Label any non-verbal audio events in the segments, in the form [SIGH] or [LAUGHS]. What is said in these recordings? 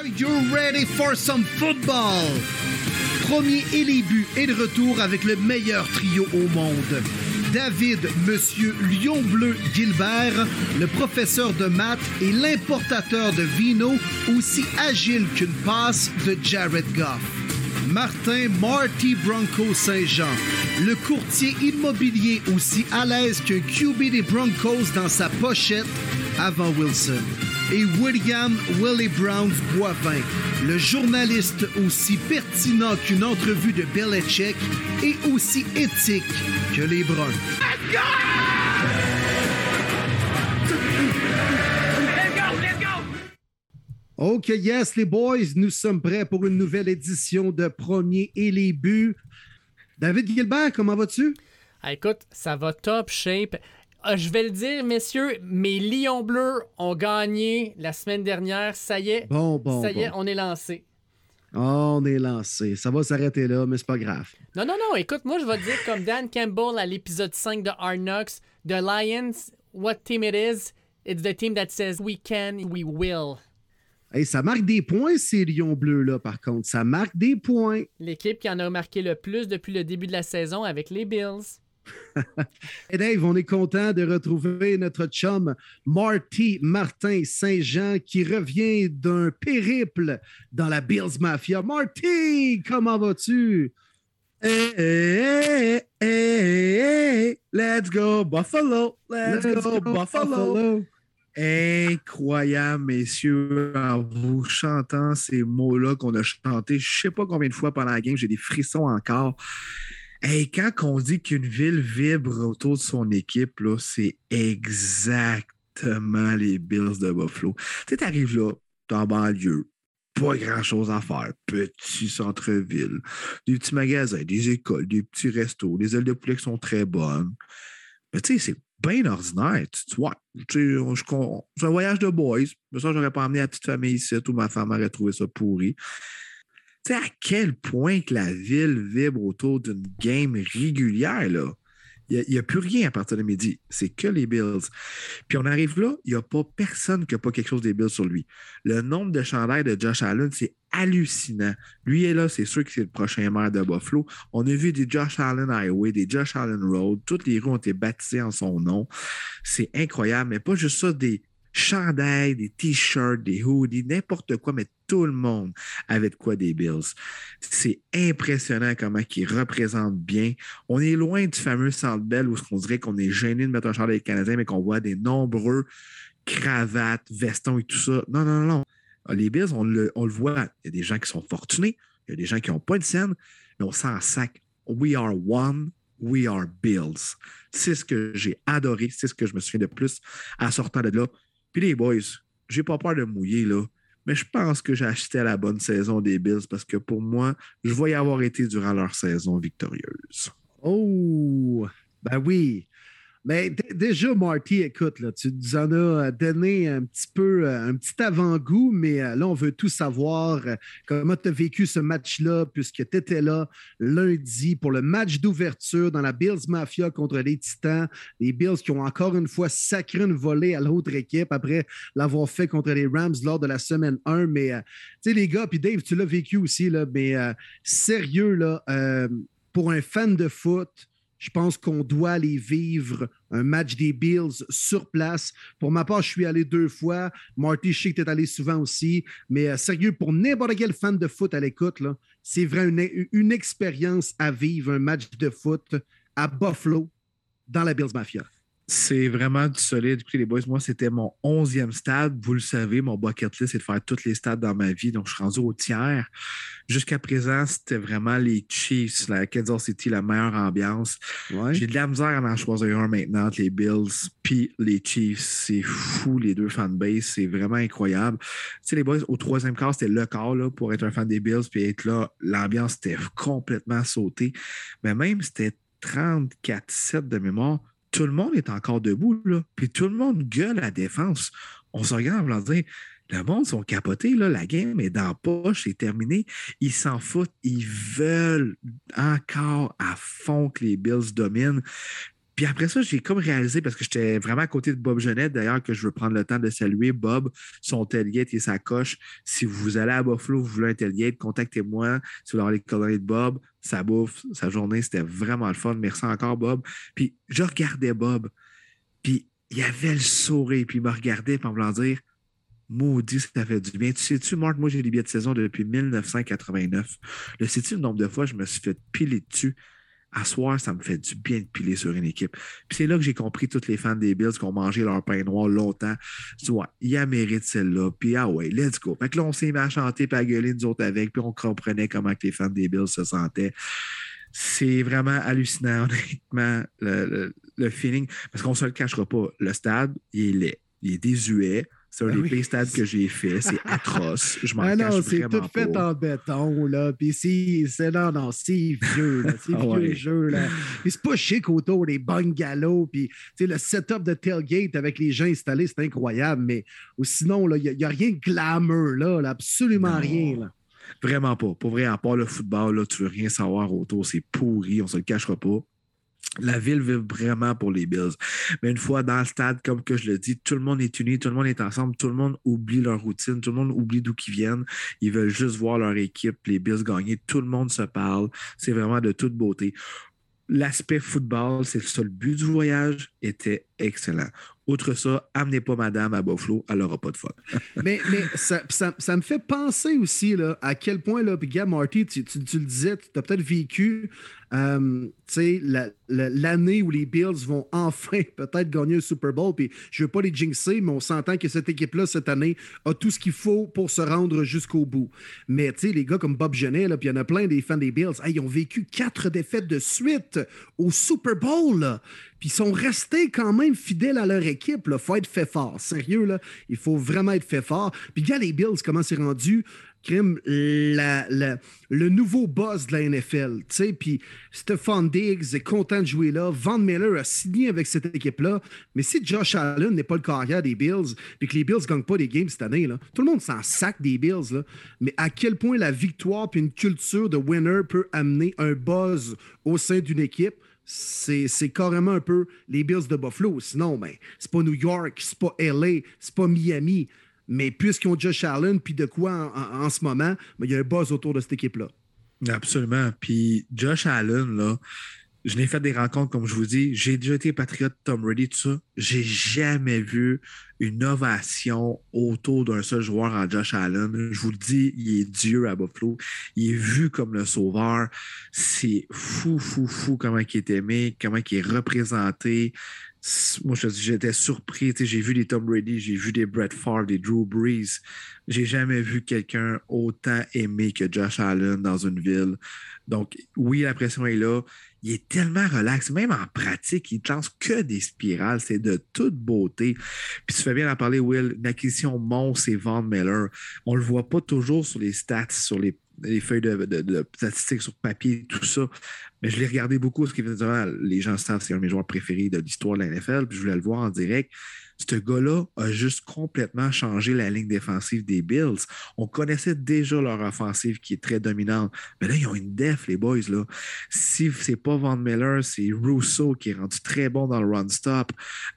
Are you ready for some football? Premier et les buts est de retour avec le meilleur trio au monde. David, Monsieur Lion Bleu Gilbert, le professeur de maths et l'importateur de vino, aussi agile qu'une passe de Jared Goff. Martin Marty Bronco Saint-Jean, le courtier immobilier aussi à l'aise qu'un QB des Broncos dans sa pochette avant Wilson. Et William Willie Brown Boivin, le journaliste aussi pertinent qu'une entrevue de Belichick et aussi éthique que les Bruns. OK, yes, les boys, nous sommes prêts pour une nouvelle édition de Premier et les buts. David Gilbert, comment vas-tu? Ah, écoute, ça va top shape. Ah, je vais le dire, messieurs, mes Lions Bleus ont gagné la semaine dernière. Ça y est, Bon, bon. ça y est, bon. on est lancé. On est lancé. Ça va s'arrêter là, mais c'est pas grave. Non, non, non, écoute, moi, je vais te dire comme Dan Campbell à l'épisode 5 de Knocks, The Lions, what team it is, it's the team that says we can, we will. Hey, ça marque des points, ces Lions bleus-là, par contre. Ça marque des points. L'équipe qui en a marqué le plus depuis le début de la saison avec les Bills. [LAUGHS] Et Dave, on est content de retrouver notre chum Marty Martin Saint-Jean qui revient d'un périple dans la Bills Mafia. Marty, comment vas-tu? Hey, hey, hey, hey, let's go Buffalo, let's, go, Buffalo. Incroyable, messieurs, en vous chantant ces mots-là qu'on a chantés, je sais pas combien de fois pendant la game, j'ai des frissons encore. Hey, quand on dit qu'une ville vibre autour de son équipe, c'est exactement les Bills de Buffalo. Tu sais, t'arrives là, t'es en banlieue, pas grand-chose à faire. Petit centre-ville, des petits magasins, des écoles, des petits restos, des ailes de poulet qui sont très bonnes. Mais tu sais, c'est bien ordinaire. Tu, vois, c'est un voyage de boys. Mais ça, j'aurais pas emmené la petite famille ici où ma femme aurait trouvé ça pourri. Tu sais, à quel point la ville vibre autour d'une game régulière, là? Il n'y a, plus rien à partir de midi. C'est que les Bills. Puis on arrive là, il n'y a pas personne qui n'a pas quelque chose des Bills sur lui. Le nombre de chandails de Josh Allen, c'est hallucinant. Lui est là, c'est sûr que c'est le prochain maire de Buffalo. On a vu des Josh Allen Highway, des Josh Allen Road. Toutes les rues ont été baptisées en son nom. C'est incroyable. Mais pas juste ça, des chandails, des t-shirts, des hoodies, n'importe quoi, mais tout le monde avait de quoi des Bills. C'est impressionnant comment ils représentent bien. On est loin du fameux Centre Bell où on dirait qu'on est gêné de mettre un chandail canadien, mais qu'on voit des nombreux cravates, vestons et tout ça. Non, non, non. Les Bills, on le, voit. Il y a des gens qui sont fortunés, il y a des gens qui n'ont pas de scène, mais on s'en sac. We are one, we are Bills. C'est ce que j'ai adoré, c'est ce que je me souviens de plus en sortant de là. Puis les boys, j'ai pas peur de mouiller, là. Mais je pense que j'ai acheté à la bonne saison des Bills parce que pour moi, je vais y avoir été durant leur saison victorieuse. Oh, ben oui. Mais déjà, Marty, écoute, là, tu nous en as donné un petit peu, euh, un petit avant-goût, mais euh, là, on veut tout savoir. euh, Comment tu as vécu ce match-là, puisque tu étais là lundi pour le match d'ouverture dans la Bills Mafia contre les Titans. Les Bills qui ont encore une fois sacré une volée à l'autre équipe après l'avoir fait contre les Rams lors de la semaine 1. Mais, euh, tu sais, les gars, puis Dave, tu l'as vécu aussi, mais euh, sérieux, euh, pour un fan de foot, je pense qu'on doit aller vivre un match des Bills sur place. Pour ma part, je suis allé deux fois. Marty, je sais que tu es allé souvent aussi. Mais euh, sérieux, pour n'importe quel fan de foot à l'écoute, c'est vraiment une, une expérience à vivre, un match de foot à Buffalo dans la Bills Mafia. C'est vraiment du solide. Écoutez, les boys, moi, c'était mon onzième stade. Vous le savez, mon bucket list, c'est de faire tous les stades dans ma vie. Donc, je suis rendu au tiers. Jusqu'à présent, c'était vraiment les Chiefs, la Kansas City, la meilleure ambiance. Ouais. J'ai de la misère à en choisir un maintenant entre les Bills puis les Chiefs. C'est fou, les deux fanbases. C'est vraiment incroyable. Tu sais, les boys, au troisième quart, c'était le quart là, pour être un fan des Bills puis être là. L'ambiance était complètement sautée. Mais même, c'était 34-7 de mémoire. Tout le monde est encore debout. Puis tout le monde gueule à la défense. On se regarde en dire le monde sont capotés. La game est dans la poche, c'est terminé. Ils s'en foutent. Ils veulent encore à fond que les Bills dominent. Puis après ça, j'ai comme réalisé, parce que j'étais vraiment à côté de Bob Jeannette, d'ailleurs, que je veux prendre le temps de saluer Bob, son tailgate et sa coche. Si vous allez à Buffalo, vous voulez un tailgate, contactez-moi. Si vous voulez avoir les de Bob, sa bouffe, sa journée, c'était vraiment le fun. Merci encore, Bob. Puis je regardais Bob, puis il avait le sourire, puis il me regardait, puis en voulant dire Maudit, ça fait du bien. Tu sais-tu, Marc, moi, j'ai des billets de saison depuis 1989. Le sais-tu le nombre de fois je me suis fait piler dessus? À soir, ça me fait du bien de piler sur une équipe. Puis c'est là que j'ai compris tous les fans des Bills qui ont mangé leur pain noir longtemps. Tu vois, il a mérite celle-là. Puis ah ouais, let's go. Fait que là, on s'est mis à chanter puis à gueuler nous autres avec. Puis on comprenait comment que les fans des Bills se sentaient. C'est vraiment hallucinant, [LAUGHS] honnêtement, le, feeling. Parce qu'on ne se le cachera pas. Le stade, il est laid. Il est désuet c'est un des oui. stades que j'ai fait. C'est atroce. Je m'en Ah non, c'est tout fait pas. en béton, là. Puis c'est, c'est, non, non, c'est vieux, là. C'est [LAUGHS] Ah vieux ouais. jeu, là. Puis c'est pas chic autour des bungalows. Puis, tu sais, le setup de tailgate avec les gens installés, c'est incroyable. Mais ou sinon, là, il n'y a, rien de glamour, là. là, absolument Non. rien, là. Vraiment pas. Pour vrai, à part le football, là, tu veux rien savoir autour. C'est pourri. On se le cachera pas. La ville vive vraiment pour les Bills. Mais une fois dans le stade, comme que je le dis, tout le monde est uni, tout le monde est ensemble, tout le monde oublie leur routine, tout le monde oublie d'où ils viennent. Ils veulent juste voir leur équipe, les Bills gagner. Tout le monde se parle. C'est vraiment de toute beauté. L'aspect football, c'est ça. Le but du voyage était excellent. Outre ça, amenez pas madame à Buffalo, elle n'aura pas de fun. [LAUGHS] Mais, mais ça, ça- me fait penser aussi là, à quel point, là, Gab Marty, tu, tu- tu le disais, tu as peut-être vécu euh, sais, la- l'année où les Bills vont [LAUGHS] enfin peut-être gagner un Super Bowl. Puis je ne veux pas les jinxer, mais on s'entend que cette équipe-là, cette année, a tout ce qu'il faut pour se rendre jusqu'au bout. Mais les gars comme Bob Genet, puis il y en a plein des fans des Bills, ils ont vécu quatre défaites de suite au Super Bowl. Puis ils sont restés quand même fidèles à leur équipe. Il faut être fait fort. Sérieux, là, il faut vraiment être fait fort. Puis gars, les Bills, comment c'est rendu? Crime, le nouveau boss de la NFL. Puis Stephon Diggs est content de jouer là. Van Miller a signé avec cette équipe-là. Mais si Josh Allen n'est pas le carrière des Bills, puis que les Bills ne gagnent pas des games cette année, là, tout le monde s'en sac des Bills. là. Mais à quel point la victoire puis une culture de winner peut amener un buzz au sein d'une équipe, c'est carrément un peu les Bills de Buffalo. Sinon, ben, c'est pas New York, c'est pas LA, c'est pas Miami. Mais puisqu'ils ont Josh Allen, puis de quoi en ce moment, ben, il y a un buzz autour de cette équipe-là. Absolument. Puis Josh Allen, là, je n'ai fait des rencontres, comme je vous dis. J'ai déjà été patriote Tom Brady, tout ça. J'ai jamais vu une ovation autour d'un seul joueur en Josh Allen. Je vous le dis, il est Dieu à Buffalo. Il est vu comme le sauveur. C'est fou, fou, fou comment il est aimé, comment il est représenté. Moi, j'étais surpris. J'ai vu des Tom Brady, j'ai vu des Brett Favre, des Drew Brees. J'ai jamais vu quelqu'un autant aimé que Josh Allen dans une ville. Donc, oui, la pression est là. Il est tellement relax, même en pratique, il ne lance que des spirales. C'est de toute beauté. Puis tu fais bien en parler, Will. Une acquisition monstre, c'est Von Miller. On ne le voit pas toujours sur les stats, sur les, les feuilles de, statistiques sur papier, tout ça. Mais je l'ai regardé beaucoup parce qu'évidemment, les gens savent c'est un de mes joueurs préférés de l'histoire de la NFL. Puis je voulais le voir en direct. Ce gars-là a juste complètement changé la ligne défensive des Bills. On connaissait déjà leur offensive qui est très dominante. Mais là, ils ont une def, les boys. Là. Si c'est pas Von Miller, c'est Rousseau qui est rendu très bon dans le run-stop.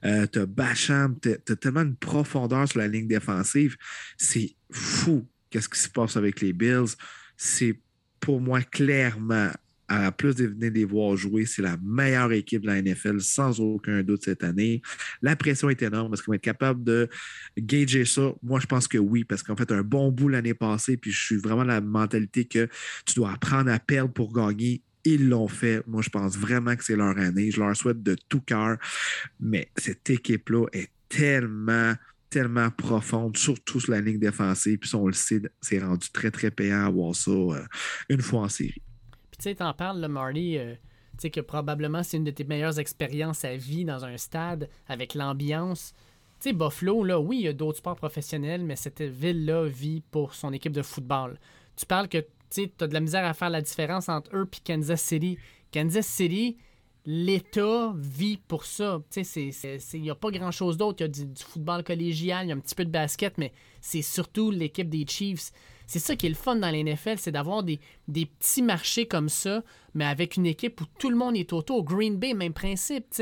Euh, tu as Bacham, tu as tellement une profondeur sur la ligne défensive. C'est fou qu'est-ce qui se passe avec les Bills. C'est pour moi clairement, à plus de venir les voir jouer, c'est la meilleure équipe de la NFL sans aucun doute cette année. La pression est énorme. Est-ce qu'on va être capable de gager ça? Moi, je pense que oui, parce qu'en fait, un bon bout l'année passée, puis je suis vraiment la mentalité que tu dois apprendre à perdre pour gagner. Ils l'ont fait. Moi, je pense vraiment que c'est leur année. Je leur souhaite de tout cœur. Mais cette équipe-là est tellement, tellement profonde, surtout sur la ligne défensive. Puis on le sait, c'est rendu très, très payant à voir ça euh, une fois en série. Puis tu sais, t'en parles, là, Marty, euh, tu sais que probablement c'est une de tes meilleures expériences à vie dans un stade avec l'ambiance. Tu sais, Buffalo, là, oui, il y a d'autres sports professionnels, mais cette ville-là vit pour son équipe de football. Tu parles que tu as de la misère à faire la différence entre eux et Kansas City. Kansas City, l'État vit pour ça. Il n'y a pas grand-chose d'autre. Il y a du, football collégial, il y a un petit peu de basket, mais c'est surtout l'équipe des Chiefs. C'est ça qui est le fun dans l'NFL, c'est d'avoir des, des, petits marchés comme ça, mais avec une équipe où tout le monde est autour. Green Bay, même principe.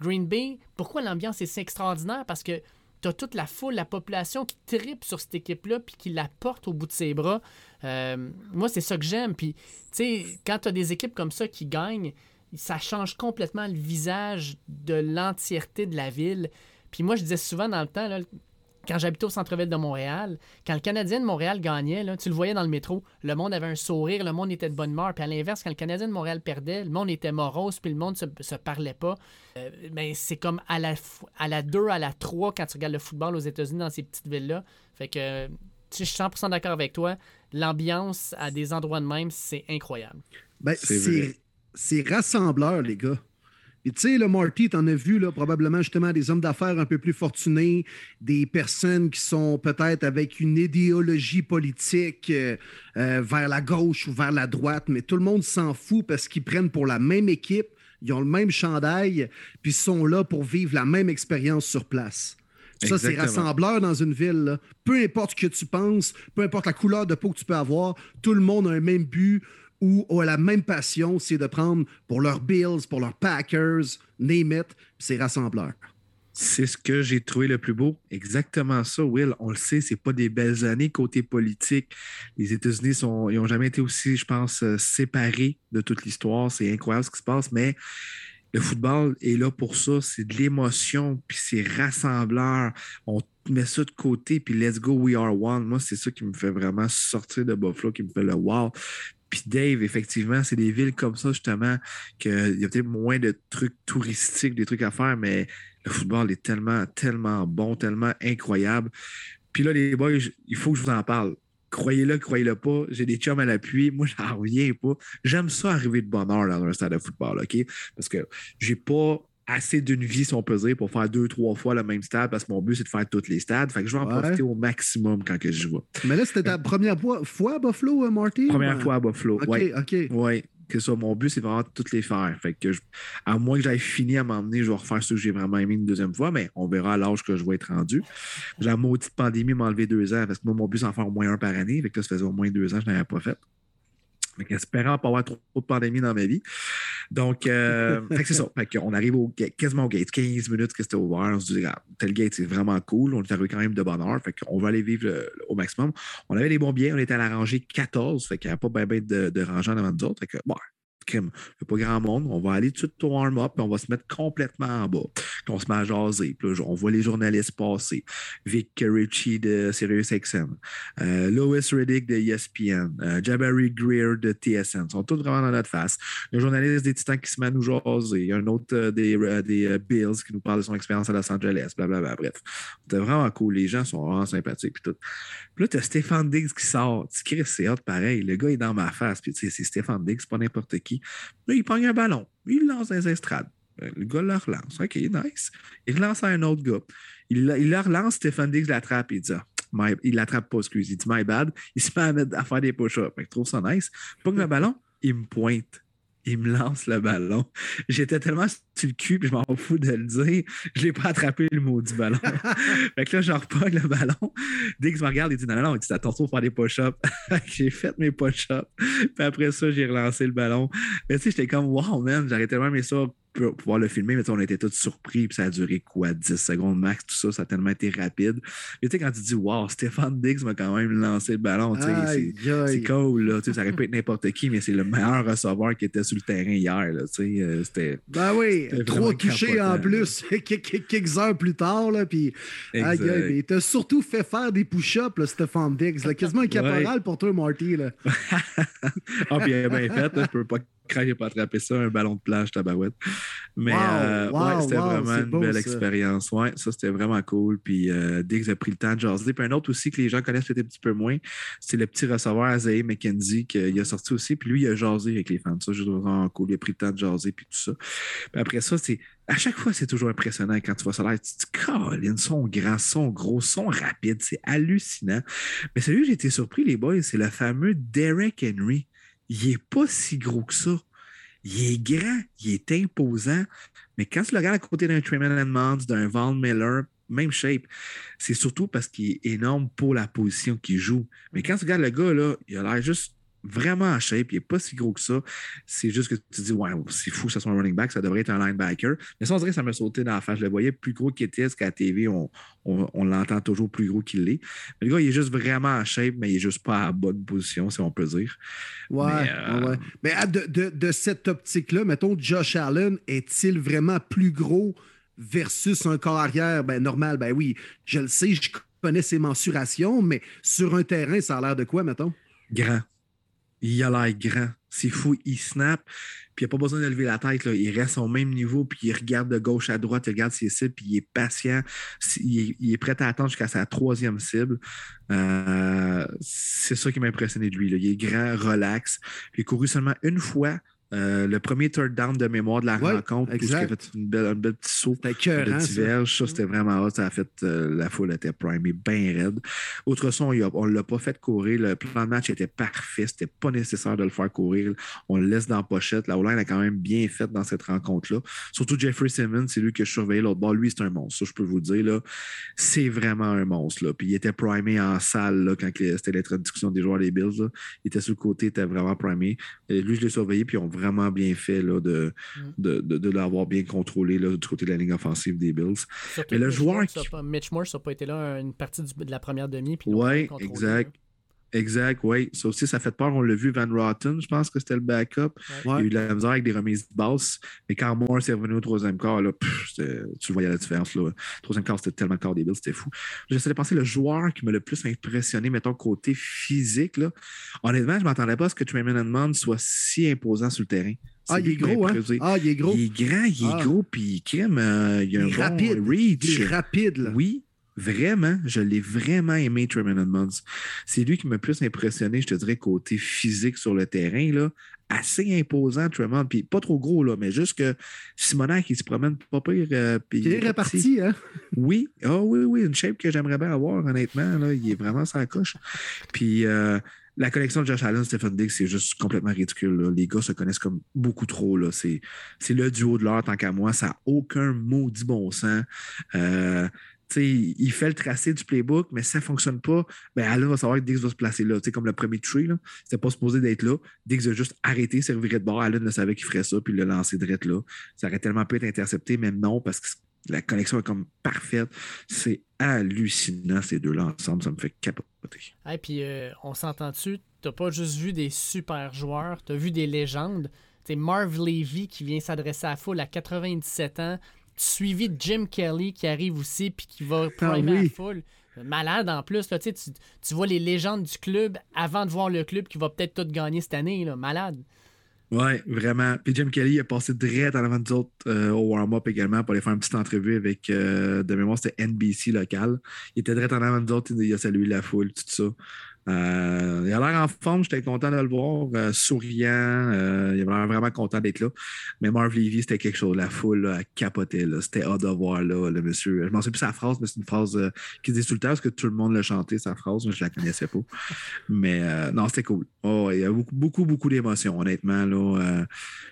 Green Bay, pourquoi l'ambiance est si extraordinaire? Parce que tu as toute la foule, la population qui tripe sur cette équipe-là, puis qui la porte au bout de ses bras. Euh, moi, c'est ça que j'aime. Puis, quand tu as des équipes comme ça qui gagnent, ça change complètement le visage de l'entièreté de la ville. Puis moi, je disais souvent dans le temps, là, quand j'habitais au centre-ville de Montréal, quand le Canadien de Montréal gagnait, là, tu le voyais dans le métro, le monde avait un sourire, le monde était de bonne humeur. Puis à l'inverse, quand le Canadien de Montréal perdait, le monde était morose, puis le monde se, se parlait pas. Euh, ben, c'est comme à la, à la 2, à la 3 quand tu regardes le football aux États-Unis dans ces petites villes-là. Fait que je suis 100% d'accord avec toi. L'ambiance à des endroits de même, c'est incroyable. Ben, c'est rassembleur, les gars. Et tu sais, le Marty, tu en as vu là, probablement justement des hommes d'affaires un peu plus fortunés, des personnes qui sont peut-être avec une idéologie politique euh, euh, vers la gauche ou vers la droite, mais tout le monde s'en fout parce qu'ils prennent pour la même équipe, ils ont le même chandail, puis ils sont là pour vivre la même expérience sur place. Ça, c'est rassembleur dans une ville. Peu importe ce que tu penses, peu importe la couleur de peau que tu peux avoir, tout le monde a un même but, ou ont la même passion, c'est de prendre pour leurs Bills, pour leurs Packers, name it, c'est rassembleur. C'est ce que j'ai trouvé le plus beau. Exactement ça, Will. On le sait, c'est pas des belles années côté politique. Les États-Unis sont, ils n'ont jamais été aussi, je pense, euh, séparés de toute l'histoire. C'est incroyable ce qui se passe, mais le football est là pour ça. C'est de l'émotion, puis c'est rassembleur. On met ça de côté, puis let's go, we are one. Moi, c'est ça qui me fait vraiment sortir de Buffalo, qui me fait le wow. Dave, effectivement, c'est des villes comme ça, justement, qu'il y a peut-être moins de trucs touristiques, des trucs à faire, mais le football est tellement, tellement bon, tellement incroyable. Puis là, les boys, il faut que je vous en parle. Croyez-le, croyez-le pas, j'ai des chums à l'appui. Moi, [LAUGHS] j'en reviens pas. J'aime ça arriver de bonne heure dans un stade de football, OK? Parce que j'ai pas assez d'une vie, si on peut dire, pour faire deux, trois fois le même stade parce que mon but, c'est de faire tous les stades. Fait que je vais en profiter au maximum quand que je vois. Mais là, c'était ta première fois à Buffalo, euh, Marty? Première fois à Buffalo, oui. OK, OK. Oui, que ça, mon but, c'est vraiment de toutes les faire. Fait que à moins que j'aille fini à m'emmener, je vais refaire ce que j'ai vraiment aimé une deuxième fois, mais on verra à l'âge que je vais être rendu. La maudite pandémie m'a enlevé deux ans parce que moi, mon but, c'est d'en faire au moins un par année. Fait que ça faisait au moins deux ans que je n'avais pas fait. Mais espérant pas avoir trop, de pandémie dans ma vie. Donc, euh, [LAUGHS] c'est ça. on arrive au, quasiment au gate. 15 minutes que c'était ouvert. On se dit, ah, tel gate, c'est vraiment cool. On est arrivé quand même de bonne heure. Fait qu'on va aller vivre au maximum. On avait les bons billets. On était à la rangée 14. Fait qu'il n'y avait pas bien de, de rangée en avant nous autres. Fait que, bon, crime, il pas grand monde. On va aller tout de au warm-up et on va se mettre complètement en bas. Puis on se met à jaser. Puis on voit les journalistes passer. Vic Ricci de SiriusXM, euh, Lois Riddick de ESPN, euh, Jabari Greer de TSN. Ils sont tous vraiment dans notre face. Le journaliste des Titans qui se met à nous jaser. Il y a un autre euh, des, des Bills qui nous parle de son expérience à Los Angeles. Blablabla. Bref, c'était vraiment cool. Les gens sont vraiment sympathiques. Puis, tout. puis là, tu as Stéphane Diggs qui sort. Cries, c'est hot pareil. Le gars est dans ma face. Puis tu sais, c'est Stéphane Diggs, pas n'importe qui. Il pogne un ballon. Il lance dans les estrades. Ben, le gars le relance. OK, nice. Il lance à un autre gars. Il, le relance, Stéphane Diggs l'attrape il dit ah, Il l'attrape pas, excuse. Il dit My bad. Il se met à, faire des push-ups. Il trouve ça nice. Il pogne le ballon, il me pointe il me lance le ballon. J'étais tellement sur le cul, puis je m'en fous de le dire. Je l'ai pas attrapé le mot du ballon. [LAUGHS] fait que là, je repogne le ballon. Dès qu'il me regarde, il dit Non, non, non, il dit à ton tour faire des push-ups. [LAUGHS] j'ai fait mes push-ups. Puis après ça, j'ai relancé le ballon. Mais tu sais, j'étais comme Wow, man, j'aurais tellement aimé ça pouvoir le filmer, mais on était tous surpris, puis ça a duré quoi, 10 secondes max, tout ça, ça a tellement été rapide. Mais tu sais, quand tu dis, wow, Stéphane Diggs m'a quand même lancé le ballon, c'est cool, là, ça aurait [LAUGHS] pu être n'importe qui, mais c'est le meilleur receveur qui était sur le terrain hier, là, tu sais, euh, c'était. Ben oui, trop touché en plus, [LAUGHS] quelques heures plus tard, là, puis. il t'a surtout fait faire des push-ups, Stéphane Diggs, là, quasiment un [LAUGHS] caporal pour toi, Marty, là. ah, puis bien fait, je peux pas craque, j'ai pas attrapé ça, un ballon de plage, tabarouette. Mais euh, ouais, c'était vraiment une belle expérience. Ouais, ça, c'était vraiment cool. Puis euh, Diggs a pris le temps de jaser. Puis un autre aussi que les gens connaissent peut-être un petit peu moins, c'est le petit receveur Azaï McKenzie qui a sorti aussi. Puis lui, il a jasé avec les fans. Ça, je trouve vraiment cool. Il a pris le temps de jaser, puis tout ça. Puis après ça, c'est à chaque fois, c'est toujours impressionnant quand tu vois ça là. Tu te dis, Colin, son grand, son gros, son rapide. C'est hallucinant. Mais celui que j'ai été surpris, les boys, c'est le fameux Derek Henry il n'est pas si gros que ça. il est grand, il est imposant, mais quand tu le regardes à côté d'un Trayman Edmonds, d'un Von Miller, même shape, c'est surtout parce qu'il est énorme pour la position qu'il joue. Mais quand tu regardes le gars, là, il a l'air juste vraiment en shape. Il n'est pas si gros que ça. C'est juste que tu te dis, ouais, c'est fou que ce soit un running back, ça devrait être un linebacker. Mais ça, on dirait que ça m'a sauté dans la face. Je le voyais plus gros qu'il était, ce qu'à la TV, on, on, l'entend toujours plus gros qu'il l'est. Mais le gars, il est juste vraiment en shape, mais il n'est juste pas à bonne position, si on peut dire. Ouais, mais, euh, ouais. mais de, de, de, cette optique-là, mettons, Josh Allen est-il vraiment plus gros versus un corps arrière? Ben, normal, ben oui, je le sais, je connais ses mensurations, mais sur un terrain, ça a l'air de quoi, mettons? Grand il a l'air grand. C'est fou, il snap, puis il n'a pas besoin de lever la tête. Il reste au même niveau, puis il regarde de gauche à droite, il regarde ses cibles, puis il est patient. Il est, prêt à attendre jusqu'à sa troisième cible. Euh, c'est ça qui m'a impressionné de lui. Il est grand, relax. il a couru seulement une fois euh, le premier third down de mémoire de la rencontre, exact. a fait une belle, un bel petit saut de diverge. Ça, c'était vraiment hot. Ça a fait euh, la foule était primée bien raide. Autre son, on ne l'a pas fait courir. Le plan de match était parfait. C'était pas nécessaire de le faire courir. On le laisse dans la pochette. La O-line a quand même bien fait dans cette rencontre-là. Surtout Jeffrey Simmons, c'est lui que je surveillais l'autre bord. Lui, c'est un monstre. Ça, je peux vous dire. Là, c'est vraiment un monstre. Là. Puis il était primé en salle là, quand c'était l'introduction des joueurs des Bills. Il était sur le côté, il était vraiment primé. Et lui, je l'ai surveillé, puis on vraiment bien fait là, de, mm. de, de, l'avoir bien contrôlé là, du côté de la ligne offensive des Bills. Mais le joueur. Mitch Morse n'a pas été là une partie de la première demi. Oui, exact. Exact, oui. Ça aussi, ça fait peur. On l'a vu, Van Rotten, je pense que c'était le backup. Il y a eu de la misère avec des remises de basse. Mais quand Morse est revenu au troisième quart, là, tu voyais la différence. Là. Le troisième quart, c'était tellement le quart des Bills, c'était fou. J'essaie de penser le joueur qui m'a le plus impressionné, mettons, côté physique. Là. Honnêtement, je ne m'attendais pas à ce que Trayman Edmonds soit si imposant sur le terrain. Ah, il est gros, hein? Ah, il est gros. Il est grand, il est ah. gros, puis il, euh, il a un bon rapide. reach. Il est rapide, là. Oui, Vraiment, je l'ai vraiment aimé, Tremaine Edmonds. C'est lui qui m'a plus impressionné, je te dirais, côté physique sur le terrain. Là. Assez imposant, Tremont. Puis pas trop gros, là, mais juste que Simonac, il se promène pas pire. Euh, il est réparti, hein? [LAUGHS] Oui, oh, oui, oui, une shape que j'aimerais bien avoir, honnêtement. Là. Il est vraiment sa coche. Puis. Euh, la connexion de Josh Allen, Stephen Diggs, c'est juste complètement ridicule. Les gars se connaissent comme beaucoup trop. C'est le duo de l'heure, tant qu'à moi. Ça n'a aucun maudit bon sens. Euh, il fait le tracé du playbook, mais ça ne fonctionne pas, ben Allen va savoir que Diggs va se placer là. comme le premier tree, c'était pas supposé d'être là. Diggs a juste arrêté, servirait de bord. Allen ne savait qu'il ferait ça, puis le lancer direct là. Ça aurait tellement pu être intercepté, mais non, parce que la connexion est comme parfaite. C'est hallucinant, ces deux-là ensemble. Ça me fait capoter. Et puis, euh, on s'entend-tu? T'as pas juste vu des super joueurs, tu as vu des légendes. C'est Marv Levy qui vient s'adresser à la foule à 97 ans, suivi de Jim Kelly qui arrive aussi puis qui va ah primer la foule. Malade en plus, là, tu, tu vois les légendes du club avant de voir le club qui va peut-être tout gagner cette année. Là. Malade. Oui, vraiment. Puis Jim Kelly a passé direct en avant nous autres euh, au warm-up également pour aller faire une petite entrevue avec, euh, de mémoire, c'était NBC local. Il était direct en avant nous autres, il a salué la foule, tout ça. Euh, il a l'air en forme, j'étais content de le voir, euh, souriant, euh, il avait l'air vraiment content d'être là. Mais Marv Levy, c'était quelque chose, la foule là, capotait, c'était hâte de voir là, le monsieur. Je m'en souviens plus sa phrase, mais c'est une phrase qui dit tout le temps parce que tout le monde l'a chanté, sa phrase, mais je la connaissais pas. mais non, c'était cool. Oh, il y a beaucoup, beaucoup, beaucoup d'émotions, honnêtement. Là,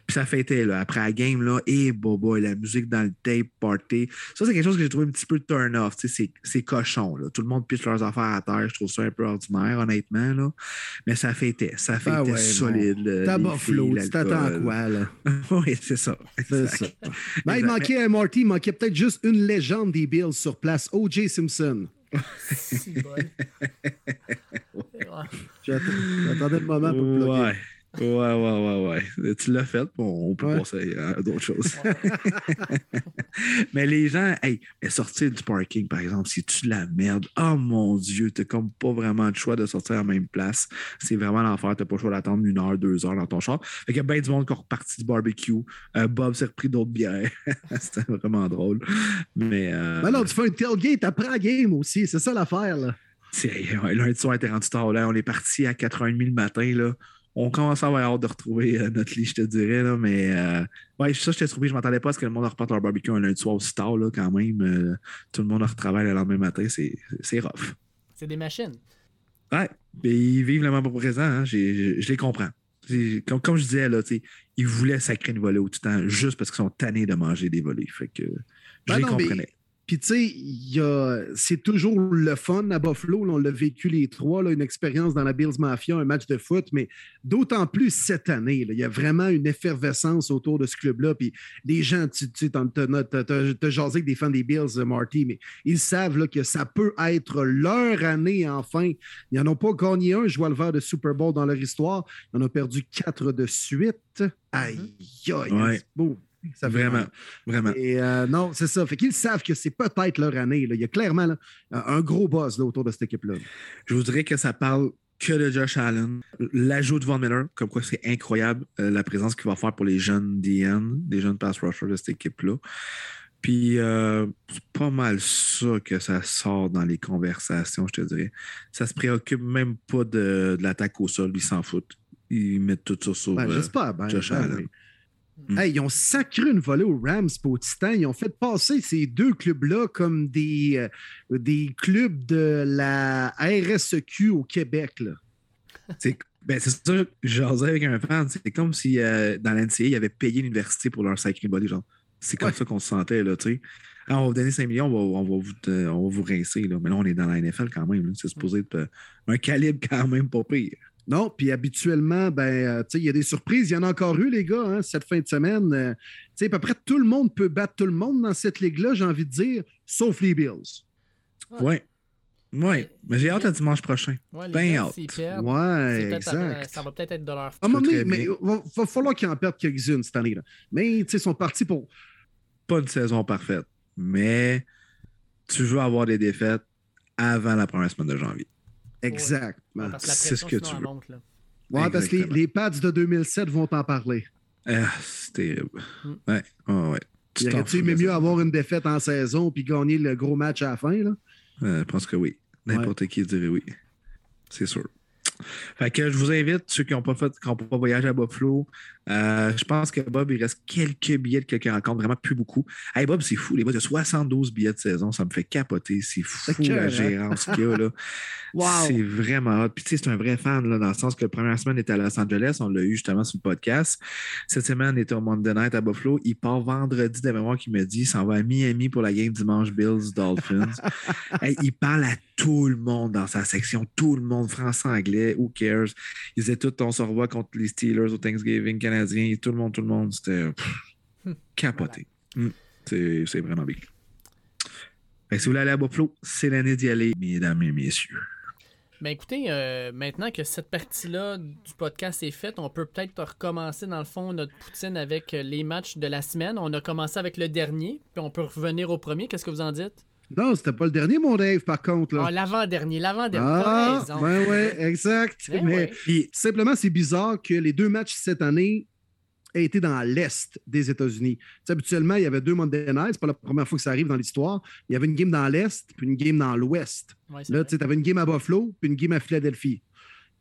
puis ça fêtait, là, après la game, là, et bobo, la musique dans le tape party. Ça, c'est quelque chose que j'ai trouvé un petit peu turn off, c'est cochon, là. Tout le monde piche leurs affaires à terre, je trouve ça un peu ordinaire honnêtement. Là. Mais ça fêtait. Ça fêtait ah solide. T'as Buffalo, tu t'attends quoi, là? [LAUGHS] oui, c'est ça. C'est ça. [LAUGHS] Ben, il manquait un Marty, il manquait peut-être juste une légende des Bills sur place, O.J. Simpson. [LAUGHS] J'attendais le moment pour ouais. Ouais, ouais, ouais, ouais. Tu l'as fait, on peut passer à d'autres choses. [LAUGHS] mais les gens, hey, sortir du parking, par exemple, si tu la merde, oh mon Dieu, t'as comme pas vraiment le choix de sortir à la même place. C'est vraiment l'enfer, t'as pas le choix d'attendre une heure, deux heures dans ton char. Fait qu'il y a bien du monde qui est reparti du barbecue. Euh, Bob s'est repris d'autres bières. [LAUGHS] C'était vraiment drôle. Mais. Euh... Ben non, tu fais un tailgate après la game aussi, c'est ça l'affaire, là. Lundi soir, était rendu tard. Là. On est parti à 4h30 le matin. Là on commence à avoir hâte de retrouver euh, notre lit, je te dirais. Là, mais euh, ouais, ça, je t'ai trouvé. Je m'attendais pas à ce que le monde reparte leur barbecue un lundi soir aussi tard, là, quand même. Euh, tout le monde retravaille le lendemain matin. C'est rough. C'est des machines. Ouais, mais ils vivent le moment présent. Hein, je les comprends. Comme, comme je disais, là, ils voulaient sacrer une volée au Titan juste parce qu'ils sont tannés de manger des volées. Fait que je Ben les non, mais- comprenais. Puis, tu sais, c'est toujours le fun à Buffalo. là, on l'a vécu les trois, là, une expérience dans la Bills Mafia, un match de foot, mais d'autant plus cette année. là, Il y a vraiment une effervescence autour de ce club-là. Puis, les gens, tu t'as jasé avec des fans des Bills, euh, Marty, mais ils savent là, que ça peut être leur année enfin. Ils n'en ont pas gagné un, je vois le verre de Super Bowl dans leur histoire. Ils en ont perdu quatre de suite. Aïe, aïe, Ouais. c'est beau. Ça Vraiment, vraiment. Et euh, non, c'est ça. Fait qu'ils savent que c'est peut-être leur année. là. Il y a clairement là, un gros buzz là, autour de cette équipe-là. Je vous dirais que ça parle que de Josh Allen. L'ajout de Von Miller, comme quoi c'est incroyable euh, la présence qu'il va faire pour les jeunes DN, des jeunes pass rushers de cette équipe-là. Puis euh, c'est pas mal ça que ça sort dans les conversations, je te dirais. Ça se préoccupe même pas de, de l'attaque au sol, ils s'en foutent. Ils mettent tout ça sur Ben. Ben, Josh ben Allen. oui. Mm. Hey, ils ont sacré une volée aux Rams et aux Titans. Ils ont fait passer ces deux clubs-là comme des, euh, des clubs de la RSEQ au Québec. [LAUGHS] C'est ben, ça que j'osais avec un fan. C'est comme si euh, dans l'NCA, ils avaient payé l'université pour leur sacré body. Genre. C'est comme Ouais. ça qu'on se sentait. Là, tu sais. Ah, on va vous donner 5 millions, on va, on va vous, euh, on va vous rincer. Là. Mais là, on est dans la NFL quand même. C'est supposé être euh, un calibre quand même pas pire. Non, puis habituellement, ben, euh, tu sais, il y a des surprises. Il y en a encore eu, les gars, hein, cette fin de semaine. Euh, tu sais, à peu près tout le monde peut battre tout le monde dans cette ligue-là, j'ai envie de dire, sauf les Bills. Ouais. Ouais. Mais j'ai hâte à dimanche prochain. Ouais, les Ben perdent, c'est Ouais, peut-être, euh, exact. ça va peut-être être de leur faute. mais il va, va falloir qu'ils en perdent quelques-unes cette année-là. Mais tu sais, ils sont partis pour. Pas une saison parfaite. Mais tu veux avoir des défaites avant la première semaine de janvier. Exact. Ouais, parce que la c'est ce que tu veux. monte, là. Ouais, parce que les, Exactement. les Pats de 2007 vont t'en parler. Ah, c'est terrible. Mm. Ouais. Ouais, ouais. Tu aimé là, mieux ça. avoir une défaite en saison puis gagner le gros match à la fin? Là? Euh, je pense que oui. N'importe qui dirait oui. C'est sûr. Fait que je vous invite, ceux qui n'ont pas fait, qui n'ont pas voyagé à Buffalo, euh, je pense que Bob, il reste quelques billets de quelques rencontres, vraiment plus beaucoup. Hey Bob, c'est fou, les il y a 72 billets de saison, ça me fait capoter. C'est fou C'est la hein? gérance qu'il y a là. [LAUGHS] Wow! C'est vraiment hot. Puis tu sais, c'est un vrai fan, là, dans le sens que la première semaine était à Los Angeles, on l'a eu justement sur le podcast. Cette semaine, on était au Monday Night à Buffalo. Il part vendredi de mémoire qui me dit il s'en va à Miami pour la game dimanche Bills Dolphins. [LAUGHS] Hey, il parle à tout le monde dans sa section, tout le monde, français, anglais, who cares? Ils disaient tout, on se revoit contre les Steelers au Thanksgiving canadien, tout le monde, tout le monde. C'était pff, capoté. Mm. C'est c'est vraiment big. Fait que si vous voulez aller à Buffalo, c'est l'année d'y aller, mesdames et messieurs. Ben écoutez, euh, maintenant que cette partie-là du podcast est faite, on peut peut-être recommencer dans le fond notre poutine avec les matchs de la semaine. On a commencé avec le dernier, puis on peut revenir au premier. Qu'est-ce que vous en dites? Non, c'était pas le dernier, mon Dave, par contre. Là. Ah, l'avant-dernier, l'avant-dernier. Ah, raison. ouais, ouais, [LAUGHS] exact. Ben Mais ouais. Puis, simplement, c'est bizarre que les deux matchs cette année aient été dans l'Est des États-Unis. Tu sais, habituellement, il y avait deux Monday Night. C'est pas la première fois que ça arrive dans l'histoire. Il y avait une game dans l'Est puis une game dans l'Ouest. Ouais, Là, tu avais une game à Buffalo puis une game à Philadelphie.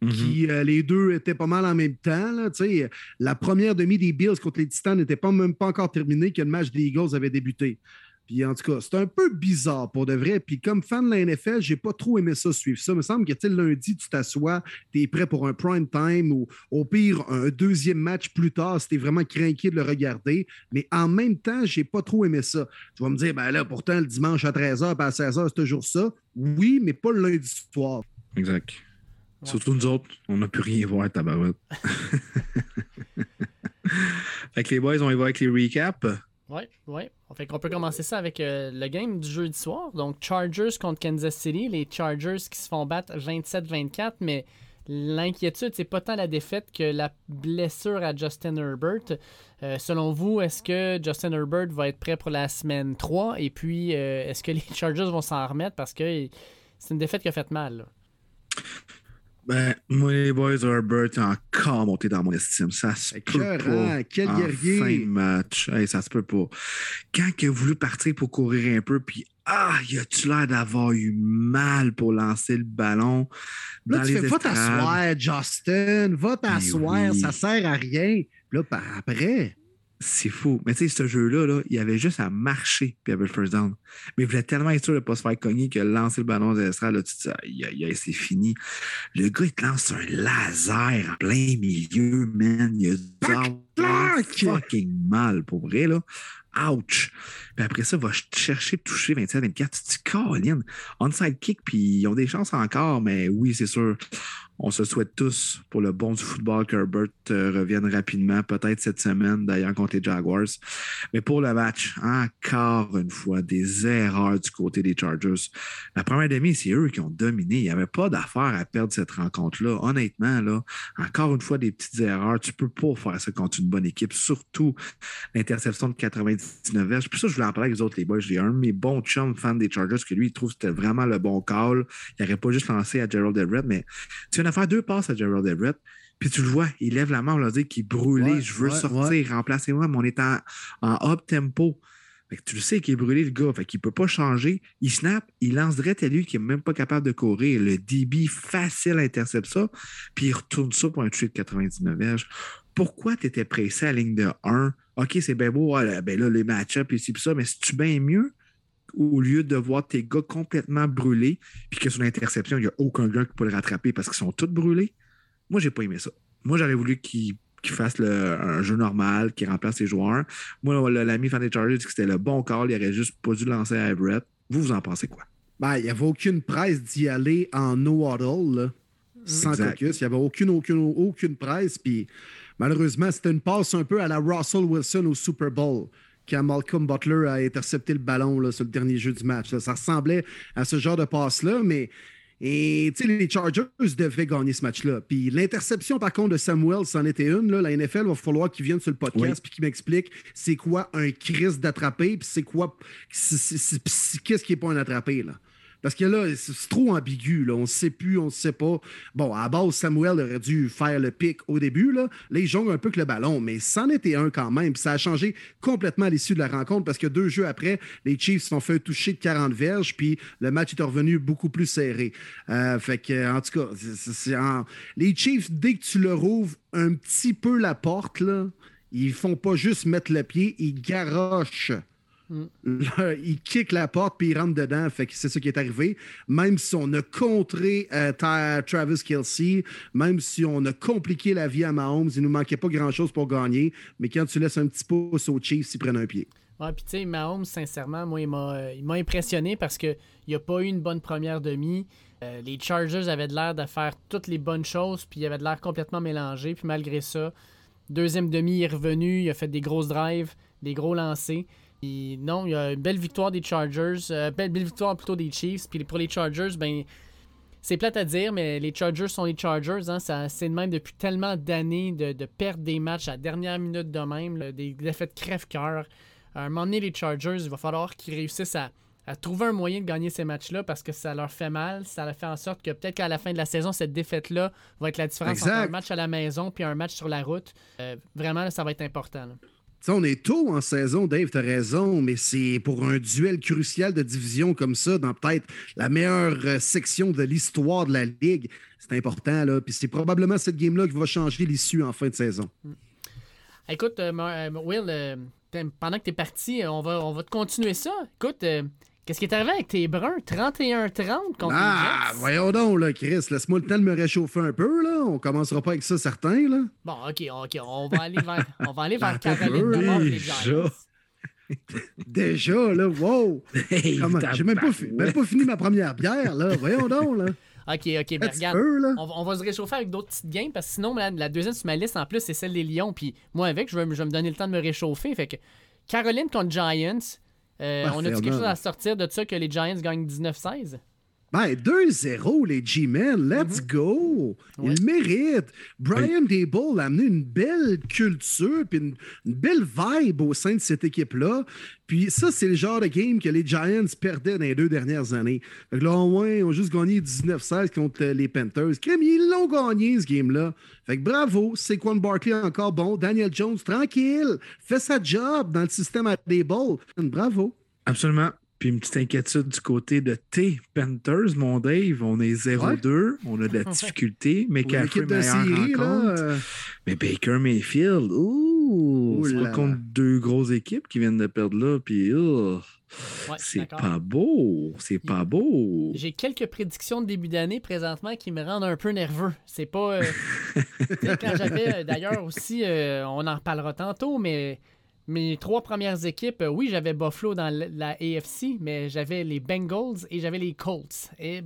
mhm. qui euh, les deux étaient pas mal en même temps. là, tu sais. la première demi des Bills contre les Titans n'était pas même pas encore terminée que le match des Eagles avait débuté. Puis en tout cas, c'est un peu bizarre pour de vrai. Puis comme fan de la NFL, j'ai pas trop aimé ça suivre ça. Il me semble que tu sais, le lundi, tu t'assois, tu es prêt pour un prime time ou au pire un deuxième match plus tard si tu es vraiment craqué de le regarder. Mais en même temps, j'ai pas trop aimé ça. Tu vas me dire, ben là, pourtant, le dimanche à 13h et à 16h, c'est toujours ça. Oui, mais pas le lundi soir. Exact. Ouais. Surtout nous autres, on n'a plus rien à voir à tabarouette. [LAUGHS] fait que les boys, on y va avec les recaps. Ouais, ouais. Fait peut commencer ça avec euh, le game du jeudi soir. Donc, Chargers contre Kansas City. Les Chargers qui se font battre 27-24, mais l'inquiétude, c'est pas tant la défaite que la blessure à Justin Herbert. Euh, selon vous, est-ce que Justin Herbert va être prêt pour la semaine 3? Et puis, euh, est-ce que les [LAUGHS] Chargers vont s'en remettre? Parce que c'est une défaite qui a fait mal. Ben, moi, les boys, Herbert est encore monté dans mon estime. Ça se peut pas. quel en guerrier. fin de match. Hey, ça se peut pas. Quand il a voulu partir pour courir un peu, puis ah, il a-tu l'air d'avoir eu mal pour lancer le ballon Là, dans tu les fais, va t'asseoir, Justin, va t'asseoir, oui. ça sert à rien. Puis là, par après, C'est fou. Mais tu sais, ce jeu-là, là, il avait juste à marcher, puis il avait le first down. Mais il voulait tellement être sûr de ne pas se faire cogner que lancer le ballon des là, tu te dis, aïe, aïe, aïe, c'est fini. Le gars, il te lance un laser en plein milieu, man. Il a fucking mal, pour vrai, là. Ouch! Puis après ça, va chercher toucher 27-24. Tu te dis, Colin, onside kick, puis ils ont des chances encore, mais oui, c'est sûr on se souhaite tous pour le bon du football que Herbert euh, revienne rapidement, peut-être cette semaine d'ailleurs contre les Jaguars. Mais pour le match, encore une fois, des erreurs du côté des Chargers. La première demi, c'est eux qui ont dominé. Il n'y avait pas d'affaire à perdre cette rencontre-là. Honnêtement, là, encore une fois, des petites erreurs. Tu ne peux pas faire ça contre une bonne équipe, surtout l'interception de 99 verges. Puis ça, je en parler avec les autres, les boys. J'ai un de mes bons chums fans des Chargers que lui, il trouve que c'était vraiment le bon call. Il n'aurait pas juste lancé à Gerald Everett, mais tu viens de faire deux passes à Gerald Everett. Puis tu le vois, il lève la main, on l'a dit qu'il est brûlé, je veux sortir, remplacez-moi, mais on est en, up tempo. tu le sais qu'il est brûlé, le gars. Fait qu'il ne peut pas changer. Il snap, il lance direct à lui qui n'est même pas capable de courir. Le DB facile intercepte ça, puis il retourne ça pour un toucher de 99 verges. Pourquoi tu étais pressé à la ligne de 1? OK, c'est bien beau, ben là, les match-ups, ici, ça, mais si tu bien mieux au lieu de voir tes gars complètement brûlés, puis que sur l'interception, il n'y a aucun gars qui peut le rattraper parce qu'ils sont tous brûlés? Moi, j'ai pas aimé ça. Moi, j'aurais voulu qu'il fasse un jeu normal, qu'il remplace ses joueurs. Moi, l'ami fan des Chargers dit que c'était le bon call, il aurait juste pas dû lancer à Everett. Vous, vous en pensez quoi? Ben, il n'y avait aucune presse d'y aller en no waddle, sans caucus. Il n'y avait aucune, aucune, aucune presse. Puis malheureusement, c'était une passe un peu à la Russell Wilson au Super Bowl quand Malcolm Butler a intercepté le ballon là, sur le dernier jeu du match. Ça ressemblait à ce genre de passe-là, mais et, les Chargers devaient gagner ce match-là. Puis l'interception, par contre, de Samuel, c'en était une. Là, la NFL va falloir qu'ils viennent sur le podcast et qu'ils m'expliquent c'est quoi un crise d'attraper, puis c'est quoi. Qu'est-ce qui n'est pas un attrapé, là. Parce que là, c'est trop ambigu. On ne sait plus, on ne sait pas. Bon, à base, Samuel aurait dû faire le pic au début. Là, là il jongle un peu que le ballon, mais c'en était un quand même. Ça a changé complètement l'issue de la rencontre parce que deux jeux après, les Chiefs se sont fait toucher de 40 verges, puis le match est revenu beaucoup plus serré. Euh, fait que, en tout cas, les Chiefs, dès que tu leur ouvres un petit peu la porte, là, ils font pas juste mettre le pied, ils garochent il kick la porte puis il rentre dedans. C'est ce qui est arrivé. Même si on a contré euh, Travis Kelsey, même si on a compliqué la vie à Mahomes, il nous manquait pas grand-chose pour gagner. Mais quand tu laisses un petit pouce aux Chiefs, ils prennent un pied. Ouais, puis tu Mahomes, sincèrement, moi, il m'a impressionné parce qu'il n'a pas eu une bonne première demi. Euh, les Chargers avaient l'air de faire toutes les bonnes choses, puis il avait de l'air complètement mélangé. Puis malgré ça, deuxième demi, il est revenu, il a fait des grosses drives, des gros lancers non, il y a une belle victoire des Chargers, euh, belle, victoire plutôt des Chiefs. Puis pour les Chargers, ben c'est plate à dire, mais les Chargers sont les Chargers. Hein, c'est de même depuis tellement d'années de, perdre des matchs à la dernière minute de même, des défaites crève-cœur. À un moment donné, les Chargers, il va falloir qu'ils réussissent à, trouver un moyen de gagner ces matchs-là parce que ça leur fait mal. Ça leur fait en sorte que peut-être qu'à la fin de la saison, cette défaite-là va être la différence entre un match à la maison puis un match sur la route. Euh, vraiment, ça va être important on est tôt en saison, Dave, tu as raison, mais c'est pour un duel crucial de division comme ça, dans peut-être la meilleure euh, section de l'histoire de la Ligue. C'est important, là. Puis c'est probablement cette game-là qui va changer l'issue en fin de saison. Mm. Écoute, euh, euh, Will, pendant que tu es parti, on va, on va te continuer ça. Écoute, Qu'est-ce qui est arrivé avec tes bruns? 31-30 contre Ah, voyons donc, là, Chris. Laisse-moi le temps de me réchauffer un peu, là. On commencera pas avec ça, certains, là. Bon, OK, OK. On va aller vers, on va aller vers [LAUGHS] Caroline d'abord, les Giants. [LAUGHS] Déjà, là, wow! J'ai même, même, pas fini ma première bière, là. Voyons donc, là. [LAUGHS] OK, OK, ben regarde, on, va se réchauffer avec d'autres petites games parce que sinon, la, deuxième sur ma liste, en plus, c'est celle des Lions. Puis moi, avec, je vais, je vais me donner le temps de me réchauffer. Fait que Caroline contre Giants, euh, on a-tu quelque chose à sortir de ça que les Giants gagnent 19-16? Ben, 2-0, les G-Men, let's mhm. go! Ils méritent. Brian Dable a amené une belle culture puis une, belle vibe au sein de cette équipe-là. Puis ça, c'est le genre de game que les Giants perdaient dans les deux dernières années. Fait que là, au moins, ils ont juste gagné 19-16 contre les Panthers. Crème, ils l'ont gagné, ce game-là. Fait que bravo, Saquon Barkley encore bon. Daniel Jones, tranquille, fait sa job dans le système à Dable. Bravo. Absolument. Puis une petite inquiétude du côté de T Panthers, mon Dave. On est 0-2. On a de la [LAUGHS] difficulté. Mais McCaffrey, meilleure série, rencontre. Là, euh. Mais Baker Mayfield, ouh! Là contre deux grosses équipes qui viennent de perdre là, puis oh, Ouais, c'est pas beau, c'est pas beau. J'ai quelques prédictions de début d'année présentement qui me rendent un peu nerveux. C'est pas. euh, [LAUGHS] quand j'avais. euh, D'ailleurs aussi, euh, on en reparlera tantôt, mais mes trois premières équipes, euh, oui, j'avais Buffalo dans la, AFC, mais j'avais les Bengals et j'avais les Colts. Et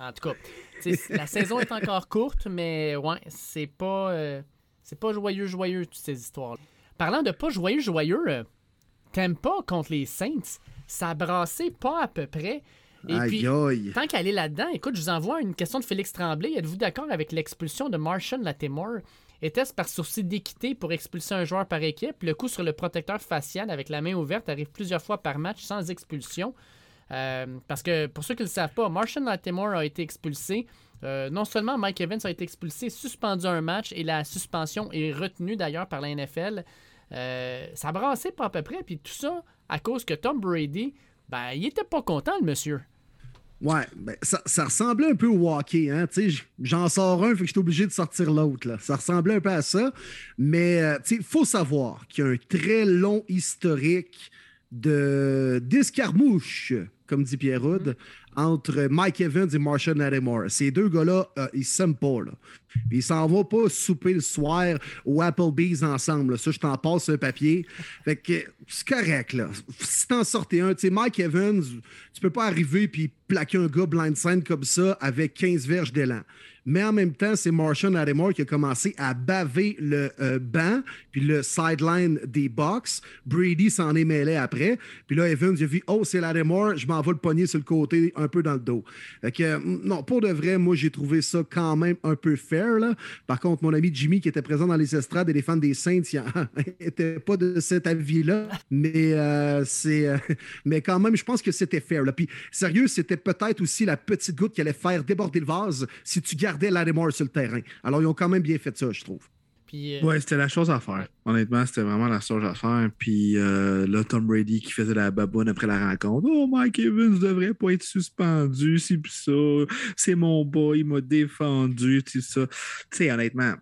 en tout cas, la saison est encore courte, mais ouais, c'est pas. euh, c'est pas joyeux, joyeux, toutes ces histoires Parlant de pas joyeux, joyeux, euh, t'aimes pas contre les Saints, ça a brassé pas à peu près. Et puis, aïe. Tant qu'elle est là-dedans, écoute, je vous envoie une question de Félix Tremblay. Êtes-vous d'accord avec l'expulsion de Martian Latimore? Était-ce par souci d'équité pour expulser un joueur par équipe? Le coup sur le protecteur facial avec la main ouverte arrive plusieurs fois par match sans expulsion. Euh, parce que pour ceux qui ne le savent pas, Martian Latimore a été expulsé. Euh, non seulement Mike Evans a été expulsé, suspendu un match et la suspension est retenue d'ailleurs par la NFL. Euh, ça a brassé pas à peu près, puis tout ça à cause que Tom Brady, ben, il était pas content, le monsieur. Ouais, ben, ça, ressemblait un peu au hockey. Hein? J'en sors un, fait que j'étais obligé de sortir l'autre. Ça ressemblait un peu à ça. Mais euh, il faut savoir qu'il y a un très long historique de d'escarmouche, comme dit Pierre Houd, entre Mike Evans et Marshall Lattimore. Ces deux gars-là, euh, ils s'aiment pas. Ils s'en vont pas souper le soir au Applebee's ensemble. Ça, je t'en passe un papier. Fait que c'est correct, là. Si t'en sortais un, tu sais, Mike Evans, tu peux pas arriver puis plaquer un gars blindside comme ça avec 15 verges d'élan. Mais en même temps, c'est Martian Lattimore qui a commencé à baver le euh, banc puis le sideline des box. Brady s'en est mêlé après. Puis là, Evans, il a vu, oh, c'est Lattimore, je m'en le pogner sur le côté, un peu dans le dos. Fait que, mm, non, pour de vrai, moi, j'ai trouvé ça quand même un peu fair. Là. Par contre, mon ami Jimmy, qui était présent dans les estrades et les fans des Saints, il n'était [LAUGHS] pas de cet avis-là. Mais, euh, c'est, euh, [LAUGHS] mais quand même, je pense que c'était fair. Là. Puis, sérieux, c'était peut-être aussi la petite goutte qui allait faire déborder le vase si tu gardais Lattimore sur le terrain. Alors, ils ont quand même bien fait ça, je trouve. Euh, Ouais, c'était la chose à faire. Honnêtement, c'était vraiment la chose à faire. Puis euh, là, Tom Brady qui faisait la baboune après la rencontre. Oh, Mike Evans devrait pas être suspendu, c'est pis ça. C'est mon boy, il m'a défendu, tout ça. Tu sais, honnêtement,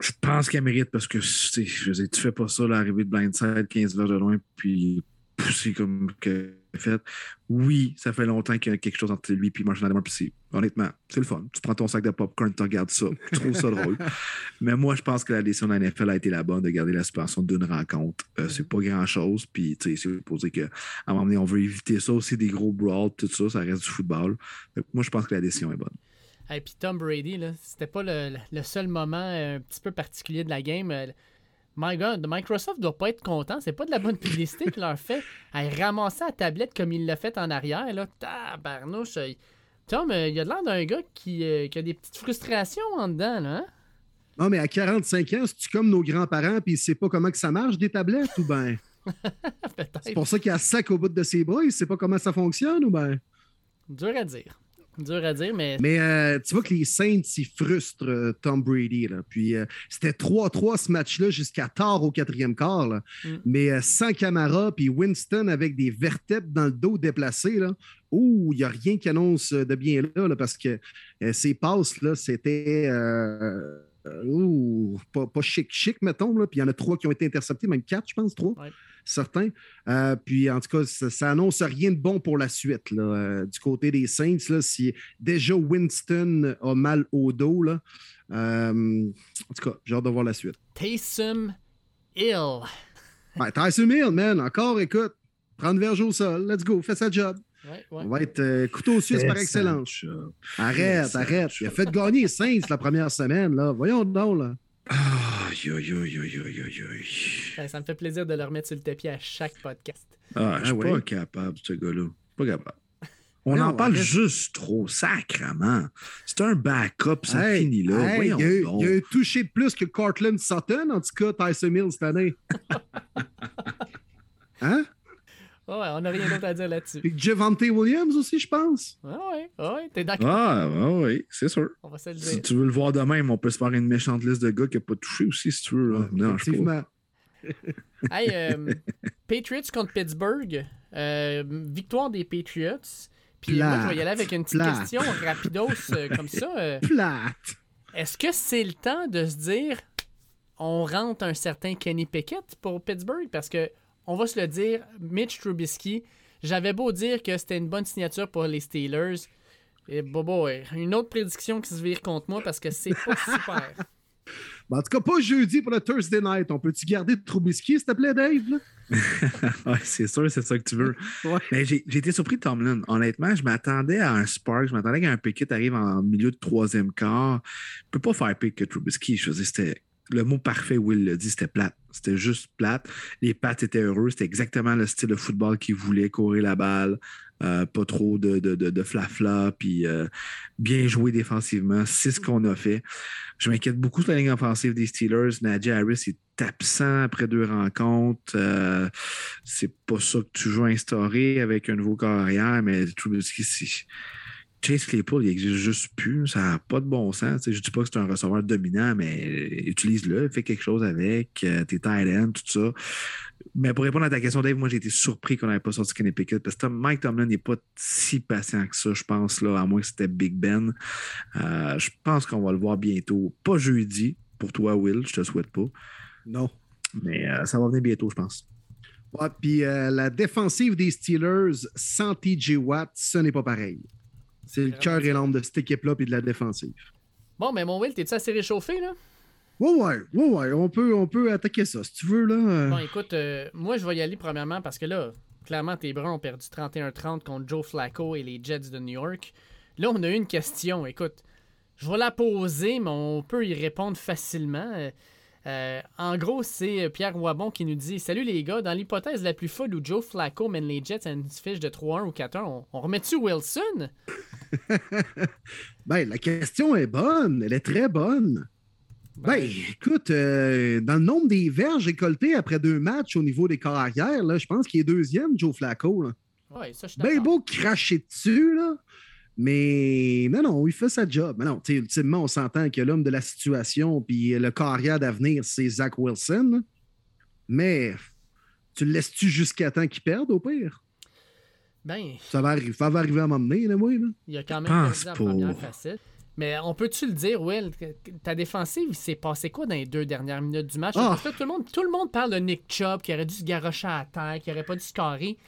je pense qu'elle mérite parce que tu sais, je dire, tu fais pas ça, l'arrivée de blindside, 15 verres de loin, puis pousser comme que fait. Oui, ça fait longtemps qu'il y a quelque chose entre lui et Marshall Lattimore, puis c'est- honnêtement, c'est le fun. Tu prends ton sac de popcorn, tu regardes ça, tu trouves ça drôle. [LAUGHS] Mais moi, je pense que la décision de la NFL a été la bonne de garder la suspension d'une rencontre. Euh, c'est pas grand-chose. Puis, tu sais, c'est posé qu'à un moment donné, on veut éviter ça aussi, des gros brawls, tout ça, ça reste du football. Que moi, je pense que la décision est bonne. Et puis Tom Brady, là, c'était pas le, le seul moment euh, un petit peu particulier de la game. My God, Microsoft doit pas être content. C'est pas de la bonne publicité qu'il leur fait. À ramasser la tablette comme il l'a fait en arrière, là. Tabarnouche. Tom, euh, il a l'air d'un gars qui, euh, qui a des petites frustrations en dedans, là. hein? Non, mais à 45 ans, c'est-tu comme nos grands-parents puis il sait pas comment que ça marche, des tablettes, ou ben? [LAUGHS] C'est pour ça qu'il a sac au bout de ses bras, il sait pas comment ça fonctionne, ou ben? Dur à dire. Dur à dire, mais. Mais euh, tu vois que les Saints, ils frustrent euh, Tom Brady. Là. Puis euh, c'était 3-3 ce match-là jusqu'à tard au quatrième quart. là. Mm. Mais sans Camara, puis Winston avec des vertèbres dans le dos déplacés, là. Ouh, il n'y a rien qui annonce de bien là, là, parce que ces passes, là, c'était. Euh, ouh, pas, pas chic, chic, mettons. Là. Puis il y en a trois qui ont été interceptés, même quatre, je pense, trois, Ouais. certains. Euh, puis en tout cas, ça, ça annonce rien de bon pour la suite. Là, euh, du côté des Saints, là, si déjà Winston a mal au dos, là, en tout cas, j'ai hâte de voir la suite. Taysom Hill. Ouais, Tyson Hill, man, encore, écoute, prendre verge au sol, let's go, fais sa job. Ouais, ouais. On va être euh, couteau suisse par excellence. Arrête, ça, arrête. Il a fait gagner Saints la première semaine, là. Voyons donc, là. Aïe, aïe, aïe, aïe. Ouais, Ça me fait plaisir de le remettre sur le tapis à chaque podcast. Ah, je suis Ah pas ouais. capable, ce gars-là. Pas capable. [LAUGHS] On Non, en parle arrête. juste trop, sacrement. C'est un backup, ça Hey, finit là. hey, il, a, eu- il a eu touché de plus que Cortland Sutton, en tout cas, Tyson Hill cette année. [LAUGHS] hein? Ouais, on n'a rien d'autre à dire là-dessus. Puis Javante Williams aussi, je pense. Ouais, ouais, ouais, t'es d'accord? Ah, ouais, oui, c'est sûr. On va se le Si dire. tu veux le voir de même, on peut se faire une méchante liste de gars qui n'ont pas touché aussi, si tu veux. Là. Non, je sais pas. Effectivement. [LAUGHS] Hey, euh, Patriots contre Pittsburgh. Euh, victoire des Patriots. Puis moi, je vais y aller avec une petite Plate. question rapidos euh, comme ça. euh, [LAUGHS] Plate. Est-ce que c'est le temps de se dire on rentre un certain Kenny Pickett pour Pittsburgh? Parce que, on va se le dire, Mitch Trubisky, j'avais beau dire que c'était une bonne signature pour les Steelers. Et bobo, une autre prédiction qui se vire contre moi parce que c'est pas [LAUGHS] super. Ben, en tout cas, pas jeudi pour le Thursday night. On peut-tu garder Trubisky, s'il te plaît, Dave? [LAUGHS] ouais, c'est sûr, c'est ça que tu veux. [LAUGHS] Mais j'ai été surpris de Tomlin. Honnêtement, je m'attendais à un Spark. Je m'attendais qu'un Pickett arrive en milieu de troisième quart. Je ne peux pas faire pick que Trubisky. Je faisais, c'était le mot parfait, Will l'a dit, c'était plate. C'était juste plate. Les pattes étaient heureux. C'était exactement le style de football qu'ils voulaient, courir la balle, euh, pas trop de, de, de, fla-fla, puis euh, bien jouer défensivement. C'est ce qu'on a fait. Je m'inquiète beaucoup sur la ligne offensive des Steelers. Nadia Harris est absent après deux rencontres. Euh, c'est pas ça que tu veux instaurer avec un nouveau carrière, mais Trubisky, Chase Claypool, il n'existe juste plus. Ça n'a pas de bon sens. je ne dis pas que c'est un receveur dominant, mais utilise-le, fais quelque chose avec, euh, tes tight tout ça. Mais pour répondre à ta question, Dave, moi, j'ai été surpris qu'on n'avait pas sorti Kenny Pickett parce que Mike Tomlin n'est pas si patient que ça, je pense, là, à moins que c'était Big Ben. Euh, je pense qu'on va le voir bientôt. Pas jeudi, pour toi, Will, je te souhaite pas. Non. Mais euh, ça va venir bientôt, je pense. Ouais, puis la défensive des Steelers sans TJ Watt, ce n'est pas pareil. C'est le cœur et l'âme de cette équipe-là et de la défensive. Bon, mais mon Will, t'es-tu assez réchauffé, là? Ouais, ouais, ouais, ouais. On peut, on peut attaquer ça si tu veux, là. Euh. Bon, écoute, euh, moi, je vais y aller premièrement parce que là, clairement, tes Bruns ont perdu 31-30 contre Joe Flacco et les Jets de New York. Là, on a eu une question. Écoute, je vais la poser, mais on peut y répondre facilement. Euh, en gros, c'est euh, Pierre Wabon qui nous dit Salut les gars, dans l'hypothèse la plus folle où Joe Flacco mène les Jets à une fiche de 3-1 ou 4-1, on, remet-tu Wilson? [LAUGHS] Ben, la question est bonne, elle est très bonne. Ben, ben écoute, euh, dans le nombre des verges récoltées après deux matchs au niveau des carrières, là, je pense qu'il est deuxième, Joe Flacco. Là. Ouais, ça, je ben beau cracher dessus, là. Mais non, non, il fait sa job. Mais non, ultimement, on s'entend que l'homme de la situation puis le carrière d'avenir, c'est Zach Wilson. Mais tu le laisses-tu jusqu'à temps qu'il perde au pire? Ben. Ça va, arriver, ça va arriver à m'emmener, là, moi. Là. Il y a quand même perdu la première facette. Mais on peut-tu le dire, Will, ta défensive, il s'est passé quoi dans les deux dernières minutes du match? Ah! tout, le monde, tout le monde parle de Nick Chubb qui aurait dû se garrocher à terre, qui aurait pas dû se carrer.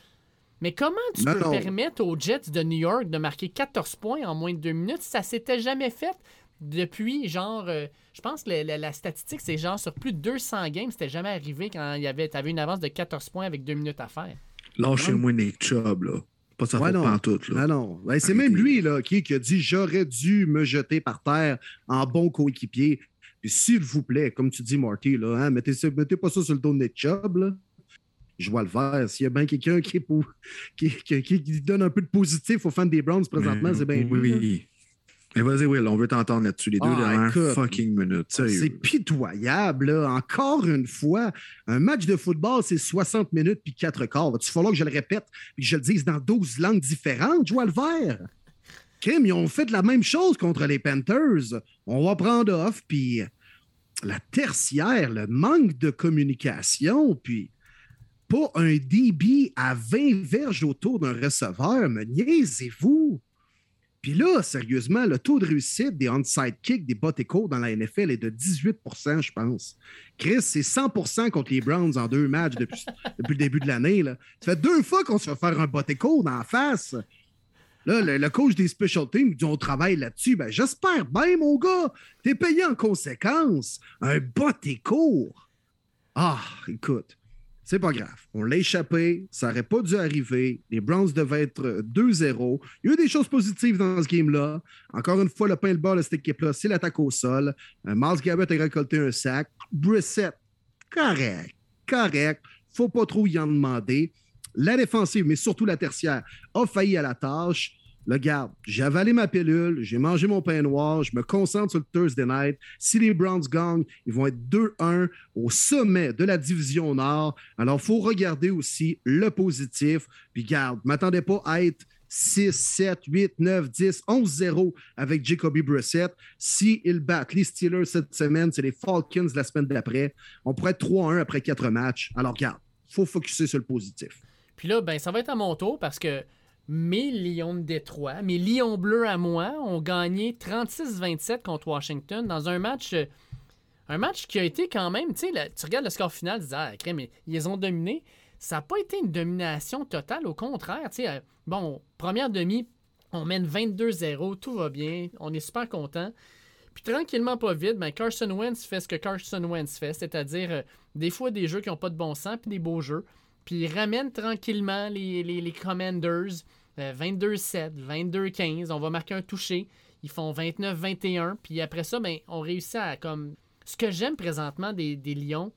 Mais comment tu peux permettre aux Jets de New York de marquer 14 points en moins de deux minutes? Ça s'était jamais fait depuis, genre, euh, je pense que la, statistique, c'est genre sur plus de 200 games, c'était jamais arrivé quand il y avait, avais une avance de 14 points avec deux minutes à faire. Lâchez-moi Nick Chubb, là. Pas ça ouais, non. tout, là. Non. Ben, c'est même lui là, qui, qui a dit J'aurais dû me jeter par terre en bon coéquipier. Puis s'il vous plaît, comme tu dis, Marty, là, hein, mettez, mettez, pas ça sur le dos de Nick Chubb. Là je vois le vert. S'il y a bien quelqu'un [LAUGHS] qui, qui, donne un peu de positif aux fans des Browns présentement, c'est bien oui. Oui. Mais vas-y, Will, on veut t'entendre là-dessus les deux ah, dernières fucking minutes. C'est pitoyable, là. Encore une fois, un match de football, c'est 60 minutes puis 4 quarts. Va-tu falloir que je le répète puis que je le dise dans 12 langues différentes, je vois le vert? Kim, ils ont fait la même chose contre les Panthers. On va prendre off, puis la tertiaire, le manque de communication, puis pas un DB à 20 verges autour d'un receveur, me niaisez-vous? Puis là, sérieusement, le taux de réussite des onside kicks, des bot dans la NFL est de 18% je pense. Chris, c'est 100% contre les Browns en deux matchs depuis, [LAUGHS] le début de l'année. Ça fait deux fois qu'on se fait faire un bot dans la face. Là, le, coach des special teams dit on travaille là-dessus. Ben, j'espère bien, mon gars. T'es payé en conséquence. Un bot Ah, écoute. C'est pas grave. On l'a échappé. Ça n'aurait pas dû arriver. Les Browns devaient être 2-0. Il y a eu des choses positives dans ce game-là. Encore une fois, le pain le bas de cette équipe-là, c'est l'attaque au sol. Euh, Miles Garrett a récolté un sac. Brissett, correct. Correct. Faut pas trop y en demander. La défensive, mais surtout la tertiaire, a failli à la tâche. Le garde, j'ai avalé ma pilule, j'ai mangé mon pain noir, je me concentre sur le Thursday night. Si les Browns gagnent, ils vont être 2-1 au sommet de la division Nord. Alors, il faut regarder aussi le positif. Puis, garde, ne m'attendez pas à être 6, 7, 8, 9, 10, 11-0 avec Jacoby Brissett. S'ils battent les Steelers cette semaine, c'est les Falcons la semaine d'après. On pourrait être 3-1 après 4 matchs. Alors, garde, il faut focuser sur le positif. Puis là, ben, ça va être à mon tour parce que mes Lions de Détroit, mes Lions bleus à moi, ont gagné 36-27 contre Washington dans un match, euh, Un match qui a été quand même, tu regardes le score final, tu dis, ah, mais ils ont dominés. Ça n'a pas été une domination totale, au contraire. Euh, bon, première demi, on mène 22-0, tout va bien, on est super content. Puis tranquillement, pas vite, ben Carson Wentz fait ce que Carson Wentz fait, c'est-à-dire euh, des fois des jeux qui n'ont pas de bon sens, puis des beaux jeux. Puis il ramène tranquillement les, les, Commanders 22-7, euh, 22-15. On va marquer un toucher. Ils font 29-21. Puis après ça, ben, on réussit à comme. Ce que j'aime présentement des, des Lions,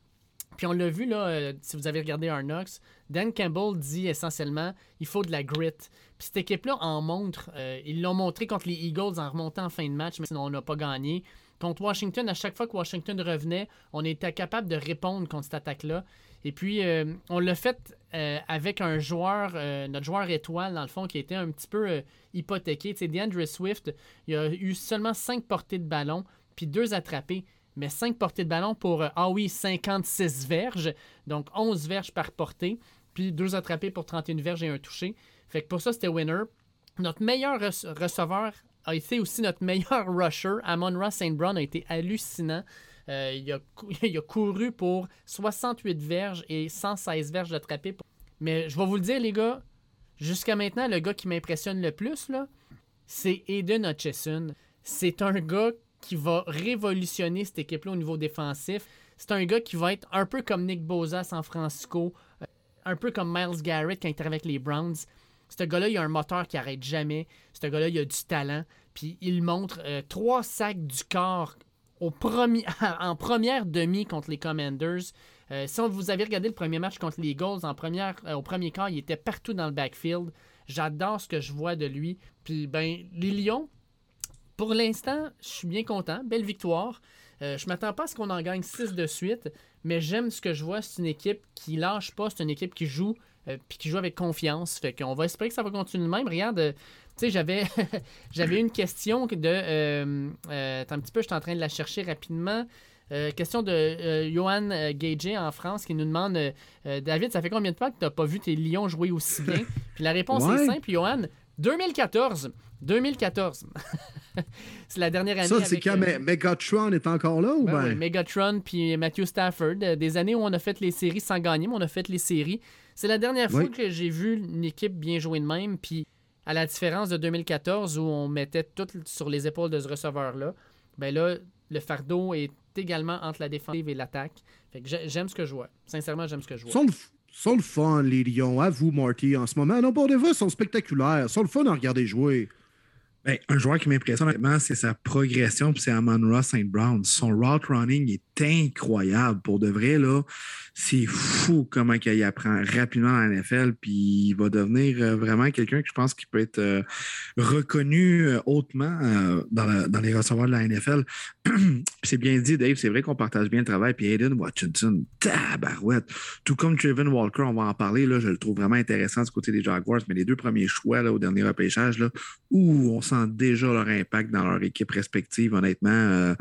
puis on l'a vu, là, euh, si vous avez regardé Arnox, Dan Campbell dit essentiellement il faut de la grit. Puis cette équipe-là en montre. Euh, ils l'ont montré contre les Eagles en remontant en fin de match, mais sinon on n'a pas gagné. Contre Washington, à chaque fois que Washington revenait, on était capable de répondre contre cette attaque-là. Et puis, euh, on l'a fait avec un joueur, notre joueur étoile, dans le fond, qui était un petit peu hypothéqué. Tu sais, DeAndre Swift, il a eu seulement cinq portées de ballon, puis deux attrapés mais 5 portées de ballon pour, euh, ah oui, 56 verges, donc 11 verges par portée, puis deux attrapés pour 31 verges et un touché. Fait que pour ça, c'était winner. Notre meilleur receveur a été aussi notre meilleur [LAUGHS] rusher. Amon Ross St. Brown a été hallucinant. Euh, [LAUGHS] il, a, couru pour 68 verges et 116 verges d'attrapés. Mais je vais vous le dire, les gars, jusqu'à maintenant, le gars qui m'impressionne le plus, là, c'est Aiden Hutchison. C'est un gars qui va révolutionner cette équipe-là au niveau défensif. C'est un gars qui va être un peu comme Nick Bosa San Francisco, euh, un peu comme Miles Garrett quand il était avec les Browns. Ce gars-là, il a un moteur qui arrête jamais. Ce gars-là, il a du talent. Puis il montre euh, trois sacs du corps [LAUGHS] en première demi contre les Commanders. Euh, si vous avez regardé le premier match contre les Eagles, première, au premier quart, il était partout dans le backfield. J'adore ce que je vois de lui. Puis ben, les Lions, pour l'instant, je suis bien content. Belle victoire. Euh, je m'attends pas à ce qu'on en gagne 6 de suite, mais j'aime ce que je vois. C'est une équipe qui lâche pas, c'est une équipe qui joue euh, puis qui joue avec confiance. Fait qu'on va espérer que ça va continuer de même. Regarde, euh, tu sais, j'avais [LAUGHS] j'avais une question de euh, un petit peu, je suis en train de la chercher rapidement. question de Johan Gage en France qui nous demande David, ça fait combien de temps que tu n'as pas vu tes Lions jouer aussi bien? Puis la réponse est simple, Johan 2014. 2014. [LAUGHS] c'est la dernière année. Ça, c'est quand euh, Megatron est encore là ou ben Megatron puis Matthew Stafford. Euh, des années où on a fait les séries sans gagner, mais on a fait les séries. C'est la dernière fois que j'ai vu une équipe bien jouer de même. Puis à la différence de 2014 où on mettait tout sur les épaules de ce receveur-là, ben là, le fardeau est également entre la défensive et l'attaque. Fait que j'aime ce que je vois. Sincèrement, j'aime ce que je vois. Le, sont le fun, les Lions. À vous, Marty, en ce moment. Non, pour fois, ils sont spectaculaires. Sont le fun à regarder jouer. Ben, un joueur qui m'impressionne honnêtement, c'est sa progression, puis c'est Amon Ross St. Brown. Son route running est incroyable. Pour de vrai, là, c'est fou comment il apprend rapidement dans la NFL, puis il va devenir euh, vraiment quelqu'un que je pense qui peut être euh, reconnu euh, hautement dans, les receveurs de la NFL. [CLEARS THROAT] c'est bien dit, Dave, c'est vrai qu'on partage bien le travail, puis Aiden Washington, tabarouette. Tout comme Trevin Walker, on va en parler, là, je le trouve vraiment intéressant du côté des Jaguars, mais les deux premiers choix là, au dernier repêchage, là, où on sent déjà leur impact dans leur équipe respective, honnêtement,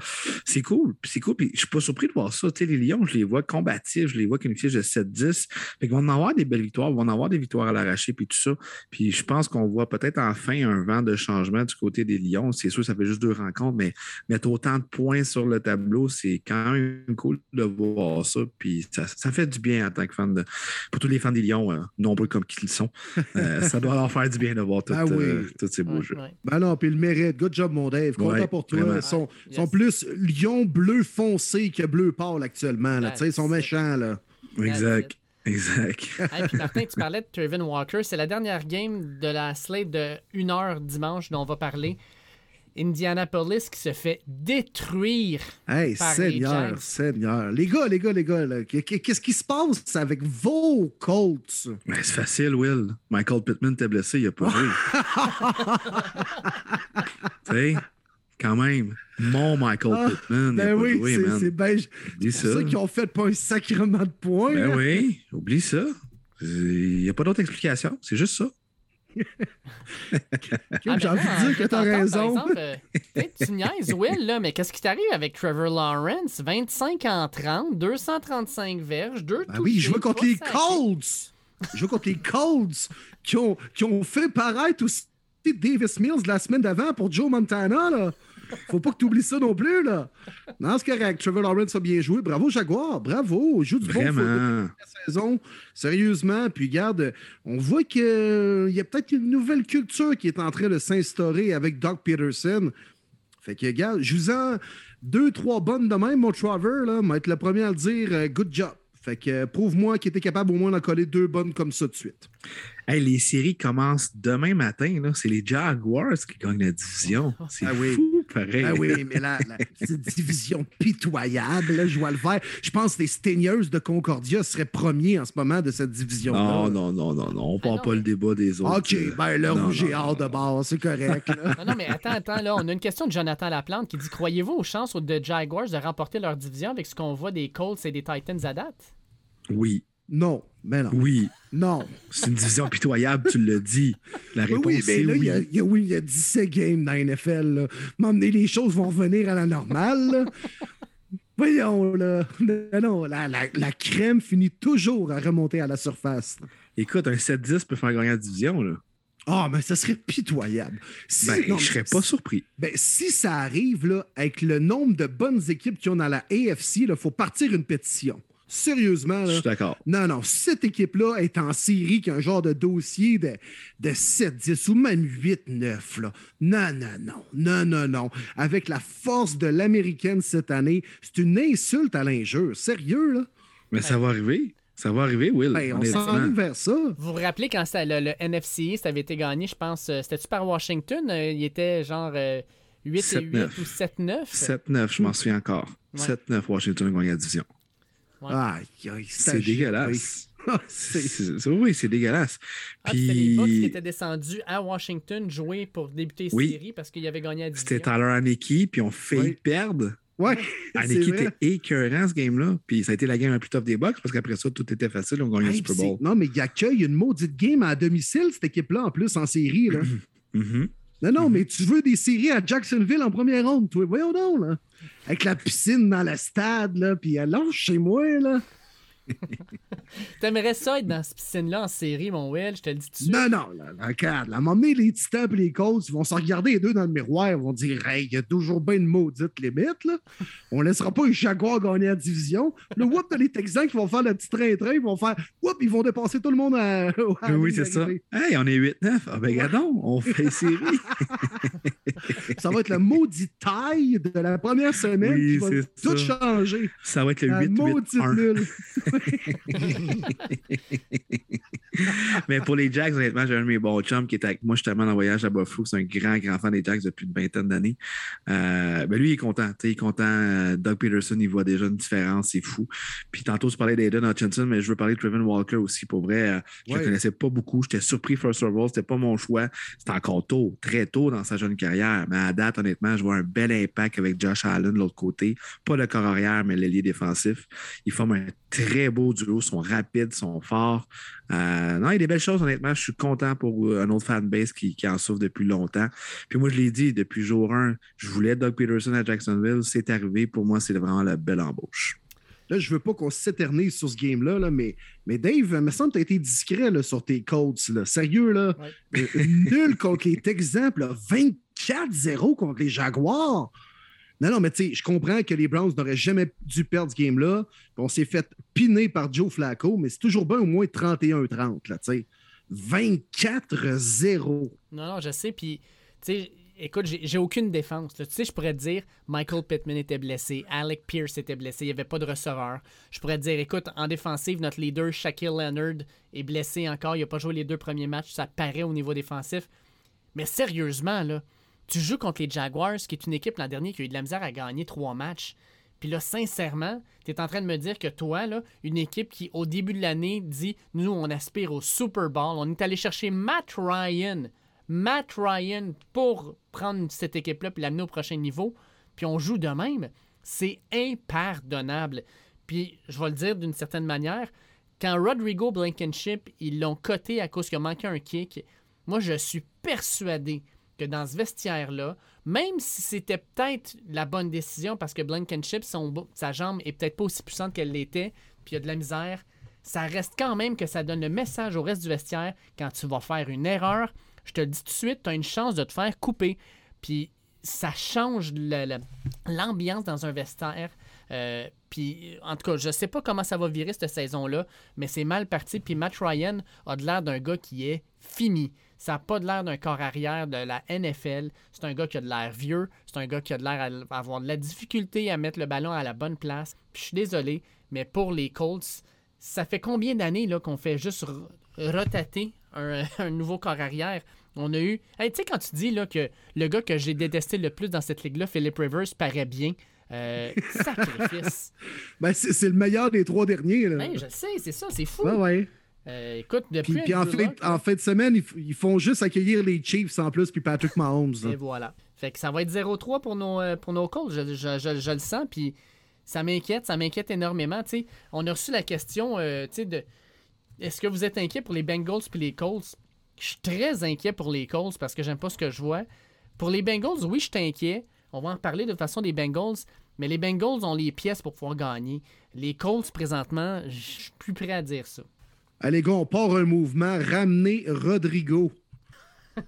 c'est cool. c'est cool, puis je suis pas surpris de voir ça. Tu sais, les Lions, je les vois combatifs, je les vois qu'une fiche de 7-10. Fait qu'ils vont en avoir des belles victoires, ils vont en avoir des victoires à l'arraché, puis tout ça. Puis je pense qu'on voit peut-être enfin un vent de changement du côté des Lions. C'est sûr, ça fait juste deux rencontres, mais mettre autant de points sur le tableau, c'est quand même cool de voir ça. Puis ça, fait du bien en tant que fan de. Pour tous les fans des Lions, euh, nombreux comme qu'ils sont, euh, ça doit leur faire du bien de voir tout, ah euh, tous ces beaux jeux. Ben non, puis le mérite. Good job, mon Dave. Content pour toi. Ils sont, sont, plus Lion bleu foncé que bleu pâle actuellement. Là. Ils sont méchants. Là. Exact. Exact. puis Martin, [LAUGHS] tu parlais de Trevin Walker. C'est la dernière game de la slate de 1 heure dimanche dont on va parler. Indianapolis qui se fait détruire. Hey, par Seigneur, les Seigneur. Les gars, les gars, les gars, qu'est-ce qui se passe avec vos Colts? Ben, c'est facile, Will. Michael Pittman t'es blessé, il a pas joué. [LAUGHS] tu sais? quand même. Mon Michael ah, Pittman. Ben oui, c'est bien. C'est ça, qu'ils ont fait pas un sacrement de points. Ben oui, oublie ça. Il n'y a pas d'autre explication. C'est juste ça. [LAUGHS] Ah, j'ai envie de dire que t'as raison. Par exemple, euh, tu niaises, Will, là, mais qu'est-ce qui t'arrive avec Trevor Lawrence? 25 en 30, 235 verges, 2 ben oui, je joue contre les Colts. Je joue contre les Colts qui ont, qui ont fait paraître aussi Davis Mills la semaine d'avant pour Joe Montana. Là. Faut pas que tu oublies ça non plus, là. Non, c'est correct. Trevor Lawrence a bien joué. Bravo, Jaguar. Bravo. Il joue du bon football la saison. Sérieusement. Puis, regarde, on voit qu'il y a peut-être une nouvelle culture qui est en train de s'instaurer avec Doug Peterson. Fait que, regarde, je vous en deux, trois bonnes de même, mon Trevor, là. Moi, être le premier à le dire, euh, good job. Fait que, euh, prouve-moi qu'il était capable au moins d'en coller deux bonnes comme ça de suite. Hey, les séries commencent demain matin. là. C'est les Jaguars qui gagnent la division. [LAUGHS] C'est Ah oui. fou, pareil. Ah oui, mais là, la, cette division pitoyable, là, je vois le faire. Je pense que les Staigners de Concordia seraient premiers en ce moment de cette division-là. Non, non, non, non, non. On Ah part pas mais- le débat des autres. OK, ben le non, rouge non, hors de bord, c'est correct. là. [LAUGHS] Non, non, mais attends, attends, là, on a une question de Jonathan Laplante qui dit Croyez-vous aux chances de Jaguars de remporter leur division avec ce qu'on voit des Colts et des Titans à date? Oui, non, mais non. oui. Non. C'est une division pitoyable, tu l'as dit. La réponse oui, mais est là, il oui. y a, il y a- oui, il y a 17 games dans la NFL. là. M'emmener, les choses vont revenir à la normale. là. Voyons, là. Non, non, la, la- la crème finit toujours à remonter à la surface. Écoute, un 7-10 peut faire gagner la division. Là. Ah, mais ça serait pitoyable. Si, Ben, non, je serais pas surpris. Ben, si ça arrive, là, avec le nombre de bonnes équipes qu'il y a dans la AFC, il faut partir une pétition. Sérieusement, Je là. suis d'accord. Non, non, cette équipe-là est en série qui a un genre de dossier de, de 7, 10 ou même 8, 9. Là. Non, non, non, non, non, non. Avec la force de l'américaine cette année, c'est une insulte à l'injure. Sérieux, là? Mais ça va arriver. Ça va arriver, Will. Ben, on s'en vers ça. Vous vous rappelez quand le, le NFC, ça avait été gagné, je pense, euh, c'était-tu par Washington? Euh, Il était genre euh, 8 et 8 7-9. ou 7-9 7-9, je m'en souviens encore. Ouais. 7-9, Washington a gagné la division. Ouais. Aïe, aïe, C'est dégueulasse. Ah, [LAUGHS] C'est- Oui, c'est dégueulasse. Ah, puis c'était les Bucks qui étaient descendus à Washington jouer pour débuter les Oui. séries parce qu'ils avaient gagné division. c'était Tyler Haneke, puis on failli Oui. perdre. Ouais, [LAUGHS] vrai. était écœurant, ce game-là. Puis ça a été la game la plus tough des Bucks, parce qu'après ça, tout était facile. On gagnait le Hey, Super puis Bowl. Non, mais il accueille une maudite game à domicile, cette équipe-là, en plus, en série. Là. Mhm. Non, non, Mhm. mais tu veux des séries à Jacksonville en première ronde, toi. Voyons donc, là. Avec la piscine dans le stade, là, puis elle lâche chez moi, là. [LAUGHS] T'aimerais ça être dans cette piscine-là en série, mon Will, je te le dis tout de suite. Non, non, là, là, regarde, à un moment donné, les Titans et les Colts, ils vont se regarder les deux dans le miroir, ils vont dire, hey, il y a toujours bien une maudite limite, là. On laissera pas les Jaguars gagner la division. Le whoop, t'as les Texans qui vont faire le petit train-train, ils vont faire, whoop, ils vont dépasser tout le monde à. [LAUGHS] oui, c'est ça. Hey, on est 8-9. Ah ben, gadon, on fait [LAUGHS] série. Ça va être le maudit taille de la première semaine Oui, qui va tout ça. changer. Ça va être le La maudite 8-8-1. nulle. [LAUGHS] Mais pour les Jacks, honnêtement, j'ai un de mes bons chums qui est avec moi justement en voyage à Buffalo. C'est un grand, grand fan des Jacks depuis une vingtaine d'années. Euh, ben lui, il est content. Il est content. Euh, Doug Peterson, il voit déjà une différence. C'est fou. Puis tantôt, je parlais d'Aiden Hutchinson, mais je veux parler de Trevin Walker aussi. Pour vrai, euh, je ne Ouais. le connaissais pas beaucoup. J'étais surpris first of all. C'était pas mon choix. C'était encore tôt, très tôt dans sa jeune carrière. Mais à date, honnêtement, je vois un bel impact avec Josh Allen de l'autre côté. Pas le corps arrière, mais l'ailier défensif. Ils forment un très beau duo. Ils sont rapides, ils sont forts. Euh, non, il y a des belles choses, honnêtement. Je suis content pour euh, un autre fanbase qui, qui en souffre depuis longtemps. Puis moi, je l'ai dit depuis jour 1, je voulais Doug Peterson à Jacksonville. C'est arrivé. Pour moi, c'est vraiment la belle embauche. Là, je veux pas qu'on s'éternise sur ce game-là, là, mais, mais Dave, il me semble que tu as été discret là, sur tes Colts. Là. Sérieux, là? Ouais. Euh, nul contre les Texans, puis là, 24-0 contre les Jaguars. Non, non, mais tu sais, je comprends que les Browns n'auraient jamais dû perdre ce game-là. On s'est fait piner par Joe Flacco, mais c'est toujours bien au moins 31-30, là, tu sais. 24-0. Non, non, je sais. Puis, tu sais, écoute, j'ai aucune défense. Tu sais, je pourrais te dire, Michael Pittman était blessé, Alec Pierce était blessé, il n'y avait pas de receveur. Je pourrais te dire, écoute, en défensive, notre leader, Shaquille Leonard, est blessé encore. Il n'a pas joué les deux premiers matchs. Ça paraît au niveau défensif. Mais sérieusement, là, tu joues contre les Jaguars, qui est une équipe l'an dernier qui a eu de la misère à gagner trois matchs. Puis là, sincèrement, tu es en train de me dire que toi, là, une équipe qui, au début de l'année, dit Nous, on aspire au Super Bowl. On est allé chercher Matt Ryan. Matt Ryan pour prendre cette équipe-là puis l'amener au prochain niveau. Puis on joue de même. C'est impardonnable. Puis je vais le dire d'une certaine manière. Quand Rodrigo Blankenship, ils l'ont coté à cause qu'il a manqué un kick, moi, je suis persuadé que dans ce vestiaire-là, même si c'était peut-être la bonne décision parce que Blankenship, son, sa jambe est peut-être pas aussi puissante qu'elle l'était, puis il y a de la misère, ça reste quand même que ça donne le message au reste du vestiaire quand tu vas faire une erreur. Je te le dis tout de suite, tu as une chance de te faire couper. Puis ça change l'ambiance dans un vestiaire. Euh, puis, en tout cas, je sais pas comment ça va virer cette saison-là, mais c'est mal parti. Puis Matt Ryan a de l'air d'un gars qui est fini. Ça n'a pas de l'air d'un corps arrière de la NFL. C'est un gars qui a de l'air vieux. C'est un gars qui a de l'air à avoir de la difficulté à mettre le ballon à la bonne place. Puis je suis désolé, mais pour les Colts, ça fait combien d'années qu'on fait juste rotater [LAUGHS] un, nouveau corps arrière? On a eu. tu sais, quand tu dis là, que le gars que j'ai détesté le plus dans cette ligue-là, Philip Rivers, paraît bien. Euh, sacrifice. [LAUGHS] ben, c'est le meilleur des trois derniers. Là. Ben, je sais, c'est ça, c'est fou. Ouais, ouais. Euh, écoute, depuis. Puis, en, fin, en, fin, de semaine, ils, font juste accueillir les Chiefs en plus, puis Patrick Mahomes. Et voilà. Fait que ça va être 0-3 pour nos, euh, pour nos Colts, je, je, je, le sens, puis ça m'inquiète, ça m'inquiète énormément. On a reçu la question euh, de est-ce que vous êtes inquiet pour les Bengals puis les Colts? Je suis très inquiet pour les Colts parce que j'aime pas ce que je vois. Pour les Bengals, oui, je suis inquiet. On va en parler de façon des Bengals, mais les Bengals ont les pièces pour pouvoir gagner. Les Colts, présentement, je suis plus prêt à dire ça. Allez, gars, on part un mouvement. Ramener Rodrigo. [LAUGHS]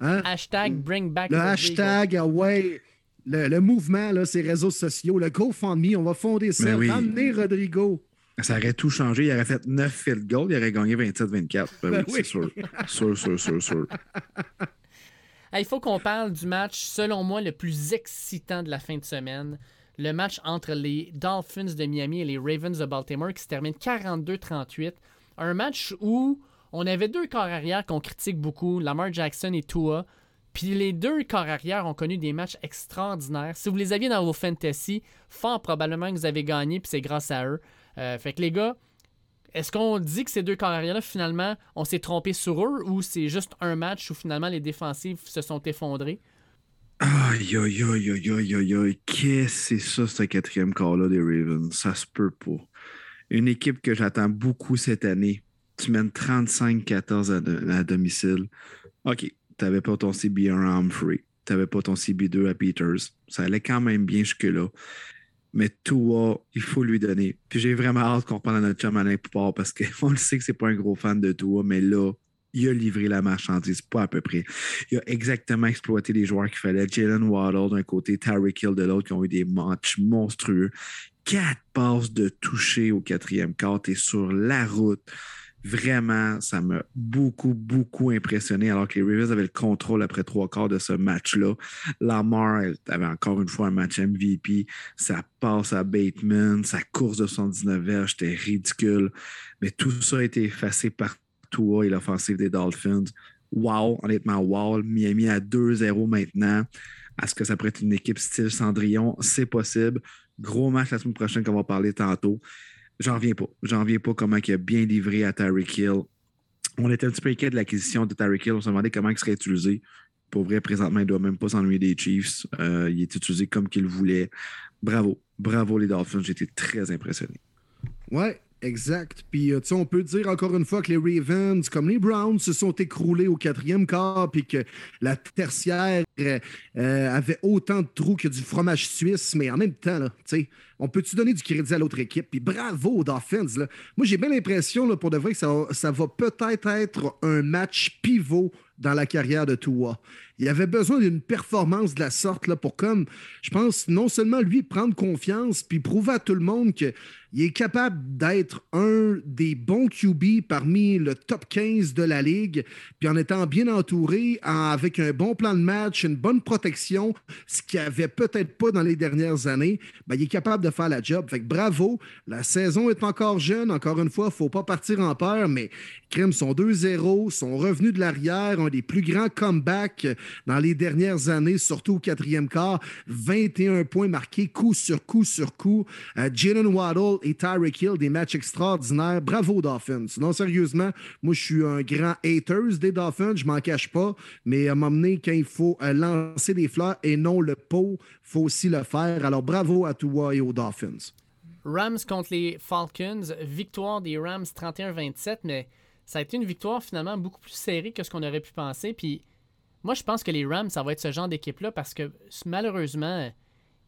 Hein? Hashtag bring back Le hashtag, ah ouais. Le, mouvement, là, ces réseaux sociaux, le GoFundMe, on va fonder ça. Ramener Rodrigo. Ça aurait tout changé. Il aurait fait 9 field goals, il aurait gagné 27-24. Ben, ben, oui, c'est sûr. sûr, sûr, sûr, sûr. [LAUGHS] Il faut qu'on parle du match, selon moi, le plus excitant de la fin de semaine. Le match entre les Dolphins de Miami et les Ravens de Baltimore qui se termine 42-38. Un match où on avait deux corps arrière qu'on critique beaucoup, Lamar Jackson et Tua. Puis les deux corps arrière ont connu des matchs extraordinaires. Si vous les aviez dans vos fantasy, fort probablement que vous avez gagné, puis c'est grâce à eux. Euh, fait que les gars, est-ce qu'on dit que ces deux corps arrière-là, finalement, on s'est trompé sur eux ou c'est juste un match où finalement les défensifs se sont effondrés? Aïe, aïe, aïe, aïe, aïe, aïe, aïe. Qu'est-ce que c'est ça, ce quatrième corps-là des Ravens? Ça se peut pas. Une équipe que j'attends beaucoup cette année. Tu mènes 35-14 à, domicile. OK, tu n'avais pas ton CB1 à Humphrey. Tu n'avais pas ton CB2 à Peters. Ça allait quand même bien jusque-là. Mais Tua, il faut lui donner. Puis j'ai vraiment hâte qu'on reprenne notre chum Alain Poupard parce qu'on [LAUGHS] le sait que c'est pas un gros fan de Tua, mais là, il a livré la marchandise, pas à peu près. Il a exactement exploité les joueurs qu'il fallait. Jalen Waddle d'un côté, Tyreek Hill de l'autre, qui ont eu des matchs monstrueux. Quatre passes de toucher au quatrième quart. et sur la route. Vraiment, ça m'a beaucoup, beaucoup impressionné alors que les Ravens avaient le contrôle après trois quarts de ce match-là. Lamar avait encore une fois un match MVP. Ça passe à Bateman, sa course de 79 verges, c'était ridicule. Mais tout ça a été effacé par Tua et l'offensive des Dolphins. Wow, honnêtement, wow. Miami à 2-0 maintenant. Est-ce que ça pourrait être une équipe style Cendrillon? C'est possible. Gros match la semaine prochaine qu'on va parler tantôt. J'en reviens pas. J'en reviens pas comment il a bien livré à Tyreek Hill. On était un petit peu inquiet de l'acquisition de Tyreek Hill. On se demandait comment il serait utilisé. Pour vrai, présentement, il ne doit même pas s'ennuyer des Chiefs. Euh, il est utilisé comme qu'il voulait. Bravo. Bravo les Dolphins. Été très impressionné. Ouais, Exact. Puis, euh, on peut dire encore une fois que les Ravens, comme les Browns, se sont écroulés au quatrième quart, puis que la tertiaire euh, avait autant de trous que du fromage suisse, mais en même temps, là, on peut-tu donner du crédit à l'autre équipe? Puis bravo Dolphins. Moi, j'ai bien l'impression, pour de vrai, que ça va peut-être être un match pivot dans la carrière de Tua. Il avait besoin d'une performance de la sorte là, pour, comme, je pense, non seulement lui prendre confiance, puis prouver à tout le monde qu'il est capable d'être un des bons QB parmi le top 15 de la ligue, puis en étant bien entouré, avec un bon plan de match, une bonne protection, ce qu'il avait peut-être pas dans les dernières années, ben, il est capable de faire la job. Fait que bravo, la saison est encore jeune, encore une fois, il ne faut pas partir en peur, mais Crème sont 2-0, sont revenus de l'arrière, un des plus grands comebacks dans les dernières années, surtout au quatrième quart. 21 points marqués coup sur coup sur coup. Euh, Jalen Waddle et Tyreek Hill, des matchs extraordinaires. Bravo, Dolphins. Non, sérieusement, moi, je suis un grand hater des Dolphins, je m'en cache pas, mais à m'emmener quand il faut euh, lancer des fleurs et non le pot, faut aussi le faire. Alors, bravo à toi et aux Dolphins. Rams contre les Falcons, victoire des Rams 31-27, mais ça a été une victoire finalement beaucoup plus serrée que ce qu'on aurait pu penser. Puis moi, je pense que les Rams, ça va être ce genre d'équipe-là parce que malheureusement,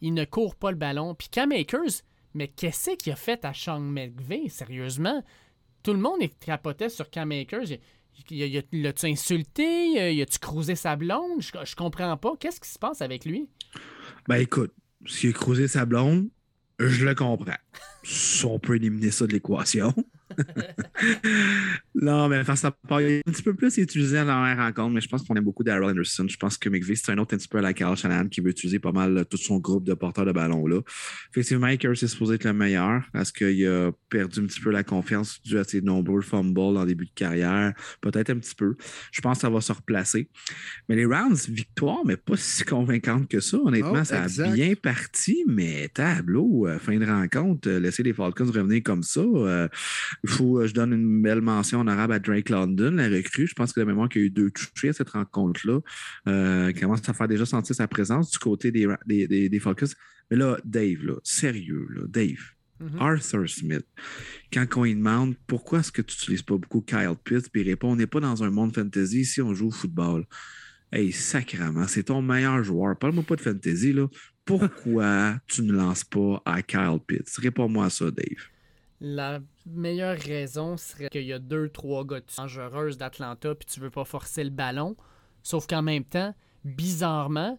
ils ne courent pas le ballon. Puis Cam Akers, mais qu'est-ce qu'il a fait à Sean McVay, sérieusement? Tout le monde est capoté sur Cam Akers. L'as-tu insulté? Y a-tu croisé sa blonde? Je, je comprends pas. Qu'est-ce qui se passe avec lui? Ben écoute, s'il a croisé sa blonde, je le comprends. on peut éliminer ça de l'équation. Non, mais face à part, il est un petit peu plus utilisé dans la rencontre, mais je pense qu'on aime beaucoup Daryl Anderson. Je pense que McVeigh, c'est un autre un petit peu à la Carl Shanahan qui veut utiliser pas mal tout son groupe de porteurs de ballon là. Effectivement, Akers est supposé être le meilleur parce qu'il a perdu un petit peu la confiance dû à ses nombreux fumbles en début de carrière. Peut-être un petit peu. Je pense que ça va se replacer. Mais les rounds, victoire, mais pas si convaincante que ça. Honnêtement, ça a bien parti, mais tableau, euh, fin de rencontre, euh, laisser les Falcons revenir comme ça. Euh, faut, euh, je donne une belle mention en arabe à Drake London, la recrue. Je pense que la mémoire qu'il y a eu deux touchés à cette rencontre-là. Euh, commence à faire déjà sentir sa présence du côté des, des, des, Falcons. Mais là, Dave, là, sérieux, là, Dave. Mm-hmm. Arthur Smith, quand on lui demande pourquoi est-ce que tu n'utilises pas beaucoup Kyle Pitts, puis il répond on n'est pas dans un monde fantasy si on joue au football. Hey, sacrément, c'est ton meilleur joueur. Parle-moi pas de fantasy, là. Pourquoi tu ne lances pas à Kyle Pitts? Réponds-moi à ça, Dave. La meilleure raison serait qu'il y a deux, trois gars dangereuses d'Atlanta puis tu veux pas forcer le ballon. Sauf qu'en même temps, bizarrement,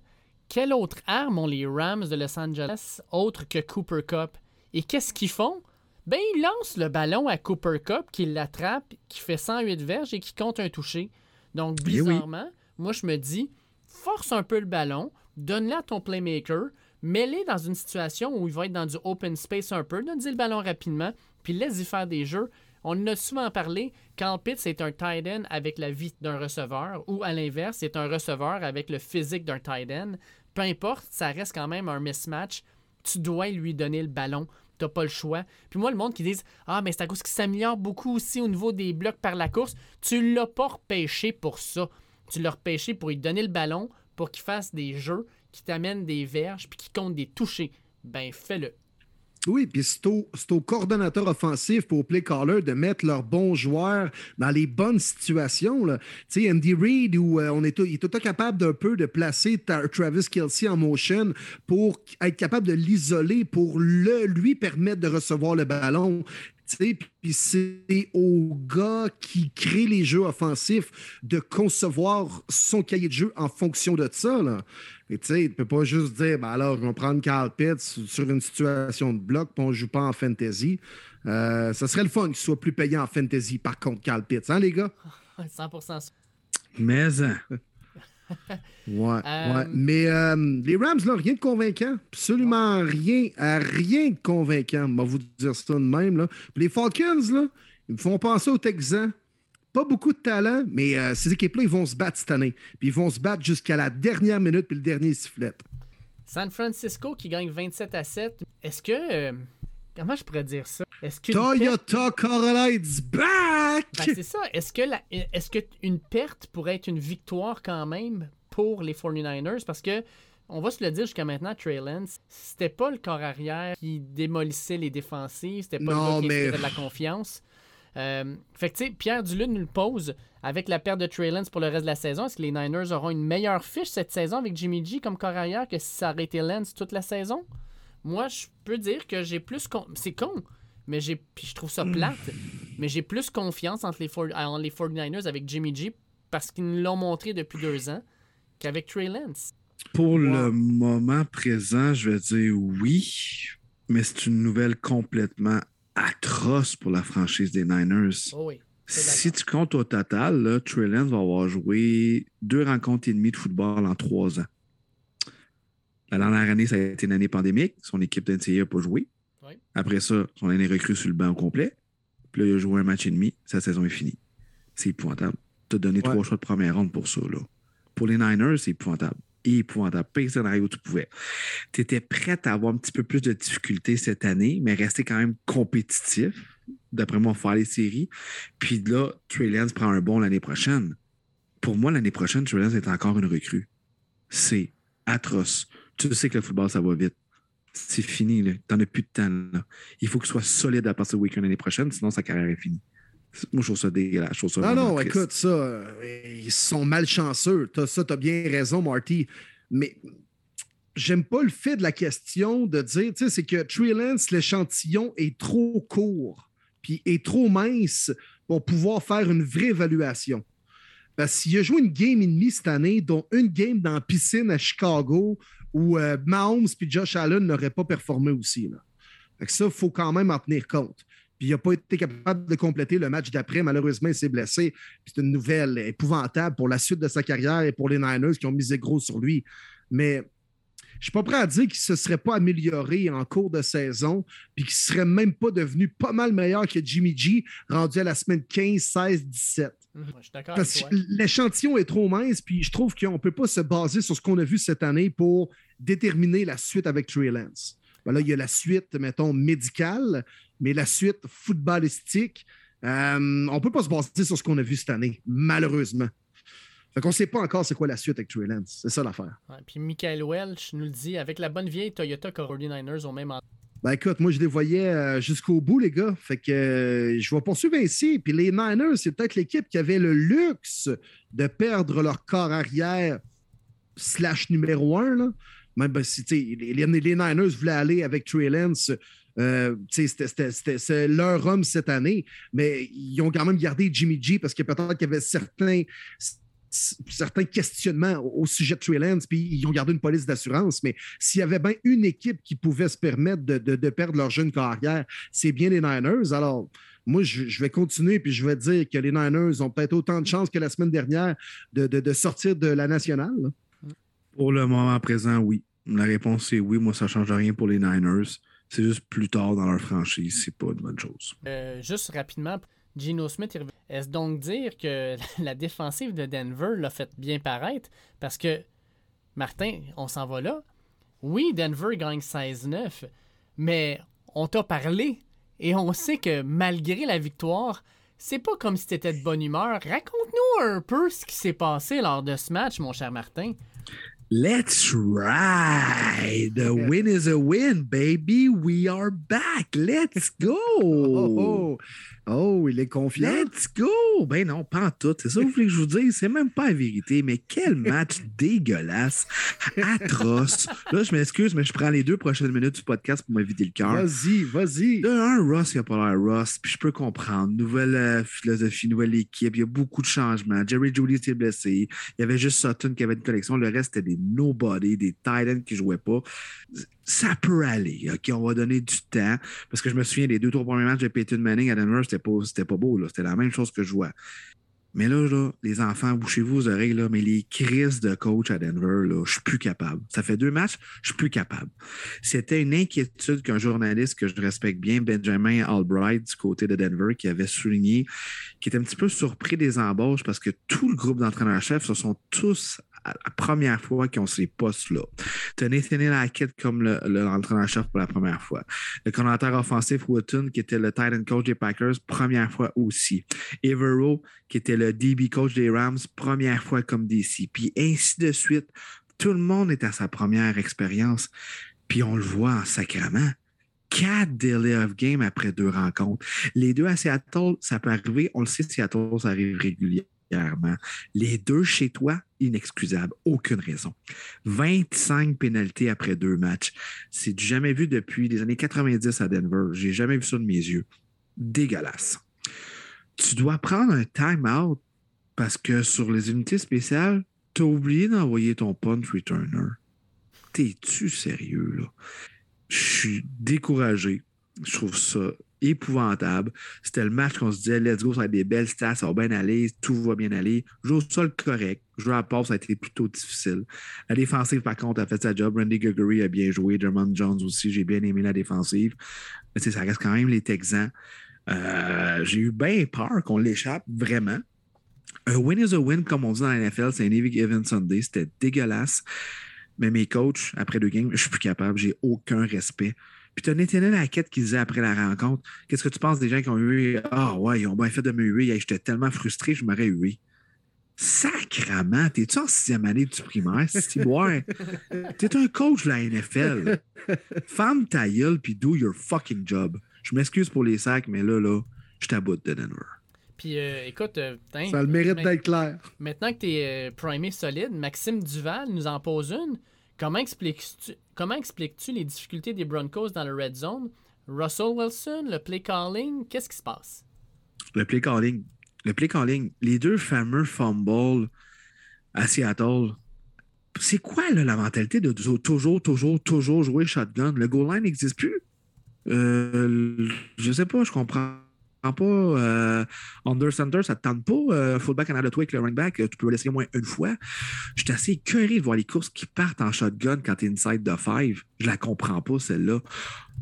quelle autre arme ont les Rams de Los Angeles autre que Cooper Cup? Et qu'est-ce qu'ils font? Ben, ils lancent le ballon à Cooper Cup, qui l'attrape, qui fait 108 verges et qui compte un toucher. Donc, eh bizarrement, moi, je me dis, force un peu le ballon, donne-le à ton playmaker, mets-le dans une situation où il va être dans du open space un peu, donne-lui le ballon rapidement, puis laisse-y faire des jeux. On en a souvent parlé, Carl Pitts c'est un tight end avec la vie d'un receveur, ou à l'inverse, c'est un receveur avec le physique d'un tight end. Peu importe, ça reste quand même un mismatch. Tu dois lui donner le ballon. Tu n'as pas le choix. Puis moi, le monde qui dit Ah, mais c'est à cause qu'il s'améliore beaucoup aussi au niveau des blocs par la course. Tu l'as pas repêché pour ça. Tu l'as repêché pour lui donner le ballon, pour qu'il fasse des jeux qui t'amènent des verges, puis qui comptent des touchés. Ben, fais-le. Oui, puis c'est au, coordonnateur offensif pour play caller de mettre leurs bons joueurs dans les bonnes situations. Tu sais, Andy Reid, où euh, on est, il est tout capable d'un peu de placer Travis Kelsey en motion pour être capable de l'isoler, pour le, lui permettre de recevoir le ballon. Puis c'est au gars qui crée les jeux offensifs de concevoir son cahier de jeu en fonction de ça. Là. Et tu sais, il ne peut pas juste dire, ben alors, on va prendre Carl Pitts sur une situation de bloc, puis on ne joue pas en fantasy. Euh, ça serait le fun qu'il soit plus payant en fantasy, par contre, Carl Pitts, hein, les gars? 100%. Mais, hein. Ouais, euh, ouais. Mais euh, les Rams, là, rien de convaincant. Absolument rien, rien de convaincant. On va vous dire ça de même. Là. les Falcons, là, ils me font penser aux Texans. Pas beaucoup de talent, mais euh, ces équipes-là, ils vont se battre cette année. Puis ils vont se battre jusqu'à la dernière minute puis le dernier sifflet. San Francisco qui gagne 27 à 7. Est-ce que. Comment je pourrais dire ça? Est-ce que Toyota Corolla is back! Ben, c'est ça. Est-ce que, la... est-ce que une perte pourrait être une victoire quand même pour les 49ers? Parce que on va se le dire jusqu'à maintenant, Trey Lance, c'était pas le corps arrière qui démolissait les défensives, c'était pas le gars qui mais... de la confiance. Euh, fait que, tu sais, Pierre Duluth nous le pose avec la perte de Trey Lance pour le reste de la saison. Est-ce que les Niners auront une meilleure fiche cette saison avec Jimmy G comme corps arrière que si ça aurait été Lance toute la saison? Moi, je peux dire que j'ai plus. C'est con, mais j'ai, je trouve ça plate, mais j'ai plus confiance entre les, en les 49ers avec Jimmy G parce qu'ils nous l'ont montré depuis deux ans qu'avec Trey Lance. Pour le moment présent, je vais dire oui, mais c'est une nouvelle complètement atroce pour la franchise des Niners. Oh si tu comptes au total, là, Trey Lance va avoir joué deux rencontres et demie de football en trois ans. La dernière année, ça a été une année pandémique. Son équipe d'NCA n'a pas joué. Après ça, son année recrue sur le banc au complet. Puis là, il a joué un match et demi. Sa saison est finie. C'est épouvantable. Tu as donné trois choix de première ronde pour ça. Là. Pour les Niners, c'est épouvantable épouvantable. Pire scénario où tu pouvais. Tu étais prêt à avoir un petit peu plus de difficultés cette année, mais rester quand même compétitif. D'après moi, faire les séries. Puis là, Trey Lance prend un bon l'année prochaine. Pour moi, l'année prochaine, Trey Lance est encore une recrue. C'est atroce. Tu sais que le football, ça va vite. C'est fini. Tu n'en as plus de temps. Il faut qu'il soit solide à partir du week-end l'année prochaine, sinon sa carrière est finie. Moi, je trouve ça dégueulasse. Je trouve ça non, non, écoute, ça, euh, ils sont malchanceux. As ça, tu as bien raison, Marty. Mais j'aime pas le fait de la question de dire, tu sais, c'est que Trey Lance, l'échantillon est trop court. puis est trop mince pour pouvoir faire une vraie évaluation. Parce qu'il a joué une game et demie cette année, dont une game dans la piscine à Chicago, où euh, Mahomes et Josh Allen n'auraient pas performé aussi. Là. Ça, il faut quand même en tenir compte. Puis il n'a pas été capable de compléter le match d'après. Malheureusement, il s'est blessé. C'est une nouvelle épouvantable pour la suite de sa carrière et pour les Niners qui ont misé gros sur lui. Mais je ne suis pas prêt à dire qu'il ne se serait pas amélioré en cours de saison, puis qu'il ne serait même pas devenu pas mal meilleur que Jimmy G, rendu à la semaine 15, 16, 17. Parce que l'échantillon est trop mince, puis je trouve qu'on ne peut pas se baser sur ce qu'on a vu cette année pour déterminer la suite avec Trey Lance. Ben là, il y a la suite, mettons, médicale, mais la suite footballistique, euh, on ne peut pas se baser sur ce qu'on a vu cette année, malheureusement. Fait qu'on ne sait pas encore c'est quoi la suite avec Trey Lance. C'est ça l'affaire. puis Michael Welch nous le dit, avec la bonne vieille Toyota que Niners ont même ben écoute, moi je les voyais euh, jusqu'au bout, les gars. Fait que euh, je vais poursuivre ainsi. Puis les Niners, c'est peut-être l'équipe qui avait le luxe de perdre leur corps arrière slash numéro un. Là. Même ben, si les, les, Niners voulaient aller avec Trey Lance, euh, c'était leur homme cette année, mais ils ont quand même gardé Jimmy G parce que peut-être qu'il y avait certains, certains questionnements au, sujet de Trey Lance, puis ils ont gardé une police d'assurance. Mais s'il y avait bien une équipe qui pouvait se permettre de, perdre leur jeune carrière, c'est bien les Niners. Alors, moi, je, vais continuer puis je vais dire que les Niners ont peut-être autant de chances que la semaine dernière de, sortir de la nationale. Pour le moment présent, oui. La réponse est oui. Moi, ça ne change rien pour les Niners. C'est juste plus tard dans leur franchise. C'est pas une bonne chose. Euh, juste rapidement, Gino Smith Est-ce donc dire que [LAUGHS] la défensive de Denver l'a fait bien paraître? Parce que, Martin, on s'en va là. Oui, Denver gagne 16-9, mais on t'a parlé et on sait que malgré la victoire, c'est pas comme si t'étais de bonne humeur. Raconte-nous un peu ce qui s'est passé lors de ce match, mon cher Martin. Let's ride. The win is a win, baby. We are back. Let's go. [LAUGHS] Oh, oh. Oh, il est confiant. Let's go! Ben non, pas en tout. C'est ça que vous voulez que je vous dise? C'est même pas la vérité, mais quel [LAUGHS] match dégueulasse, atroce. Là, je m'excuse, mais je prends les deux prochaines minutes du podcast pour m'éviter le cœur. Vas-y, vas-y. De un, Ross, il a pas l'air Ross, puis je peux comprendre. Nouvelle euh, philosophie, nouvelle équipe. Il y a beaucoup de changements. Jerry Judy était blessé. Il y avait juste Sutton qui avait une collection. Le reste, c'était des nobody, des Titans qui jouaient pas ça peut aller. OK, on va donner du temps. Parce que je me souviens des deux, trois premiers matchs de Peyton Manning à Denver, c'était pas, pas beau. C'était la même chose que je vois. Mais là, les enfants, bouchez-vous aux oreilles, là, mais les crises de coach à Denver, je suis plus capable. Ça fait deux matchs, je suis plus capable. C'était une inquiétude qu'un journaliste que je respecte bien, Benjamin Albright, du côté de Denver, qui avait souligné, qui était un petit peu surpris des embauches parce que tout le groupe d'entraîneurs-chefs se sont tous la première fois qu'ils ont ces postes-là. Tu as Nathaniel Hackett comme l'entraîneur-chef pour la première fois. Le coordinateur offensif Wooten, qui était le Titan coach des Packers, première fois aussi. Evero, qui était le DB coach des Rams, première fois comme DC. Puis ainsi de suite. Tout le monde est à sa première expérience. Puis on le voit en sacrament quatre delay of game après deux rencontres. Les deux à Seattle, ça peut arriver. On le sait, Seattle, ça arrive régulièrement. Les deux chez toi, inexcusable. Aucune raison. 25 pénalités après deux matchs. C'est du jamais vu depuis les années 90 à Denver. J'ai jamais vu ça de mes yeux. Dégueulasse. Tu dois prendre un time-out parce que sur les unités spéciales, tu as oublié d'envoyer ton punt returner. T'es-tu sérieux, là? Je suis découragé. Je trouve ça épouvantable. C'était le match qu'on se disait, let's go, ça va être des belles stats, ça va bien aller, tout va bien aller. Jouer au sol correct. Jouer à passe, ça a été plutôt difficile. La défensive, par contre, a fait sa job. Randy Gregory a bien joué. Dermond Jones aussi, j'ai bien aimé la défensive. Mais ça reste quand même les Texans. Euh, j'ai eu bien peur qu'on l'échappe, vraiment. Un win is a win, comme on dit dans la NFL, c'est un Event Sunday. C'était dégueulasse. Mais mes coachs, après deux games, je suis plus capable. J'ai aucun respect puis tu as Nathaniel Hackett qui disait après la rencontre Qu'est-ce que tu penses des gens qui ont eu Ah ouais, ils ont bien fait de me huer. J'étais tellement frustré, je m'aurais hué. Sacrament, t'es-tu en sixième année du primaire, si ouais. [LAUGHS] T'es un coach de la NFL. Femme ta gueule, puis do your fucking job. Je m'excuse pour les sacs, mais là, là, je t'aboute de Denver. Puis euh, écoute, euh, ça le mérite d'être clair. Maintenant que t'es euh, primé solide, Maxime Duval nous en pose une. Comment expliques-tu, comment expliques-tu les difficultés des Broncos dans le red zone? Russell Wilson, le play calling, qu'est-ce qui se passe? Le play calling. Le play calling, les deux fameux fumbles à Seattle. C'est quoi la mentalité de toujours, toujours, toujours jouer shotgun? Le goal line n'existe plus? Euh, je sais pas, je comprends pas. Euh, under center, ça te tente pas. Euh, fullback en toi avec le running back, tu peux l'essayer au moins une fois. Je suis assez curé de voir les courses qui partent en shotgun quand tu es inside de five. Je la comprends pas, celle-là.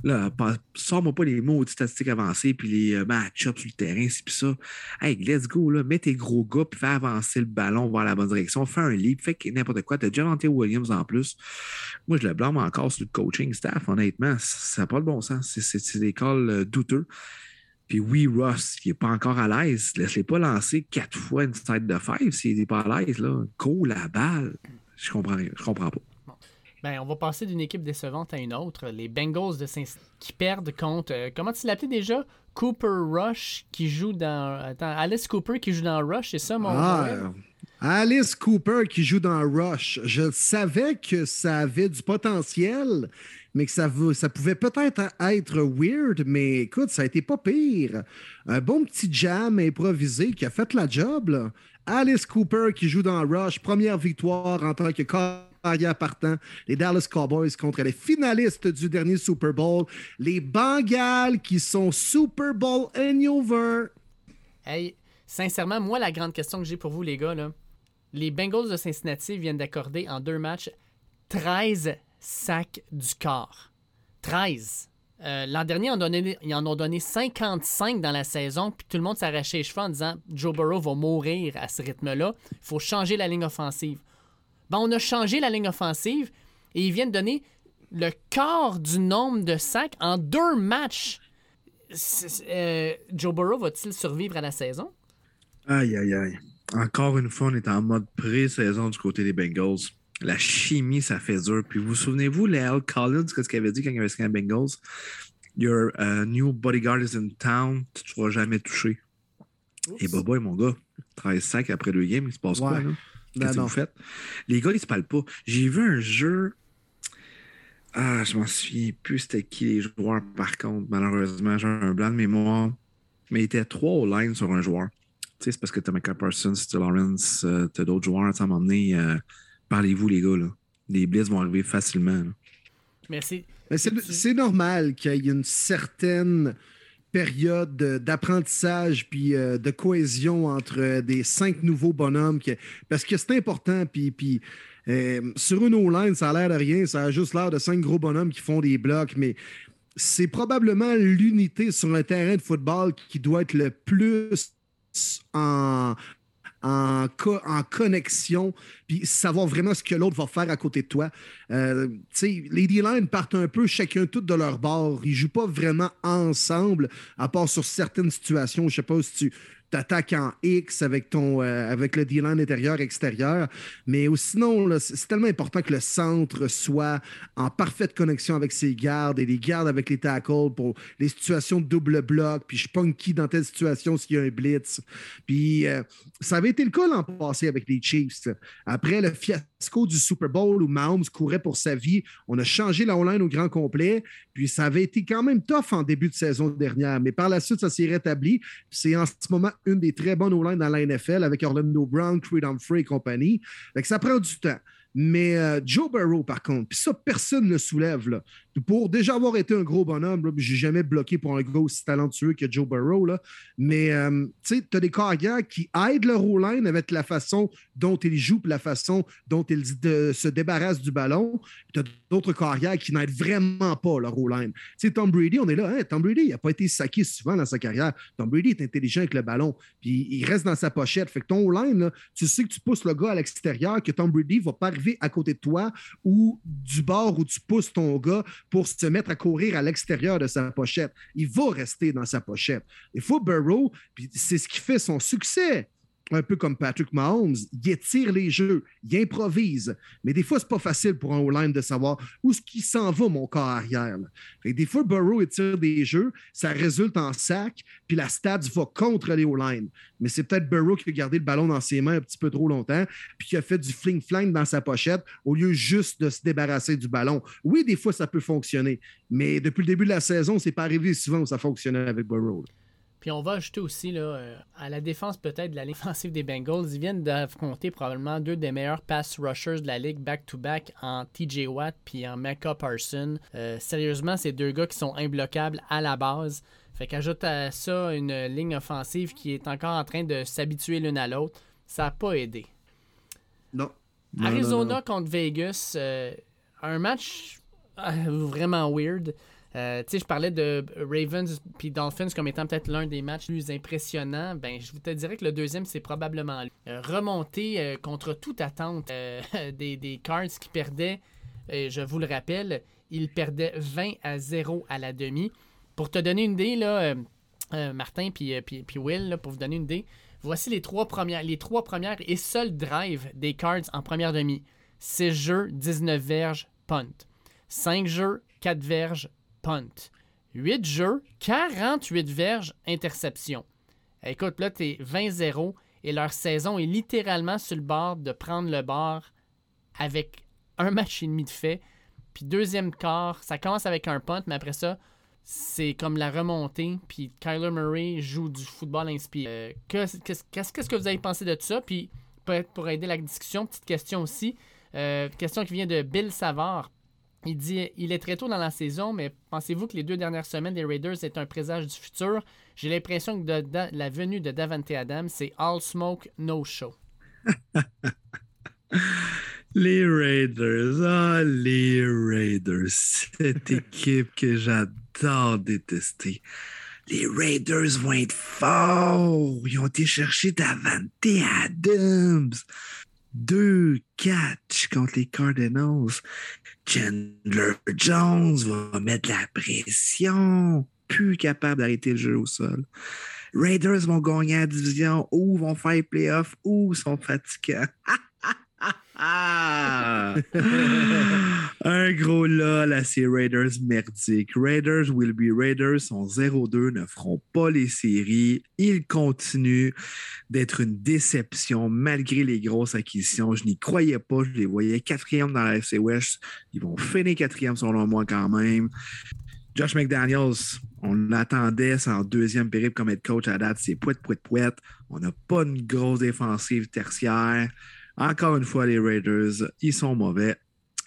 Là, sors-moi pas les mots de statistiques avancées puis les euh, match-ups sur le terrain, c'est puis ça. Hey, let's go, là. Mets tes gros gars puis fais avancer le ballon vers la bonne direction. Fais un leap, fais n'importe quoi. T'as Javante Williams en plus. Moi, je le blâme encore sur le coaching staff, honnêtement. Ça n'a pas le bon sens. C'est des calls douteux. Puis oui, Ross, il n'est pas encore à l'aise. Laisse-les pas lancer quatre fois une tête de five s'il n'est pas à l'aise. Là. Cool la balle. Je comprends rien. Je comprends pas. Ben, on va passer d'une équipe décevante à une autre. Les Bengals de Saint qui perdent contre. Euh, comment tu l'appelais déjà? Cooper Rush qui joue dans. Attends, Alice Cooper qui joue dans Rush, c'est ça mon. Ah, Alice Cooper qui joue dans Rush. Je savais que ça avait du potentiel, mais que ça, ça pouvait peut-être être weird, mais écoute, ça a été pas pire. Un bon petit jam improvisé qui a fait la job. Alice Cooper qui joue dans Rush, première victoire en tant que carrière partant, les Dallas Cowboys contre les finalistes du dernier Super Bowl, les Bengals qui sont Super Bowl over. Hey, sincèrement, moi, la grande question que j'ai pour vous, les gars, là, les Bengals de Cincinnati viennent d'accorder en deux matchs 13 sac du corps. 13. Euh, l'an dernier, ils en, ont donné 55 dans la saison, puis tout le monde s'arrachait les cheveux en disant Joe Burrow va mourir à ce rythme-là. Il faut changer la ligne offensive. Ben, on a changé la ligne offensive et ils viennent donner le quart du nombre de sacs en deux matchs. Euh, Joe Burrow va-t-il survivre à la saison? Aïe, aïe, aïe. Encore une fois, on est en mode pré-saison du côté des Bengals. La chimie, ça fait dur. Puis vous, vous souvenez-vous, Léal Collins, qu'est-ce qu'il avait dit quand il avait signé Bengals? Your uh, new bodyguard is in town, tu ne seras jamais touché. Et Boba, mon gars, 13 sacs après deux games, il se passe quoi, là? Qu'est-ce que vous faites? Les gars, ils se parlent pas. J'ai vu un jeu. Ah, je m'en souviens plus c'était qui les joueurs, par contre. Malheureusement, j'ai un blanc de mémoire. Mais il était trois au line sur un joueur. Tu sais, c'est parce que t'as Micah Parsons, t'as Lawrence, euh, t'as d'autres joueurs. À un moment donné, euh, Parlez-vous, les gars. Là. Les blitz vont arriver facilement. Merci. C'est normal qu'il y ait une certaine période d'apprentissage puis euh, de cohésion entre des cinq nouveaux bonhommes. parce que c'est important. Puis, puis euh, sur une O-line, ça a l'air de rien. Ça a juste l'air de cinq gros bonhommes qui font des blocs. Mais c'est probablement l'unité sur un terrain de football qui doit être le plus en, en, connexion, puis savoir vraiment ce que l'autre va faire à côté de toi. Euh, les D-line partent un peu chacun tout de leur bord. Ils jouent pas vraiment ensemble, à part sur certaines situations. Je sais pas si tu t'attaques en X avec, ton, euh, avec le D-line intérieur-extérieur. Mais sinon, c'est tellement important que le centre soit en parfaite connexion avec ses gardes et les gardes avec les tackles pour les situations de double bloc. Puis je punky dans telle situation s'il y a un blitz. Puis euh, ça avait été le cas l'an passé avec les Chiefs. Après le fiasco du Super Bowl où Mahomes courait pour sa vie, on a changé la O-line au grand complet. Puis ça avait été quand même tough en début de saison dernière. Mais par la suite, ça s'est rétabli. C'est en ce moment une des très bonnes O-line dans la NFL avec Orlando Brown, Creed Humphrey et compagnie. ça prend du temps. Mais euh, Joe Burrow, par contre, puis ça, personne ne soulève. Là. Pour déjà avoir été un gros bonhomme, je n'ai jamais bloqué pour un gars aussi talentueux que Joe Burrow. Là. Mais euh, tu sais, as des carrières qui aident le line avec la façon dont il joue, la façon dont il se débarrasse du ballon. Tu as d'autres carrières qui n'aident vraiment pas le line. Tu sais, Tom Brady, on est là. Hein, Tom Brady, il n'a pas été saqué souvent dans sa carrière. Tom Brady est intelligent avec le ballon. Puis il reste dans sa pochette. Fait que ton line, tu sais que tu pousses le gars à l'extérieur, que Tom Brady va pas arriver à côté de toi ou du bord où tu pousses ton gars pour se mettre à courir à l'extérieur de sa pochette. Il va rester dans sa pochette. Il faut Burrow, puis c'est ce qui fait son succès. Un peu comme Patrick Mahomes, il étire les jeux, il improvise. Mais des fois, c'est pas facile pour un O-line de savoir où ce qui s'en va, mon corps arrière. des fois, Burrow étire des jeux, ça résulte en sac, puis la stats va contre les O-line. Mais c'est peut-être Burrow qui a gardé le ballon dans ses mains un petit peu trop longtemps, puis qui a fait du fling-flang dans sa pochette au lieu juste de se débarrasser du ballon. Oui, des fois, ça peut fonctionner, mais depuis le début de la saison, c'est pas arrivé souvent où ça fonctionnait avec Burrow. Puis on va ajouter aussi là, euh, à la défense peut-être de la ligne offensive des Bengals, ils viennent d'affronter probablement deux des meilleurs pass rushers de la ligue back-to-back en TJ Watt puis en Mecca Parson. Euh, sérieusement, c'est deux gars qui sont imbloquables à la base. Fait qu'ajoute à ça une ligne offensive qui est encore en train de s'habituer l'une à l'autre. Ça n'a pas aidé. Non. Arizona contre Vegas, euh, un match vraiment weird. Euh, tu sais, je parlais de Ravens puis Dolphins comme étant peut-être l'un des matchs plus impressionnants. Ben, je vous te dirais que le deuxième, c'est probablement euh, remonter euh, contre toute attente [LAUGHS] des, des, Cards qui perdaient, je vous le rappelle, ils perdaient 20 à 0 à la demi. Pour te donner une idée, là, Martin puis, Will, pour vous donner une idée, voici les trois premières, les trois premières et seules drives des Cards en première demi. 6 jeux, 19 verges, punt. 5 jeux, 4 verges, punt. 8 jeux, 48 verges, interception. Écoute, là, t'es 20-0 et leur saison est littéralement sur le bord de prendre le bord avec un match et demi de fait. Puis deuxième quart, ça commence avec un punt, mais après ça, c'est comme la remontée. Puis Kyler Murray joue du football inspiré. Euh, qu'est-ce, que vous avez pensé de ça? Puis peut-être pour aider la discussion, petite question aussi. Euh, question qui vient de Bill Savard. Il est très tôt dans la saison, mais pensez-vous que les deux dernières semaines des Raiders est un présage du futur? J'ai l'impression que la venue de Davante Adams, c'est all smoke, no show. [LAUGHS] les Raiders, ah, les Raiders, cette équipe que j'adore détester. Les Raiders vont être forts. Ils ont été chercher Davante Adams. Deux catchs contre les Cardinals. Chandler Jones va mettre la pression. Plus capable d'arrêter le jeu au sol. Raiders vont gagner la division ou vont faire les playoffs ou sont fatigants. [LAUGHS] Ah! Un gros lol à ces Raiders merdiques. Raiders will be Raiders sont 0-2, ne feront pas les séries. Ils continuent d'être une déception malgré les grosses acquisitions. Je n'y croyais pas. Je les voyais quatrième dans la FC West. Ils vont finir quatrième selon moi quand même. Josh McDaniels, on l'attendait en deuxième période comme head coach à date. C'est pouet, pouet, pouet. On n'a pas une grosse défensive tertiaire. Encore une fois, les Raiders, ils sont mauvais.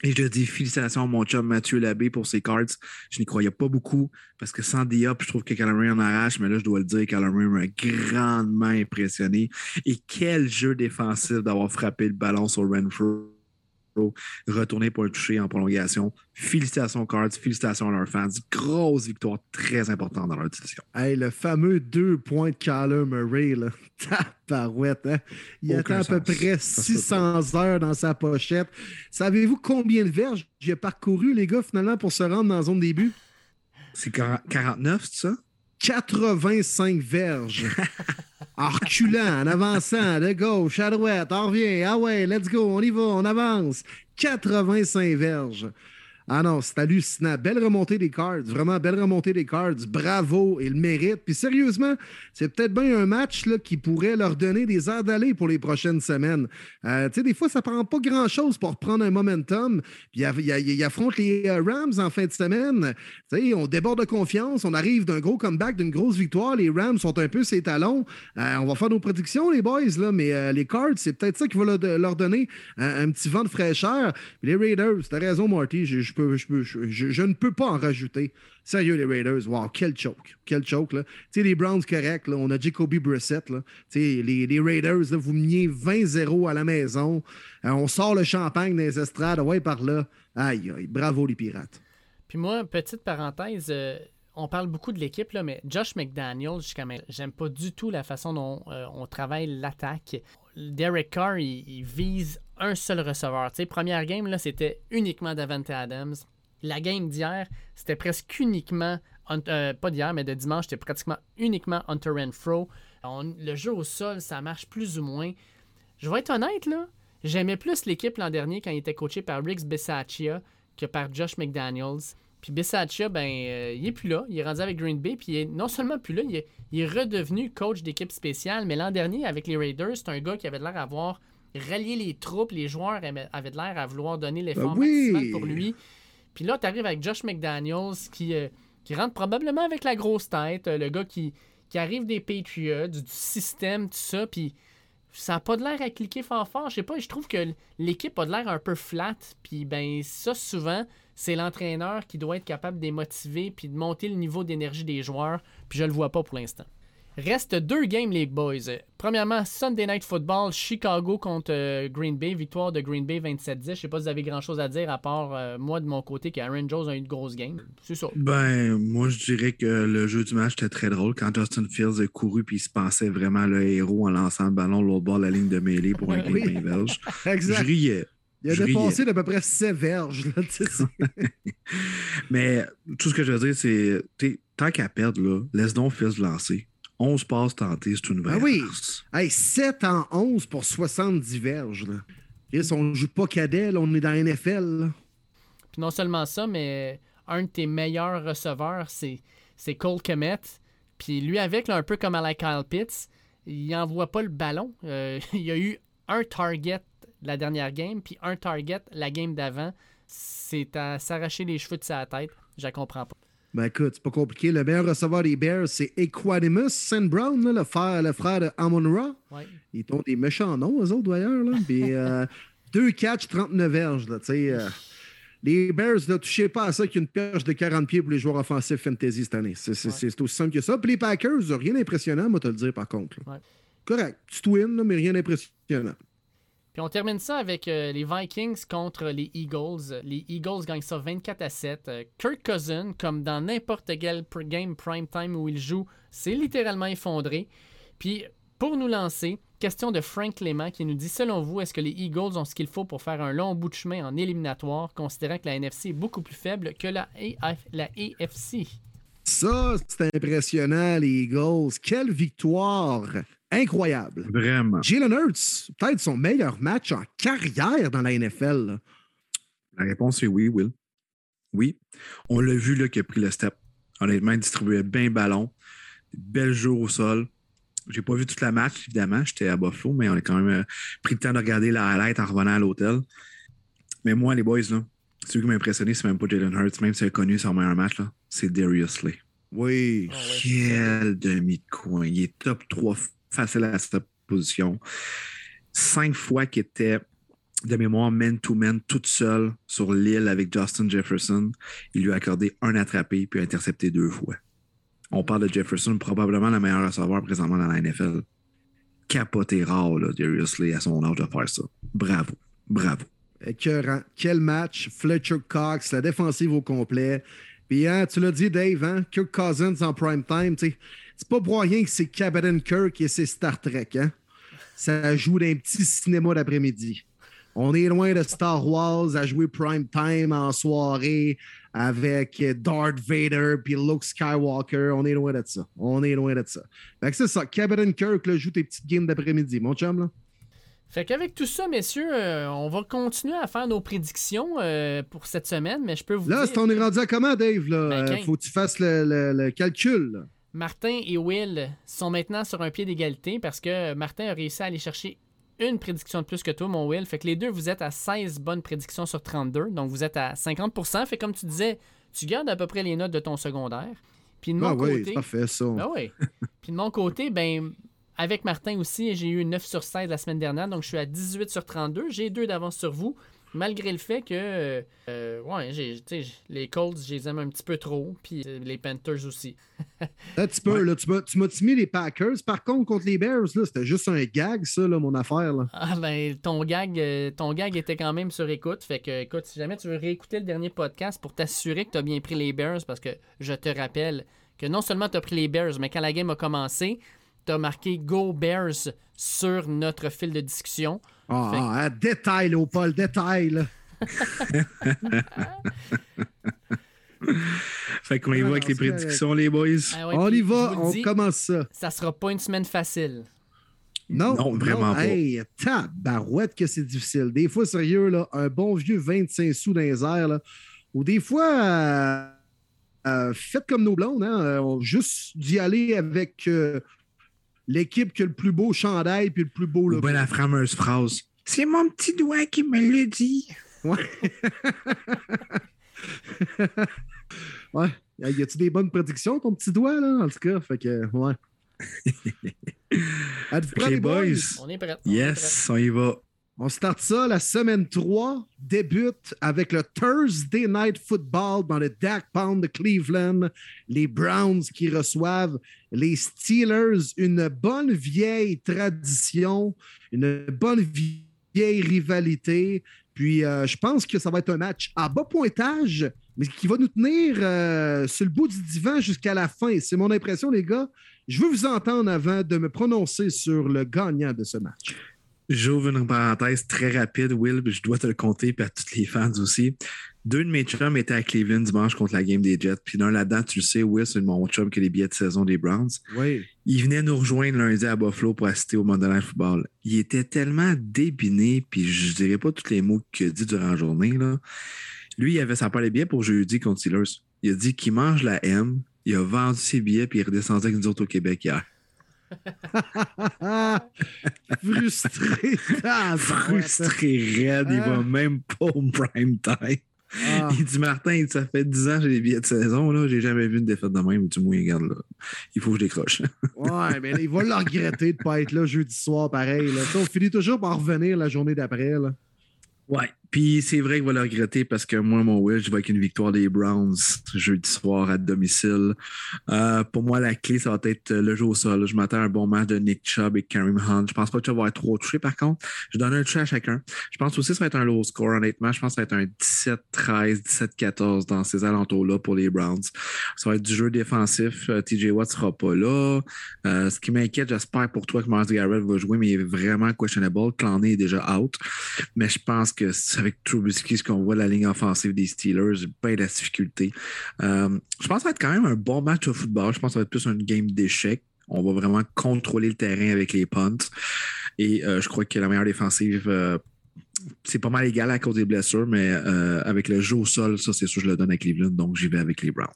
Et je dis félicitations à mon chum Mathieu Labbé pour ses cards. Je n'y croyais pas beaucoup parce que sans Diop, je trouve que Calamari en arrache, mais là, je dois le dire, Calamari m'a grandement impressionné. Et quel jeu défensif d'avoir frappé le ballon sur Renfrew retourner pour le toucher en prolongation. Félicitations Cards, félicitations à leurs fans. Grosse victoire très importante dans leur division. Hey, le fameux deux points de Kyler Murray, là. [LAUGHS] Taparouette, hein? Il a à peu près 600 heures dans sa pochette. Savez-vous combien de verges j'ai parcouru, les gars, finalement, pour se rendre dans la zone début? C'est 49, c'est ça? 85 verges. [LAUGHS] en reculant, en avançant, de gauche à droite, on revient, ah ouais, let's go, on y va, on avance. 85 verges. Ah non, c'est hallucinant. Belle remontée des cards. Vraiment belle remontée des cards. Bravo et le mérite. Puis sérieusement, c'est peut-être bien un match qui pourrait leur donner des airs d'aller pour les prochaines semaines. Euh, tu sais, des fois, ça prend pas grand-chose pour prendre un momentum. Puis ils affrontent les euh, Rams en fin de semaine. Tu sais, on déborde de confiance. On arrive d'un gros comeback, d'une grosse victoire. Les Rams sont un peu ses talons. Euh, on va faire nos prédictions, les boys, là, mais les cards, c'est peut-être ça qui va leur, donner un, petit vent de fraîcheur. les Raiders, t'as raison, Marty. Ne peux pas en rajouter. Sérieux, les Raiders, wow, quel choke. Quel choke, là. Tu sais, les Browns, correct, là, on a Jacoby Brissett, là. Tu sais, les, les, Raiders, vous meniez 20-0 à la maison. Euh, on sort le champagne des estrades, ouais, par là. Aïe, aïe, bravo les Pirates. Puis moi, petite parenthèse, euh, on parle beaucoup de l'équipe, là, mais Josh McDaniels, j'aime pas du tout la façon dont euh, on travaille l'attaque. Derek Carr, il, vise un seul receveur. Tu sais, première game, là, c'était uniquement Davante Adams. La game d'hier, c'était presque uniquement, euh, pas d'hier, mais de dimanche, c'était pratiquement uniquement Hunter Renfro. On- le jeu au sol, ça marche plus ou moins. Je vais être honnête, là. J'aimais plus l'équipe l'an dernier quand il était coaché par Riggs Bisaccia que par Josh McDaniels. Puis Bisaccia, ben, euh, il est plus là. Il est rendu avec Green Bay. Puis il est non seulement plus là, il est, il est redevenu coach d'équipe spéciale. Mais l'an dernier, avec les Raiders, c'est un gars qui avait l'air d'avoir rallié les troupes. Les joueurs avaient de l'air à vouloir donner l'effort Ben oui! maximal pour lui. Puis là, tu arrives avec Josh McDaniels qui, euh, qui rentre probablement avec la grosse tête. euh, le gars qui, qui arrive des Patriots, du, du système, tout ça. Puis ça n'a pas de l'air à cliquer fort fort. Je sais pas, je trouve que l'équipe a de l'air un peu flat. Puis ben ça, souvent, c'est l'entraîneur qui doit être capable de les motiver puis de monter le niveau d'énergie des joueurs. Puis je le vois pas pour l'instant. Reste deux games, les boys. Premièrement, Sunday Night Football, Chicago contre euh, Green Bay. Victoire de Green Bay 27-10. Je sais pas si vous avez grand-chose à dire à part euh, moi de mon côté que Aaron Jones a eu une grosse game. C'est ça. Ben, moi, je dirais que le jeu du match était très drôle. Quand Justin Fields a couru puis il se pensait vraiment le héros en lançant le ballon l'autre bord de la ligne de mêlée pour un [LAUGHS] Oui. game belge. [LAUGHS] Je Exact. riais. Il a je dépassé d'à peu près 7 verges. Là, tu sais. [LAUGHS] Mais tout ce que je veux dire, c'est tant qu'à perdre, là, laisse donc Fields lancer. 11 passes tentées, c'est une vraie Ah oui. hey, 7 en 11 pour 70 verges. Là. Chris, on joue pas cadet, là, on est dans la NFL. là. Puis non seulement ça, mais un de tes meilleurs receveurs, c'est, c'est Cole Kemet. Puis lui, avec, là, un peu comme à la Kyle Pitts, il envoie pas le ballon. Euh, [LAUGHS] il y a eu un target la dernière game, puis un target la game d'avant. C'est à s'arracher les cheveux de sa tête. Je la comprends pas. Ben écoute, c'est pas compliqué. Le meilleur receveur des Bears, c'est Equanimus St. Brown, là, le, frère, le frère de Amon Ra. Ouais. Ils ont des méchants noms, eux autres, d'ailleurs. Là. Puis, [LAUGHS] euh, deux catchs, 39 verges. Là, euh, les Bears, ne touchez pas à ça qu'il y a une perche de 40 pieds pour les joueurs offensifs fantasy cette année. C'est Ouais. aussi simple que ça. Puis les Packers, rien d'impressionnant, moi, te le dire, par contre. Ouais. Correct. Tu win, là, mais rien d'impressionnant. On termine ça avec euh, les Vikings contre les Eagles. Les Eagles gagnent ça 24 à 7. Euh, Kirk Cousin, comme dans n'importe quel game prime time où il joue, c'est littéralement effondré. Puis pour nous lancer, question de Frank Clément qui nous dit Selon vous, est-ce que les Eagles ont ce qu'il faut pour faire un long bout de chemin en éliminatoire, considérant que la NFC est beaucoup plus faible que la, la AFC Ça, c'est impressionnant, les Eagles. Quelle victoire! Incroyable. Vraiment. Jalen Hurts, peut-être son meilleur match en carrière dans la NFL. là. La réponse est oui, Will. Oui. On l'a vu là, qu'il a pris le step. Honnêtement, il distribuait bien le ballon. Bel jeu au sol. J'ai pas vu toute la match, évidemment. J'étais à Buffalo, mais on a quand même euh, pris le temps de regarder la highlight en revenant à l'hôtel. Mais moi, les boys, là, celui qui m'a impressionné, c'est même pas Jalen Hurts, même s'il a connu son meilleur match, là, c'est Darius Slay. Oui. Ah. Quel demi-coin. Il est top 3 facile à cette position. Cinq fois qu'il était de mémoire man-to-man toute seule sur l'île avec Justin Jefferson. Il lui a accordé un attrapé puis intercepté deux fois. On parle de Jefferson, probablement le meilleur receveur présentement dans la NFL. Capoté rare, là, Darius Slay, à son âge de faire ça. Bravo. Bravo. Écœurant. Quel match. Fletcher Cox, la défensive au complet. Puis, hein, tu l'as dit, Dave, hein, Kirk Cousins en prime time. tu sais, C'est pas pour rien que c'est Captain Kirk et c'est Star Trek. Hein? Ça joue d'un petit cinéma d'après-midi. On est loin de Star Wars à jouer prime time en soirée avec Darth Vader puis Luke Skywalker. On est loin de ça. On est loin de ça. Fait que c'est ça. Captain Kirk là, joue tes petites games d'après-midi, mon chum. Là. Fait qu'avec tout ça, messieurs, euh, on va continuer à faire nos prédictions euh, pour cette semaine, mais je peux vous Là, dire... c'est on est rendu à comment, Dave? Là? Ben, Euh, faut que tu fasses le, le- le calcul. là. Martin et Will sont maintenant sur un pied d'égalité parce que Martin a réussi à aller chercher une prédiction de plus que toi, mon Will. Fait que les deux, vous êtes à 16 bonnes prédictions sur 32. Donc, vous êtes à 50% Fait comme tu disais, tu gardes à peu près les notes de ton secondaire. Puis de mon Ah oui, côté... c'est parfait, ça. Oui. [LAUGHS] Puis de mon côté, ben avec Martin aussi, j'ai eu 9 sur 16 la semaine dernière, donc je suis à 18 sur 32. J'ai deux d'avance sur vous, malgré le fait que euh, ouais, j'ai, les Colts, je les aime un petit peu trop, puis euh, les Panthers aussi. Un petit peu, là, tu m'as- tu m'as mis les Packers. Par contre, contre les Bears, là, c'était juste un gag, ça, là, mon affaire. Là. Ah ben ton gag, euh, ton gag était quand même sur écoute, fait que écoute, si jamais tu veux réécouter le dernier podcast pour t'assurer que tu as bien pris les Bears, parce que je te rappelle que non seulement tu as pris les Bears, mais quand la game a commencé, tu as marqué Go Bears sur notre fil de discussion. Ah, ah, ah, détail, Paul, détail. [LAUGHS] fait qu'on y va avec les prédictions, les boys. Ah ouais, on y va, on dis, commence ça. Ça sera pas une semaine facile. Non, Non, vraiment pas. Hey, tabarouette que c'est difficile. Des fois, sérieux, là, un bon vieux 25 sous dans les airs, là, ou des fois, euh, euh, faites comme nos blondes, hein, euh, on- juste d'y aller avec euh, l'équipe qui a le plus beau chandail puis le plus beau Ou logo. bien la fameuse phrase. C'est mon petit doigt qui me le dit. Ouais. [LAUGHS] Y a-tu des bonnes prédictions, ton petit doigt, là, en tout cas? Fait que, ouais. [LAUGHS] Êtes-vous prêts, les boys? boys. On est prêts. on est prêts. Yes, on y va. On start ça, la semaine 3 débute avec le Thursday Night Football dans le Dak Pound de Cleveland. Les Browns qui reçoivent les Steelers. Une bonne vieille tradition, une bonne vieille rivalité. Puis euh, je pense que ça va être un match à bas pointage, mais qui va nous tenir euh, sur le bout du divan jusqu'à la fin. C'est mon impression, les gars. Je veux vous entendre avant de me prononcer sur le gagnant de ce match. J'ouvre une parenthèse très rapide, Will, puis je dois te le compter, puis à tous les fans aussi. Deux de mes chums étaient à Cleveland dimanche contre la game des Jets. Puis d'un là-dedans, tu le sais, Will, c'est mon chum qui a les billets de saison des Browns. Oui. Il venait nous rejoindre lundi à Buffalo pour assister au Monday Night Football. Il était tellement débiné, puis je dirais pas tous les mots qu'il a dit durant la journée. Là. Lui, il avait sa part des billets pour jeudi contre Steelers. Il a dit qu'il mange la M. Il a vendu ses billets, puis il est redescendu avec nous autres au Québec hier. [LAUGHS] Frustré. Frustré, raide, il va Ah. même pas au prime time. Ah. Il dit Martin, ça fait 10 ans que j'ai des billets de saison, là, j'ai jamais vu une défaite de même. Du moins, regarde là. Il faut que je décroche. [LAUGHS] Ouais, mais il va le regretter de ne pas être là jeudi soir, pareil. Là. On finit toujours par revenir la journée d'après. là. Ouais. Puis c'est vrai qu'il va le regretter parce que moi, mon Will, je vais avec une victoire des Browns jeudi soir à domicile. Euh, pour moi, la clé, ça va être le jeu au sol. Je m'attends à un bon match de Nick Chubb et Kareem Hunt. Je pense pas que Chubb va être trop touché, par contre. Je donne un touché à chacun. Je pense aussi que ça va être un low score, honnêtement. Je pense que ça va être un 17-13, 17-14 dans ces alentours-là pour les Browns. Ça va être du jeu défensif. Euh, TJ Watt sera pas là. Euh, ce qui m'inquiète, j'espère pour toi que Mars Garrett va jouer, mais il est vraiment questionable. Clowney est déjà out. Mais je pense que avec Trubisky, ce qu'on voit la ligne offensive des Steelers, pas de la difficulté. Euh, je pense que ça va être quand même un bon match au football. Je pense que ça va être plus une game d'échecs. On va vraiment contrôler le terrain avec les punts. Et euh, je crois que la meilleure défensive, euh, c'est pas mal égal à cause des blessures, mais avec le jeu au sol, ça, c'est sûr, je le donne à Cleveland. Donc, j'y vais avec les Browns.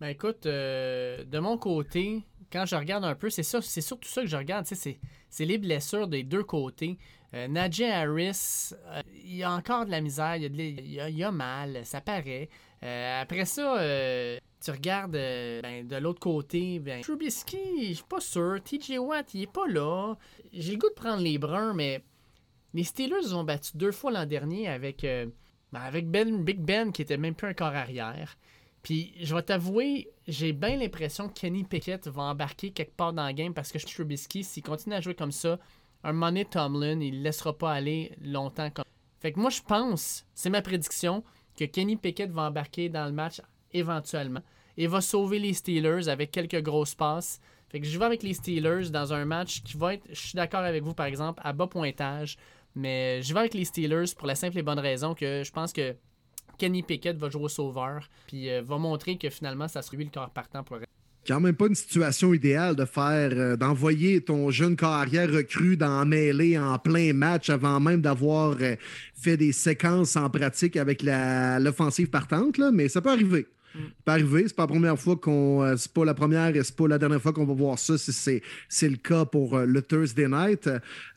Ben écoute, de mon côté, quand je regarde un peu, c'est ça, c'est surtout ça que je regarde, c'est les blessures des deux côtés. Euh, Harris, euh, il a encore de la misère, il il a- mal, ça paraît. Euh, après ça, euh, tu regardes ben, de l'autre côté, ben, Trubisky, je suis pas sûr. TJ Watt, il est pas là. J'ai le goût de prendre les bruns, mais les Steelers ont battu deux fois l'an dernier avec, ben, avec ben, Big Ben, qui était même plus un corps arrière. Puis, je vais t'avouer, j'ai bien l'impression que Kenny Pickett va embarquer quelque part dans le game parce que Trubisky, s'il continue à jouer comme ça, un Tomlin, il ne laissera pas aller longtemps comme Fait que moi, je pense, c'est ma prédiction, que Kenny Pickett va embarquer dans le match éventuellement et va sauver les Steelers avec quelques grosses passes. Fait que je vais avec les Steelers dans un match qui va être, je suis d'accord avec vous par exemple, à bas pointage, mais je vais avec les Steelers pour la simple et bonne raison que je pense que Kenny Pickett va jouer au sauveur, puis euh, va montrer que finalement, ça sera lui le corps partant pour le. Quand même pas une situation idéale de faire, euh, d'envoyer ton jeune carrière recrue dans mêlée en plein match avant même d'avoir euh, fait des séquences en pratique avec l'offensive partante, là, mais ça peut arriver. Ça peut arriver, c'est pas la première fois qu'on. euh, c'est pas la première et c'est pas la dernière fois qu'on va voir ça si c'est, le cas pour euh, le Thursday night.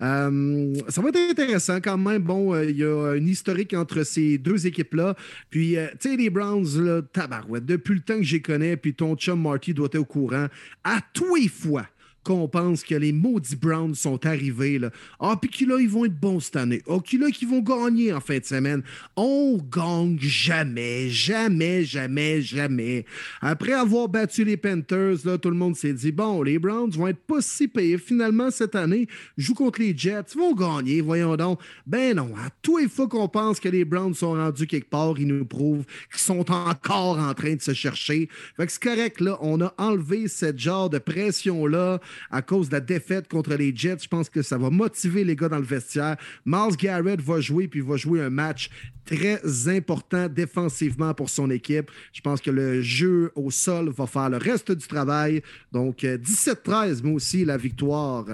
Euh, ça va être intéressant quand même. Bon, il y a une historique entre ces deux équipes-là. Puis, tu sais, les Browns, là, tabarouette, depuis le temps que j'y connais, puis ton chum Marty doit être au courant, à tous les fois qu'on pense que les maudits Browns sont arrivés. Là. Ah, puis qu'ils ils vont être bons cette année. Ah, qu'ils qu'ils vont gagner en fin de semaine. On gagne jamais, jamais, jamais, jamais. Après avoir battu les Panthers, là, tout le monde s'est dit, bon, les Browns vont être pas si payés. Finalement, cette année, jouent contre les Jets, ils vont gagner, voyons donc. Ben non, à tous les fois qu'on pense que les Browns sont rendus quelque part, ils nous prouvent qu'ils sont encore en train de se chercher. Fait que c'est correct, là, on a enlevé cette genre de pression-là à cause de la défaite contre les Jets. Je pense que ça va motiver les gars dans le vestiaire. Miles Garrett va jouer, puis va jouer un match très important défensivement pour son équipe. Je pense que le jeu au sol va faire le reste du travail. Donc, 17-13, mais aussi la victoire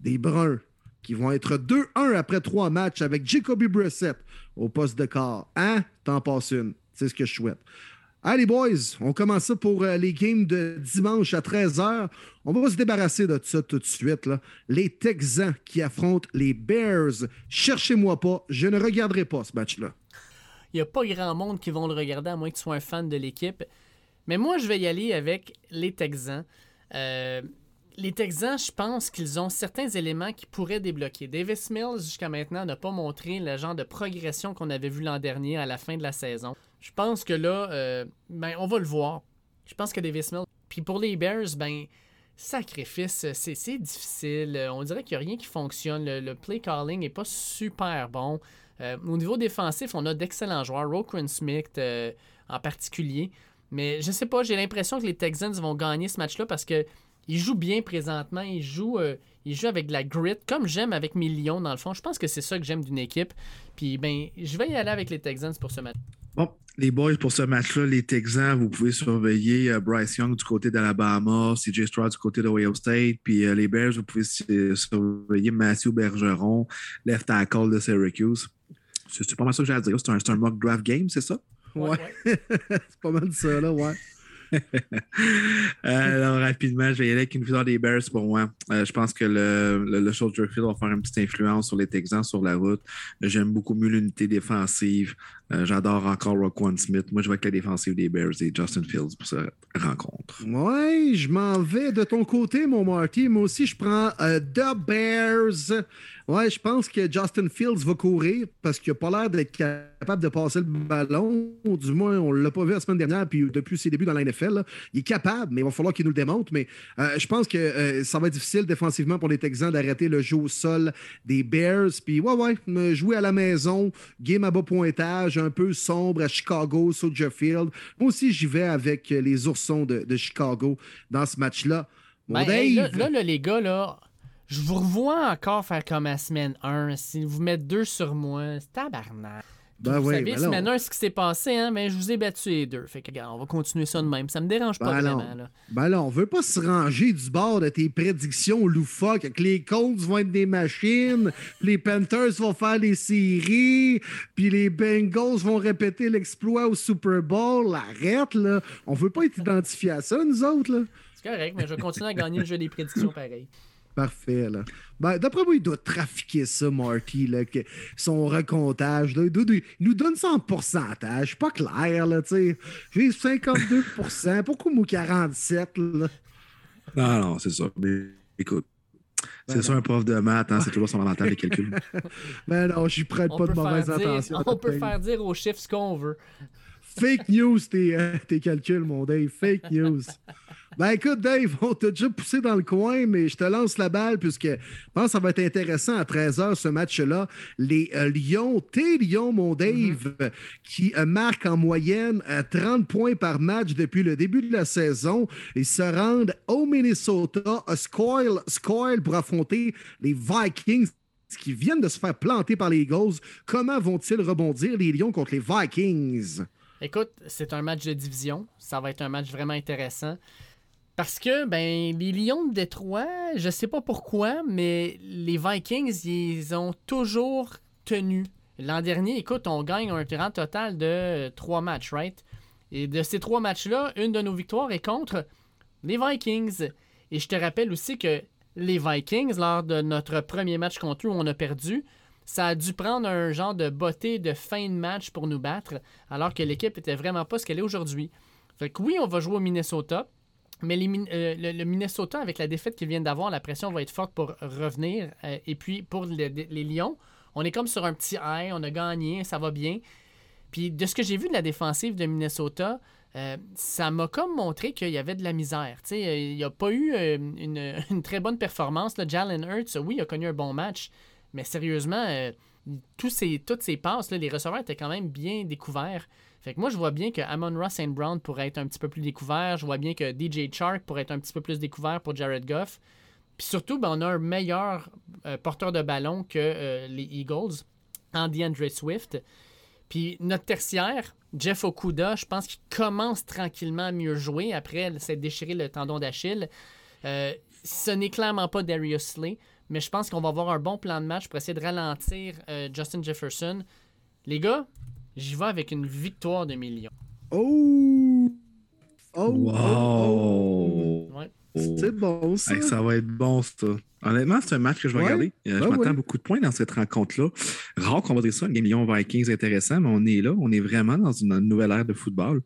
des Bruns qui vont être 2-1 après trois matchs avec Jacoby Brissett au poste de corps. Hein? T'en passes une. C'est ce que je souhaite. Allez, boys, on commence ça pour euh, les games de dimanche à 13h. On va se débarrasser de ça tout de suite. Les Texans qui affrontent les Bears. Cherchez-moi pas, je ne regarderai pas ce match-là. Il n'y a pas grand monde qui vont le regarder, à moins que tu sois un fan de l'équipe. Mais moi, je vais y aller avec les Texans. Euh, les Texans, je pense qu'ils ont certains éléments qui pourraient débloquer. Davis Mills, jusqu'à maintenant, n'a pas montré le genre de progression qu'on avait vu l'an dernier à la fin de la saison. Je pense que là, euh, ben, on va le voir. Je pense que Davis Mills. Puis pour les Bears, ben, sacrifice, c'est difficile. On dirait qu'il n'y a rien qui fonctionne. Le, play calling n'est pas super bon. Euh, au niveau défensif, on a d'excellents joueurs. Roquan Smith euh, en particulier. Mais je sais pas, j'ai l'impression que les Texans vont gagner ce match-là parce que il joue bien présentement. Il joue, euh, il joue avec de la grit, comme j'aime avec mes Lions, dans le fond. Je pense que c'est ça que j'aime d'une équipe. Puis, ben, je vais y aller avec les Texans pour ce match. Bon, les boys, pour ce match-là, les Texans, vous pouvez surveiller euh, Bryce Young du côté d'Alabama, CJ Stroud du côté d'Ohio State, puis euh, les Bears, vous pouvez surveiller Matthew Bergeron, left tackle de Syracuse. C'est pas mal ça que j'ai à dire. C'est un, un, mock draft game, c'est ça? Ouais. [LAUGHS] c'est pas mal ça, là, ouais. [LAUGHS] Alors, rapidement, je vais y aller avec une victoire des Bears pour moi. Euh, je pense que le, le, Soldier Field va faire une petite influence sur les Texans sur la route. J'aime beaucoup mieux l'unité défensive. Euh, j'adore encore Roquan Smith. Moi, je vois que la défensive des Bears et Justin Fields pour cette rencontre. Oui, je m'en vais de ton côté, mon Marty. Moi aussi, je prends euh, The Bears. Ouais, je pense que Justin Fields va courir parce qu'il n'a pas l'air d'être capable de passer le ballon. Du moins, on ne l'a pas vu la semaine dernière, puis depuis ses débuts dans la NFL. il est capable, mais il va falloir qu'il nous le démontre. Mais euh, je pense que ça va être difficile défensivement pour les Texans d'arrêter le jeu au sol des Bears. Puis, ouais, ouais, jouer à la maison, game à bas pointage, un peu sombre à Chicago, Soldier Field. Moi aussi, j'y vais avec les oursons de, Chicago dans ce match-là. Ben, là, les gars, là, je vous revois encore faire comme la semaine 1. Si vous mettez deux sur moi, c'est tabarnak. Ben vous savez, ben semaine 1, ce qui s'est passé, hein, mais je vous ai battu les deux. Fait que, regarde, on va continuer ça de même. Ça me dérange pas ben vraiment. Là. Ben là, on veut pas se ranger du bord de tes prédictions loufoques que les Colts vont être des machines, [LAUGHS] les Panthers vont faire les séries, puis les Bengals vont répéter l'exploit au Super Bowl. Arrête, là. On veut pas être identifié à ça, nous autres, là. C'est correct, mais je vais continuer à gagner le jeu des prédictions [LAUGHS] pareil. Parfait, là. Ben, D'après moi, il doit trafiquer ça, Marty, là, que son recomptage. Là, il, nous donne ça en pourcentage. Pas clair, là, tu sais. J'ai 52% Pourquoi moi 47, là? Non, non, c'est ça. Mais écoute, c'est ben ça un prof de maths, hein, c'est toujours son avantage les calculs. [LAUGHS] Ben non, je prête pas de mauvaises intentions. On peut faire dire aux chiffres ce qu'on veut. Fake news, tes, euh, tes calculs, mon Dave. Fake news. [LAUGHS] Ben écoute, Dave, on t'a déjà poussé dans le coin, mais je te lance la balle puisque je pense que ça va être intéressant à 13h ce match-là. Les euh, Lions, tes Lions, mon Dave, mm-hmm. qui euh, marquent en moyenne 30 points par match depuis le début de la saison. Ils se rendent au Minnesota, à Scoil, pour affronter les Vikings qui viennent de se faire planter par les Eagles. Comment vont-ils rebondir, les Lions, contre les Vikings? Écoute, c'est un match de division. Ça va être un match vraiment intéressant. Parce que, ben, les Lions de Détroit, je sais pas pourquoi, mais les Vikings, ils ont toujours tenu. L'an dernier, écoute, on gagne un grand total de trois matchs, right? Et de ces trois matchs-là, une de nos victoires est contre les Vikings. Et je te rappelle aussi que les Vikings, lors de notre premier match contre eux on a perdu, ça a dû prendre un genre de beauté de fin de match pour nous battre, alors que l'équipe était vraiment pas ce qu'elle est aujourd'hui. Fait que oui, on va jouer au Minnesota. Mais euh, le, Minnesota, avec la défaite qu'ils viennent d'avoir, la pression va être forte pour revenir. Euh, et puis pour les Lions, on est comme sur un petit high, on a gagné, ça va bien. Puis de ce que j'ai vu de la défensive de Minnesota, euh, ça m'a comme montré qu'il y avait de la misère. il n'y a pas eu [LAUGHS] une, très bonne performance. Là. Jalen Hurts, oui, il a connu un bon match, mais sérieusement, toutes ces passes, les receveurs étaient quand même bien découverts. Fait que moi, je vois bien que Amon Ross St. Brown pourrait être un petit peu plus découvert. Je vois bien que DJ Chark pourrait être un petit peu plus découvert pour Jared Goff. Puis surtout, ben, on a un meilleur euh, porteur de ballon que euh, les Eagles, Andy Andre Swift. Puis notre tertiaire, Jeff Okuda, je pense qu'il commence tranquillement à mieux jouer après s'être déchiré le tendon d'Achille. Euh, ce n'est clairement pas Darius Slay, mais je pense qu'on va avoir un bon plan de match pour essayer de ralentir Justin Jefferson. Les gars, j'y vais avec une victoire de millions. Oh! Oh! Wow! Ouais. C'est bon, ça. Hey, ça va être bon, ça. Honnêtement, c'est un match que je vais Ouais. regarder. Euh, je Ouais, m'attends à beaucoup de points dans cette rencontre-là. Rare qu'on va dire ça, une game Lyon Vikings intéressant, mais on est là. On est vraiment dans une nouvelle ère de football.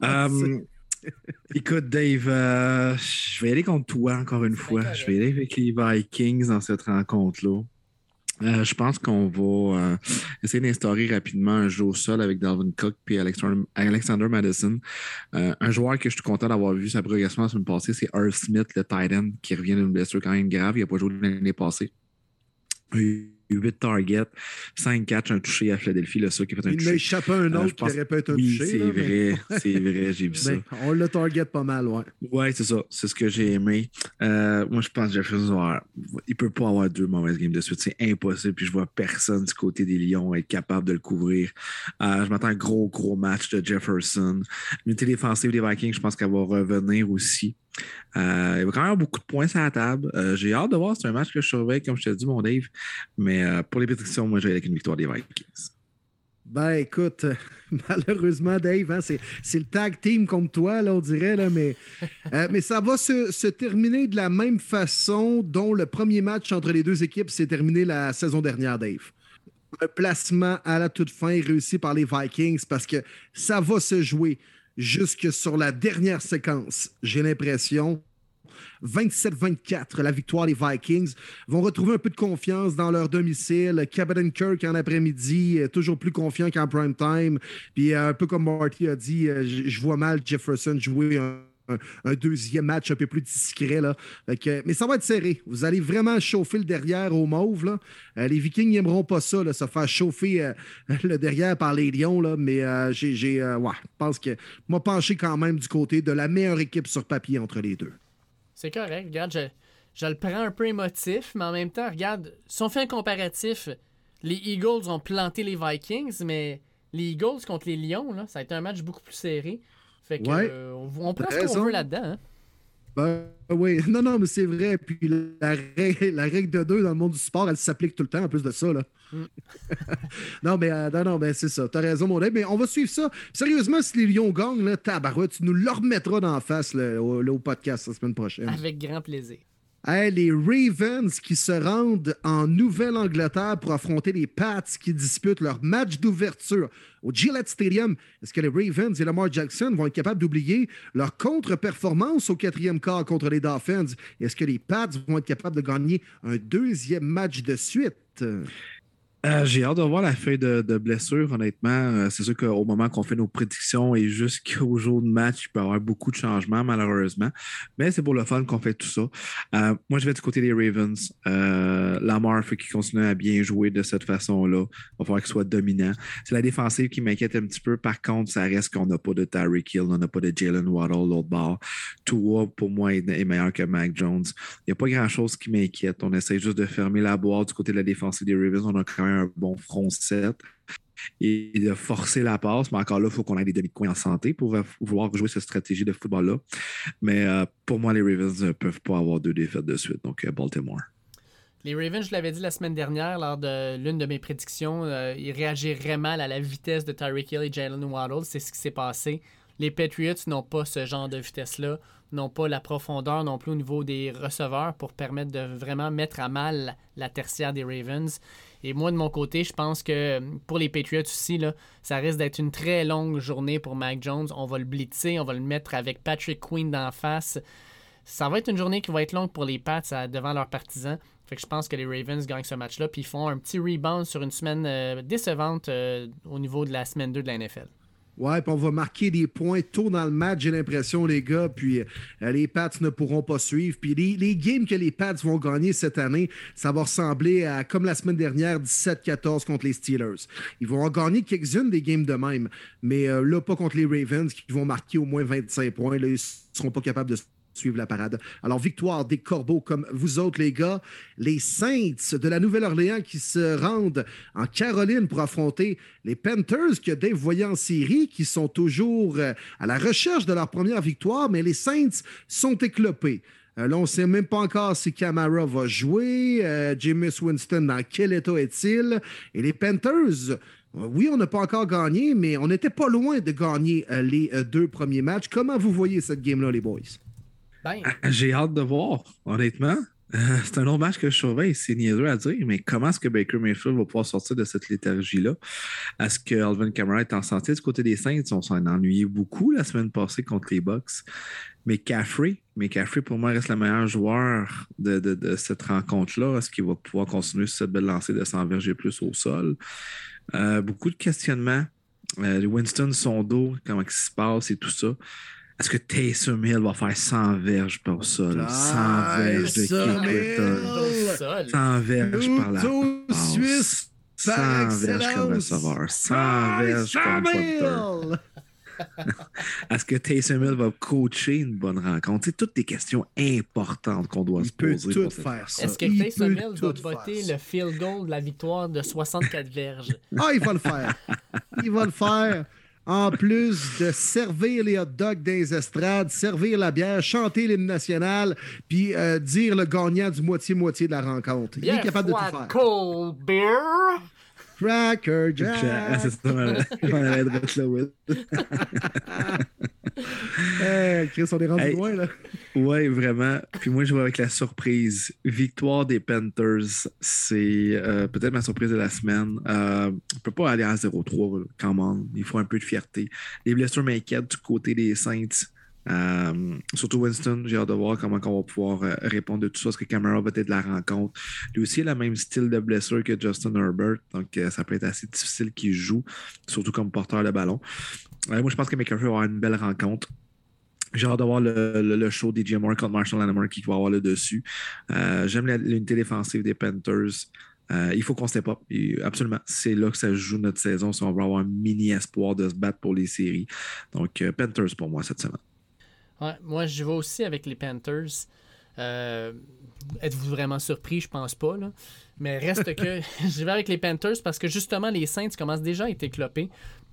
Ah, Euh, [LAUGHS] écoute, Dave, euh, je vais aller contre toi encore une fois. Je vais aller avec les Vikings dans cette rencontre-là. Euh, je pense qu'on va euh, essayer d'instaurer rapidement un jeu au sol avec Dalvin Cook et Alexander, Madison. Euh, un joueur que je suis content d'avoir vu sa progression la semaine passée, c'est Earl Smith, le tight end, qui revient d'une blessure quand même grave. Il n'a pas joué l'année passée. 8 targets, 5 catchs, un touché à Philadelphie, le seul qui a fait un Il touché. m'a échappé un Euh, autre je qui pense- aurait pu être un Oui, touché. c'est mais- vrai, [LAUGHS] c'est vrai, j'ai vu ça. Ben, on le target pas mal, ouais. Ouais, c'est ça. C'est ce que j'ai aimé. Euh, moi, je pense que Jefferson avoir- il peut pas avoir deux mauvaises games de suite. C'est impossible. Puis je vois personne du côté des Lions être capable de le couvrir. Euh, je m'attends à un gros, gros match de Jefferson. L'unité défensive des Vikings, je pense qu'elle va revenir aussi. Euh, il va quand même avoir beaucoup de points sur la table. Euh, j'ai hâte de voir. C'est un match que je surveille, comme je te dis, mon Dave. Mais euh, pour les prédictions, moi, je vais aller avec une victoire des Vikings. Ben écoute, euh, [LAUGHS] malheureusement, Dave, hein, c'est, c'est le tag team contre toi, là, on dirait, là, mais, [LAUGHS] euh, mais ça va se, se terminer de la même façon dont le premier match entre les deux équipes s'est terminé la saison dernière, Dave. Un placement à la toute fin réussi par les Vikings parce que ça va se jouer jusque sur la dernière séquence, j'ai l'impression. 27-24, la victoire des Vikings vont retrouver un peu de confiance dans leur domicile. Kirk en après-midi, euh, toujours plus confiant qu'en prime time. Puis euh, un peu comme Marty a dit, euh, je je vois mal Jefferson jouer un, un- deuxième match un peu plus discret. Là. Mais ça va être serré. Vous allez vraiment chauffer le derrière au mauve. Euh, les Vikings n'aimeront pas ça, se faire chauffer euh, [LAUGHS] le derrière par les Lions. Là. Mais euh, j'ai, euh, ouais, je pense que m'a penché quand même du côté de la meilleure équipe sur papier entre les deux. C'est correct. Regarde, je, le prends un peu émotif, mais en même temps, regarde, si on fait un comparatif, les Eagles ont planté les Vikings, mais les Eagles contre les Lions, ça a été un match beaucoup plus serré. Fait que, Ouais. euh, on, on prend ce qu'on veut là-dedans. hein. Ben oui, [LAUGHS] non, non, mais c'est vrai. Puis la règle, la règle de deux dans le monde du sport, elle s'applique tout le temps en plus de ça. Là. Mm. [LAUGHS] non, mais euh, non, non, ben, c'est ça. T'as raison, mon Dave. Mais on va suivre ça. Sérieusement, si les Lions gagnent, là, tabarouette, tu nous le remettras dans la face là, au, là, au podcast la semaine prochaine. Avec grand plaisir. Les Ravens qui se rendent en Nouvelle-Angleterre pour affronter les Pats qui disputent leur match d'ouverture au Gillette Stadium. Est-ce que les Ravens et Lamar Jackson vont être capables d'oublier leur contre-performance au quatrième quart contre les Dolphins? Est-ce que les Pats vont être capables de gagner un deuxième match de suite? Euh, J'ai hâte de voir la feuille de, blessure, honnêtement. Euh, c'est sûr qu'au moment qu'on fait nos prédictions et jusqu'au jour de match, il peut y avoir beaucoup de changements, malheureusement. Mais c'est pour le fun qu'on fait tout ça. Euh, moi, je vais du côté des Ravens. Lamar, faut qu'il continue à bien jouer de cette façon-là. Il va falloir qu'il soit dominant. C'est la défensive qui m'inquiète un petit peu. Par contre, ça reste qu'on n'a pas de Tyreek Hill, on n'a pas de Jalen Waddle, l'autre bord. Tua, pour moi, est, est meilleur que Mac Jones. Il n'y a pas grand-chose qui m'inquiète. On essaie juste de fermer la boîte du côté de la défensive des Ravens. On a quand même un bon front set et de forcer la passe. Mais encore là, il faut qu'on ait des demi-coins en santé pour vouloir jouer cette stratégie de football-là. Mais euh, pour moi, les Ravens ne peuvent pas avoir deux défaites de suite. Donc, euh, Baltimore. Les Ravens, je l'avais dit la semaine dernière lors de l'une de mes prédictions, euh, ils réagiraient mal à la vitesse de Tyreek Hill et Jalen Waddle. C'est ce qui s'est passé. Les Patriots n'ont pas ce genre de vitesse-là, n'ont pas la profondeur non plus au niveau des receveurs pour permettre de vraiment mettre à mal la tertiaire des Ravens. Et moi, de mon côté, je pense que pour les Patriots aussi, ça risque d'être une très longue journée pour Mac Jones. On va le blitzer, on va le mettre avec Patrick Queen d'en face. Ça va être une journée qui va être longue pour les Pats à- devant leurs partisans. Fait que je pense que les Ravens gagnent ce match-là, puis ils font un petit rebound sur une semaine euh, décevante euh, au niveau de la semaine 2 de la NFL. Ouais, puis on va marquer des points tôt dans le match, j'ai l'impression, les gars. Puis euh, les Pats ne pourront pas suivre. Puis les, games que les Pats vont gagner cette année, ça va ressembler à, comme la semaine dernière, 17-14 contre les Steelers. Ils vont en gagner quelques-unes des games de même. Mais euh, là, pas contre les Ravens qui vont marquer au moins 25 points. Là, ils ne seront pas capables de suivre la parade. Alors, victoire des Corbeaux comme vous autres, les gars. Les Saints de la Nouvelle-Orléans qui se rendent en Caroline pour affronter les Panthers que Dave voyait en série, qui sont toujours euh, à la recherche de leur première victoire, mais les Saints sont éclopés. Euh, là, on ne sait même pas encore si Camara va jouer. Euh, James Winston, dans quel état est-il? Et les Panthers, oui, on n'a pas encore gagné, mais on n'était pas loin de gagner les deux premiers matchs. Comment vous voyez cette game-là, les boys? Ben. [CLEARS THROAT] J'ai hâte de voir, honnêtement. Euh, c'est un autre match que je surveille, c'est niaiseux à dire, mais comment est-ce que Baker Mayfield va pouvoir sortir de cette léthargie-là? Est-ce que Alvin Kamara est en santé du côté des Saints? On s'en ennuyé beaucoup la semaine passée contre les Bucks. Mais Caffrey, mais pour moi, reste le meilleur joueur de, cette rencontre-là. Est-ce qu'il va pouvoir continuer cette belle lancée de s'enverger plus au sol? Euh, beaucoup de questionnements. Euh, Winston, son dos, comment il se passe et tout ça. Est-ce que Taysom Hill va faire 100 verges par ça? 100 ah, verges de Kick 100 verges par la Suisse 100 verges comme receveur. 100 verges comme. [LAUGHS] Est-ce que Taysom Hill va coacher une bonne rencontre? C'est toutes des questions importantes qu'on doit se poser. Il peut tout faire ça. Est-ce que Taysom Hill va voter le field goal de la victoire de 64 verges? Ah, il va le faire. [LAUGHS] Il va le faire en plus de servir les hot dogs des estrades, servir la bière, chanter l'hymne national, puis euh, dire le gagnant du moitié-moitié de la rencontre. Il est capable de tout faire. Cold beer. Cracker Jack. C'est ça, on [LAUGHS] Chris, on est rendu loin, là. Oui, vraiment. Puis moi, je vois avec la surprise. Victoire des Panthers, c'est euh, peut-être ma surprise de la semaine. Euh, on ne peut pas aller à 0-3, quand même. Il faut un peu de fierté. Les blessures m'inquiètent du côté des Saints. Euh, surtout Winston, j'ai hâte de voir comment on va pouvoir euh, répondre de tout ça. Est-ce que Camara va être de la rencontre? Lui aussi, il a le même style de blessure que Justin Herbert, donc euh, ça peut être assez difficile qu'il joue, surtout comme porteur de ballon. moi, je pense que McCaffrey va avoir une belle rencontre. J'ai hâte de voir le, show DJ Moore contre Marshall Latimer qui va avoir le dessus. J'aime l'unité défensive des Panthers. il faut qu'on se pas. absolument. C'est là que ça joue notre saison si on va avoir un mini espoir de se battre pour les séries. Donc, Panthers pour moi cette semaine moi, je vais aussi avec les Panthers. Euh, êtes-vous vraiment surpris? Je pense pas. Là. Mais reste que [LAUGHS] [LAUGHS] je vais avec les Panthers parce que justement, les Saints commencent déjà à être éclopés.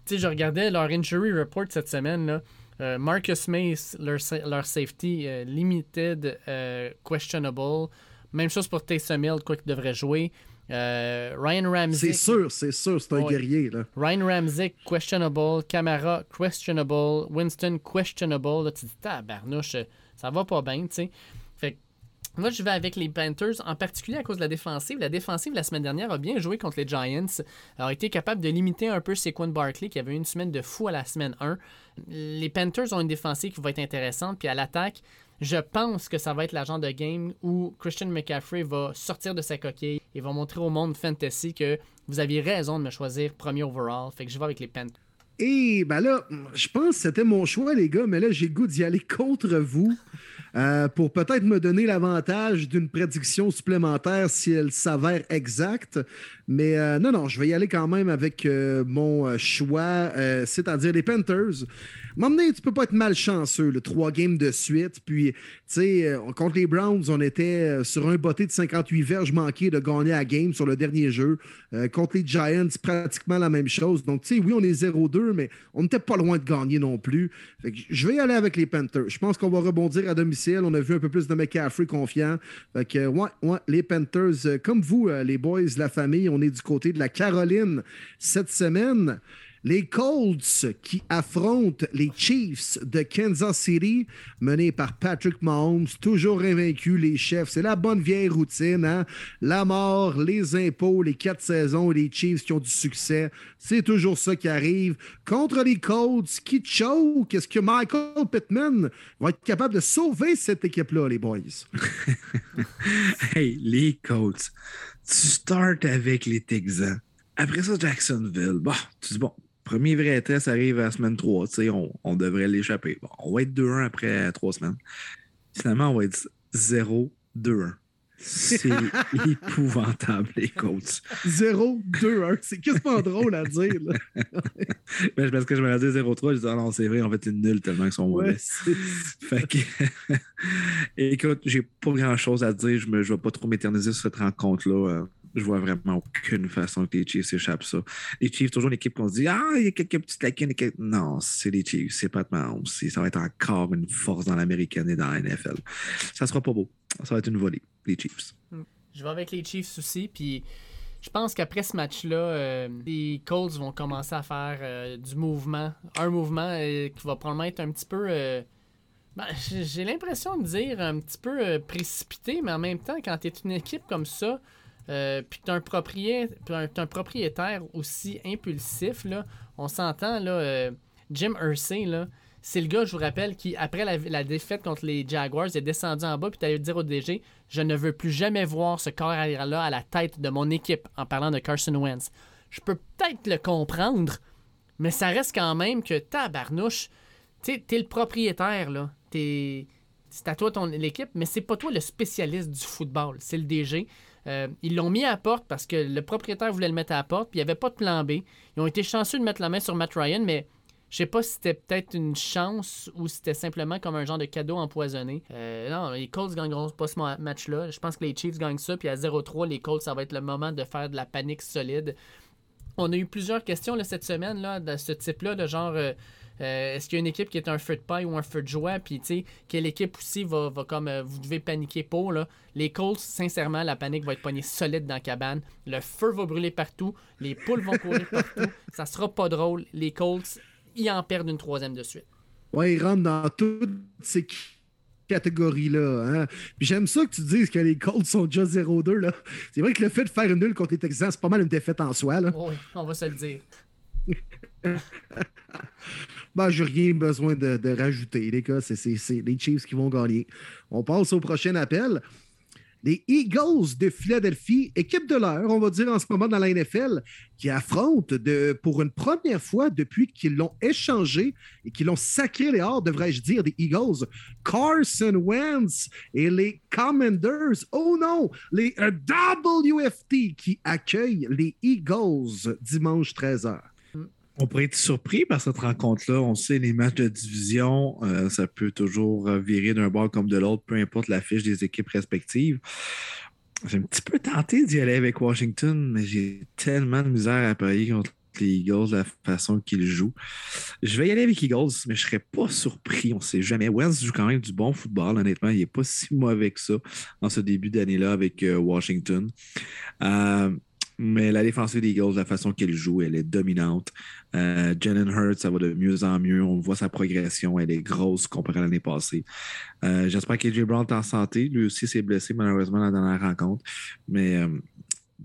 Tu sais, je regardais leur injury report cette semaine. Là. Euh, Marcus Mace, leur, safety euh, limited, questionable. Même chose pour Taysom Hill, quoi qu'il devrait jouer. Euh, Ryan Ramsey. C'est sûr, c'est sûr, c'est un guerrier. Là. Ryan Ramsey, questionable. Camara, questionable. Winston, questionable. Là, tu dis, tabarnouche, ça va pas bien, tu sais. Fait moi, je vais avec les Panthers, en particulier à cause de la défensive. La défensive, la semaine dernière, a bien joué contre les Giants. a été capable de limiter un peu Saquon Barkley, qui avait une semaine de fou à la semaine 1. Les Panthers ont une défensive qui va être intéressante. Puis à l'attaque, je pense que ça va être l'agent de game où Christian McCaffrey va sortir de sa coquille et va montrer au monde fantasy que vous aviez raison de me choisir premier overall. Fait que je vais avec les Panthers. Et ben là, je pense que c'était mon choix, les gars, mais là, j'ai le goût d'y aller contre vous. [LAUGHS] Euh, pour peut-être me donner l'avantage d'une prédiction supplémentaire si elle s'avère exacte. Mais euh, non, non, je vais y aller quand même avec euh, mon choix, c'est-à-dire les Panthers. M'emmener, tu peux pas être malchanceux, le trois games de suite. Puis, tu sais, contre les Browns, on était sur un botté de 58 verges manqué de gagner à game sur le dernier jeu. contre les Giants, pratiquement la même chose. Donc, tu sais, oui, on est 0-2, mais on n'était pas loin de gagner non plus. je vais y aller avec les Panthers. Je pense qu'on va rebondir à domicile on a vu un peu plus de McCaffrey confiant. Fait ouais, les Panthers, euh, comme vous, euh, les boys, la famille, on est du côté de la Caroline cette semaine. Les Colts qui affrontent les Chiefs de Kansas City, menés par Patrick Mahomes, toujours invaincus, les chefs. C'est la bonne vieille routine. Hein? La mort, les impôts, les quatre saisons, les Chiefs qui ont du succès. C'est toujours ça qui arrive. Contre les Colts qui choke, est-ce que Michael Pittman va être capable de sauver cette équipe-là, les boys? [LAUGHS] hey, les Colts, tu starts avec les Texans. Après ça, Jacksonville. Bon, tu dis, bon, Premier vrai test arrive à la semaine 3. On, on devrait l'échapper. on va être 2-1 après trois semaines. Finalement, on va être 0-2-1. C'est [LAUGHS] épouvantable, les Colts. 0-2-1. C'est quasiment drôle à dire. Là. [LAUGHS] ben, parce que je me dit 0-3, je dis, ah non, c'est vrai, en fait, c'est nul tellement qu'ils sont mauvais. Ouais, fait que, [LAUGHS] écoute, j'ai pas grand chose à dire. Je ne vais pas trop m'éterniser sur cette rencontre-là. Je vois vraiment aucune façon que les Chiefs s'échappent ça. Les Chiefs, toujours une équipe qu'on se dit Ah, il y a quelques petites lacunes. Non, c'est les Chiefs, c'est pas de Mahomes. Ça va être encore une force dans l'américaine et dans la NFL. Ça sera pas beau. Ça va être une volée, les Chiefs. Hmm. Je vais avec les Chiefs aussi, puis je pense qu'après ce match-là, euh, les Colts vont commencer à faire euh, du mouvement. Un mouvement euh, qui va probablement être un petit peu. Ben, j'ai l'impression de dire un petit peu précipité, mais en même temps, quand tu es une équipe comme ça, puis tu un, un, propriétaire aussi impulsif, là, on s'entend, là, Jim Ursay, là, c'est le gars, je vous rappelle, qui, après la, défaite contre les Jaguars, est descendu en bas puis allé dire au DG Je ne veux plus jamais voir ce corps là à la tête de mon équipe en parlant de Carson Wentz. Je peux peut-être le comprendre, mais ça reste quand même que tabarnouche, tu t'es le propriétaire, là. c'est à toi ton l'équipe, mais c'est pas toi le spécialiste du football, c'est le DG. Euh, ils l'ont mis à porte parce que le propriétaire voulait le mettre à la porte, puis il n'y avait pas de plan B. Ils ont été chanceux de mettre la main sur Matt Ryan, mais je sais pas si c'était peut-être une chance ou si c'était simplement comme un genre de cadeau empoisonné. Euh, non, les Colts gagneront pas ce match-là. Je pense que les Chiefs gagnent ça. Puis à 0-3, les Colts, ça va être le moment de faire de la panique solide. On a eu plusieurs questions cette semaine de ce type-là, de genre. Euh, euh, est-ce qu'il y a une équipe qui est un feu de paille ou un feu de joie? Puis, tu sais, quelle équipe aussi va, comme vous devez paniquer pour? Là? Les Colts, sincèrement, la panique va être poignée solide dans la cabane. Le feu va brûler partout. Les poules vont courir [LAUGHS] partout. Ça sera pas drôle. Les Colts, ils en perdent une troisième de suite. Ouais, ils rentrent dans toutes ces catégories-là. Hein? Puis j'aime ça que tu dises que les Colts sont déjà 0-2. C'est vrai que le fait de faire une nulle contre les Texans, c'est pas mal une défaite en soi. Là. Oui, on va se le dire. [LAUGHS] ben, j'ai rien besoin de, rajouter, les gars. C'est les Chiefs qui vont gagner. On passe au prochain appel les Eagles de Philadelphie, équipe de l'heure, on va dire en ce moment dans la NFL, qui affrontent pour une première fois depuis qu'ils l'ont échangé et qu'ils l'ont sacré les hors, devrais-je dire, des Eagles, Carson Wentz et les Commanders. Oh non, les WFT qui accueillent les Eagles dimanche 13h. On pourrait être surpris par cette rencontre-là. On sait, les matchs de division, euh, ça peut toujours euh, virer d'un bord comme de l'autre, peu importe la fiche des équipes respectives. J'ai un petit peu tenté d'y aller avec Washington, mais j'ai tellement de misère à parier contre les Eagles, la façon qu'ils jouent. Je vais y aller avec Eagles, mais je ne serais pas surpris. On ne sait jamais. Wentz joue quand même du bon football, honnêtement. Il n'est pas si mauvais que ça en ce début d'année-là avec euh, Washington. Mais la défensive des Eagles, la façon qu'elle joue, elle est dominante. Euh, Jalen Hurts, ça va de mieux en mieux. On voit sa progression, elle est grosse comparée à l'année passée. Euh, j'espère qu'AJ Brown est en santé. Lui aussi s'est blessé malheureusement dans la rencontre. Mais euh,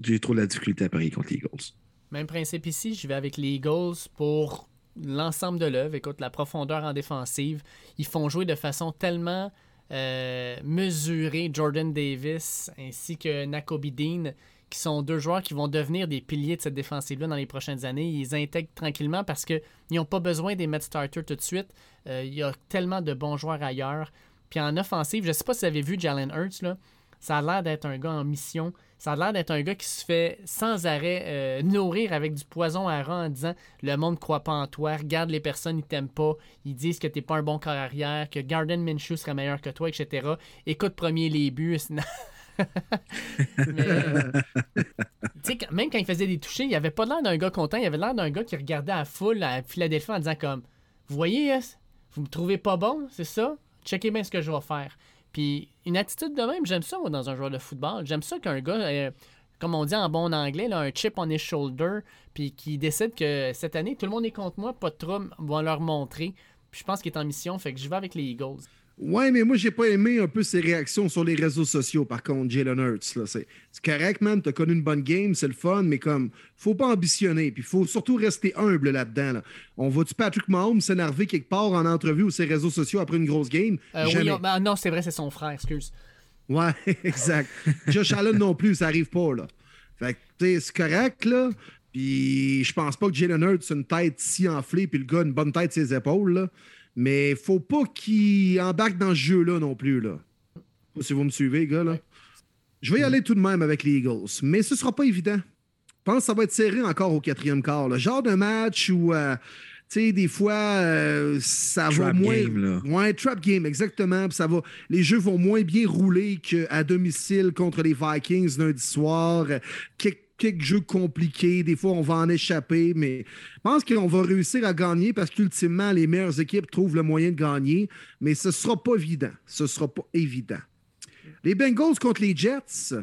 j'ai trop de la difficulté à parier contre les Eagles. Même principe ici, je vais avec les Eagles pour l'ensemble de l'œuvre. Écoute, la profondeur en défensive. Ils font jouer de façon tellement mesurée Jordan Davis ainsi que Nakobe Dean qui sont deux joueurs qui vont devenir des piliers de cette défensive-là dans les prochaines années. Ils intègrent tranquillement parce qu'ils n'ont pas besoin des mettre starters tout de suite. Euh, il y a tellement de bons joueurs ailleurs. Puis en offensive, je ne sais pas si vous avez vu Jalen Hurts, là, ça a l'air d'être un gars en mission. Ça a l'air d'être un gars qui se fait sans arrêt euh, nourrir avec du poison à rang en disant le monde ne croit pas en toi, regarde les personnes, ils t'aiment pas, ils disent que tu n'es pas un bon corps arrière, que Garden Minshew serait meilleur que toi, etc. Écoute premier les buts. [LAUGHS] [LAUGHS] même quand il faisait des touchés, il avait pas l'air d'un gars content, il avait l'air d'un gars qui regardait à foule à Philadelphie en disant comme Vous voyez, vous me trouvez pas bon, c'est ça? Checkez bien ce que je vais faire. Puis une attitude de même, j'aime ça dans un joueur de football. J'aime ça qu'un gars, euh, comme on dit en bon anglais, là, un chip on his shoulder, puis qui décide que cette année, tout le monde est contre moi, pas de trouble, on va leur montrer. Puis je pense qu'il est en mission, fait que je vais avec les Eagles. Ouais, mais moi, j'ai pas aimé un peu ses réactions sur les réseaux sociaux, par contre, Jalen Hurts. C'est correct, man. T'as connu une bonne game, c'est le fun, mais comme, faut pas ambitionner. Puis faut surtout rester humble là-dedans. On voit-tu Patrick Mahomes s'énerver quelque part en entrevue ou ses réseaux sociaux après une grosse game? Euh, oui, ben, non, c'est vrai, c'est son frère, excuse. Ouais, [LAUGHS] exact. Josh Allen non plus, ça arrive pas, là. Fait que, c'est correct, là. Puis je pense pas que Jalen Hurts a une tête si enflée, puis le gars a une bonne tête sur ses épaules, là. Mais faut pas qu'il embarque dans ce jeu-là non plus. Là. Si vous me suivez, gars. Là. Je vais y aller tout de même avec les Eagles, mais ce ne sera pas évident. Je pense que ça va être serré encore au quatrième quart. Le genre de match où, euh, tu sais, des fois, euh, ça va moins. game, là. Ouais, trap game, exactement. Puis ça va, les jeux vont moins bien rouler qu'à domicile contre les Vikings lundi soir. Euh, Quelques, jeux compliqués, des fois on va en échapper, mais je pense qu'on va réussir à gagner parce qu'ultimement, les meilleures équipes trouvent le moyen de gagner, mais ce ne sera pas évident. Ce ne sera pas évident. Les Bengals contre les Jets.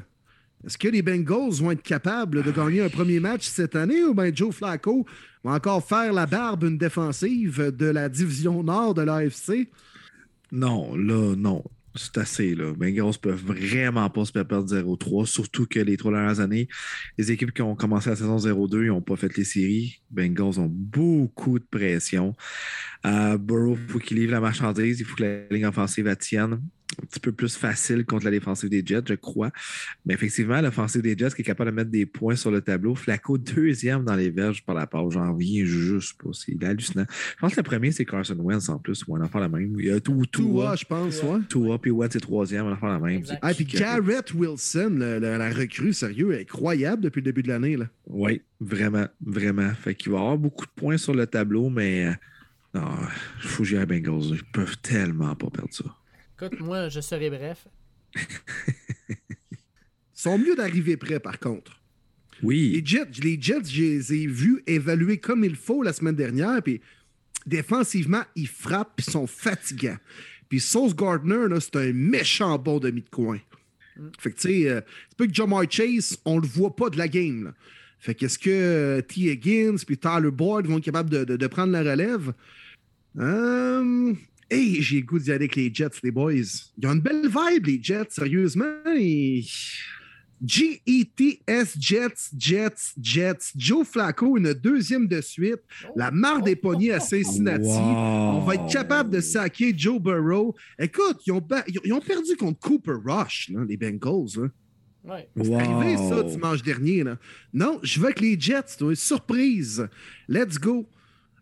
Est-ce que les Bengals vont être capables de gagner un premier match cette année ou bien Joe Flacco va encore faire la barbe une défensive de la division nord de l'AFC? Non, là, non. C'est assez, là. Bengals peuvent vraiment pas se perdre 0-3, surtout que les trois dernières années, les équipes qui ont commencé la saison 0-2, ils n'ont pas fait les séries. Bengals ont beaucoup de pression. Euh, Burrow, il faut qu'il livre la marchandise, il faut que la ligne offensive elle tienne. Un petit peu plus facile contre la défensive des Jets, je crois. Mais effectivement, l'offensive des Jets qui est capable de mettre des points sur le tableau. Flacco, deuxième dans les verges par la part. J'en reviens juste pas. C'est hallucinant. Je pense que le premier, c'est Carson Wentz en plus, ou un enfant la même. Il y a tout, tout. Tua, je pense, ouais. Tua, puis Wentz est troisième, on va faire la même. Ah, puis Garrett Wilson, le- le- la recrue, sérieux, incroyable depuis le début de l'année. là. Oui, vraiment, vraiment. Fait qu'il va y avoir beaucoup de points sur le tableau, mais euh, non, il faut à Bengals. Ils peuvent tellement pas perdre ça. Écoute, moi, je serai bref. Ils [LAUGHS] sont mieux d'arriver près, par contre. Les Oui, Jets, les Jets, je les ai vus évaluer comme il faut la semaine dernière, puis défensivement, ils frappent, puis ils sont fatigants. Puis Sauce Gardner, là, c'est un méchant bon demi de coin. Fait que, tu sais, euh, c'est pas que Jamar Chase, on le voit pas de la game. là. Fait qu'est-ce que euh, T. Higgins puis Tyler Boyd vont être capables de, de- de prendre la relève? Euh, hey, j'ai le goût d'y aller avec les Jets, les boys. Ils ont une belle vibe, les Jets, sérieusement. Et... G-E-T-S, Jets, Jets, Jets. Joe Flacco, une deuxième de suite. La marre des poignets à Cincinnati. Wow. On va être capable de saquer Joe Burrow. Écoute, ils ont, ba- ils ont- perdu contre Cooper Rush, là, les Bengals. là. Ouais. C'est arrivé ça dimanche dernier. Là. Non, je vais avec les Jets. toi. Surprise. Let's go.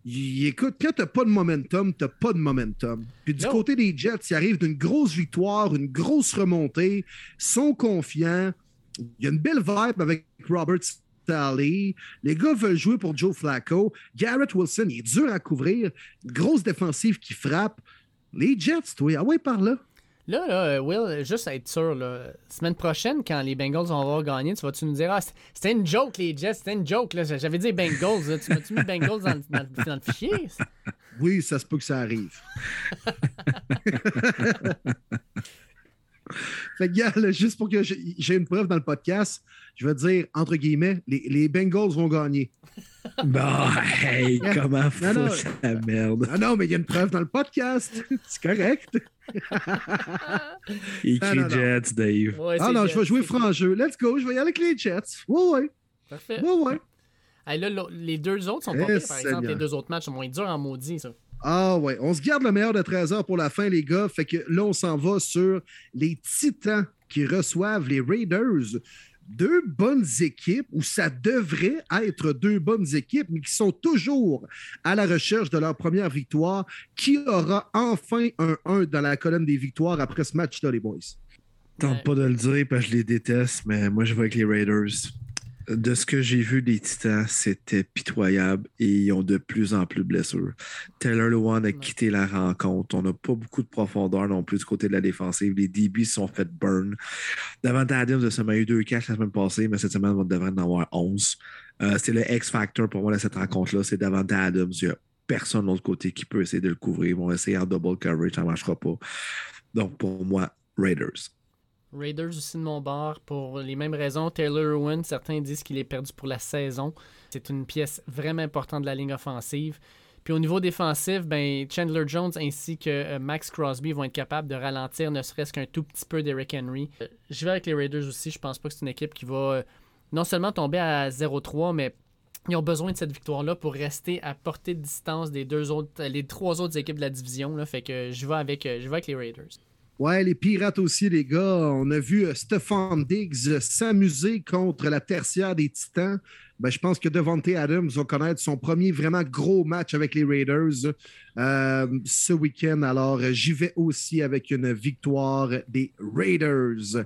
Y- écoute, quand t'as pas de momentum, t'as pas de momentum. Puis du côté des Jets, ils arrivent d'une grosse victoire, une grosse remontée, sont confiants. Il y a une belle vibe avec Robert Staley. Les gars veulent jouer pour Joe Flacco. Garrett Wilson, il est dur à couvrir. Grosse défensive qui frappe. Les Jets, toi, ah ouais, par là. Là, là, euh, Will, juste à être sûr, là, semaine prochaine, quand les Bengals vont avoir gagné, tu vas-tu nous dire Ah, c'était- une joke, les Jets, c'était une joke. là. J'avais dit Bengals. là. Tu m'as-tu mis Bengals dans, dans le fichier? Oui, ça se peut que ça arrive. [LAUGHS] fait que, gars, juste pour que j'ai une preuve dans le podcast, je vais dire, entre guillemets, les, les Bengals vont gagner. [LAUGHS] Bon, hey, [LAUGHS] comment Non, non. faut la merde? Ah non, mais il y a une preuve dans le podcast. [LAUGHS] C'est correct. Écrit non, non. Jets, Dave. Ouais, Ah non, Jets, je vais jouer franc jeu. Let's go, je vais y aller avec les Jets. Ouais, ouais. Parfait. Ouais, ouais. Hey, là, les deux autres sont pas Eh, pires, par exemple. Seigneur. Les deux autres matchs sont moins durs en maudit, ça. Ah ouais, on se garde le meilleur de 13 heures pour la fin, les gars. Fait que là, on s'en va sur les Titans qui reçoivent les Raiders. Deux bonnes équipes, ou ça devrait être deux bonnes équipes, mais qui sont toujours à la recherche de leur première victoire. Qui aura enfin un 1 dans la colonne des victoires après ce match-là, les boys? Tente pas de le dire parce que je les déteste, mais moi je vais avec les Raiders. De ce que j'ai vu des Titans, c'était pitoyable et ils ont de plus en plus de blessures. Taylor Lewan a quitté la rencontre. On n'a pas beaucoup de profondeur non plus du côté de la défensive. Les DB se sont fait burn. Davante Adams a seulement eu deux catchs la semaine passée, mais cette semaine, on devrait en avoir 11. Euh, c'est le X-Factor pour moi de cette rencontre-là. C'est Davante Adams. Il n'y a personne de l'autre côté qui peut essayer de le couvrir. Ils vont essayer en double coverage, ça ne marchera pas. Donc pour moi, Raiders. Raiders aussi de mon bord pour les mêmes raisons. Taylor Irwin, certains disent qu'il est perdu pour la saison. C'est une pièce vraiment importante de la ligne offensive. Puis au niveau défensif, ben, Chandler Jones ainsi que euh, Max Crosby vont être capables de ralentir ne serait-ce qu'un tout petit peu d'Eric Henry. Euh, Je vais avec les Raiders aussi. Je pense pas que c'est une équipe qui va euh, non seulement tomber à 0-3, mais ils ont besoin de cette victoire-là pour rester à portée de distance des deux autres, les trois autres équipes de la division. Là. Fait que je vais avec, je vais avec les Raiders. Ouais, les Pirates aussi, les gars. On a vu euh, Stephon Diggs euh, s'amuser contre la tertiaire des Titans. Ben, je pense que Devontae Adams va connaître son premier vraiment gros match avec les Raiders euh, ce week-end. Alors, j'y vais aussi avec une victoire des Raiders.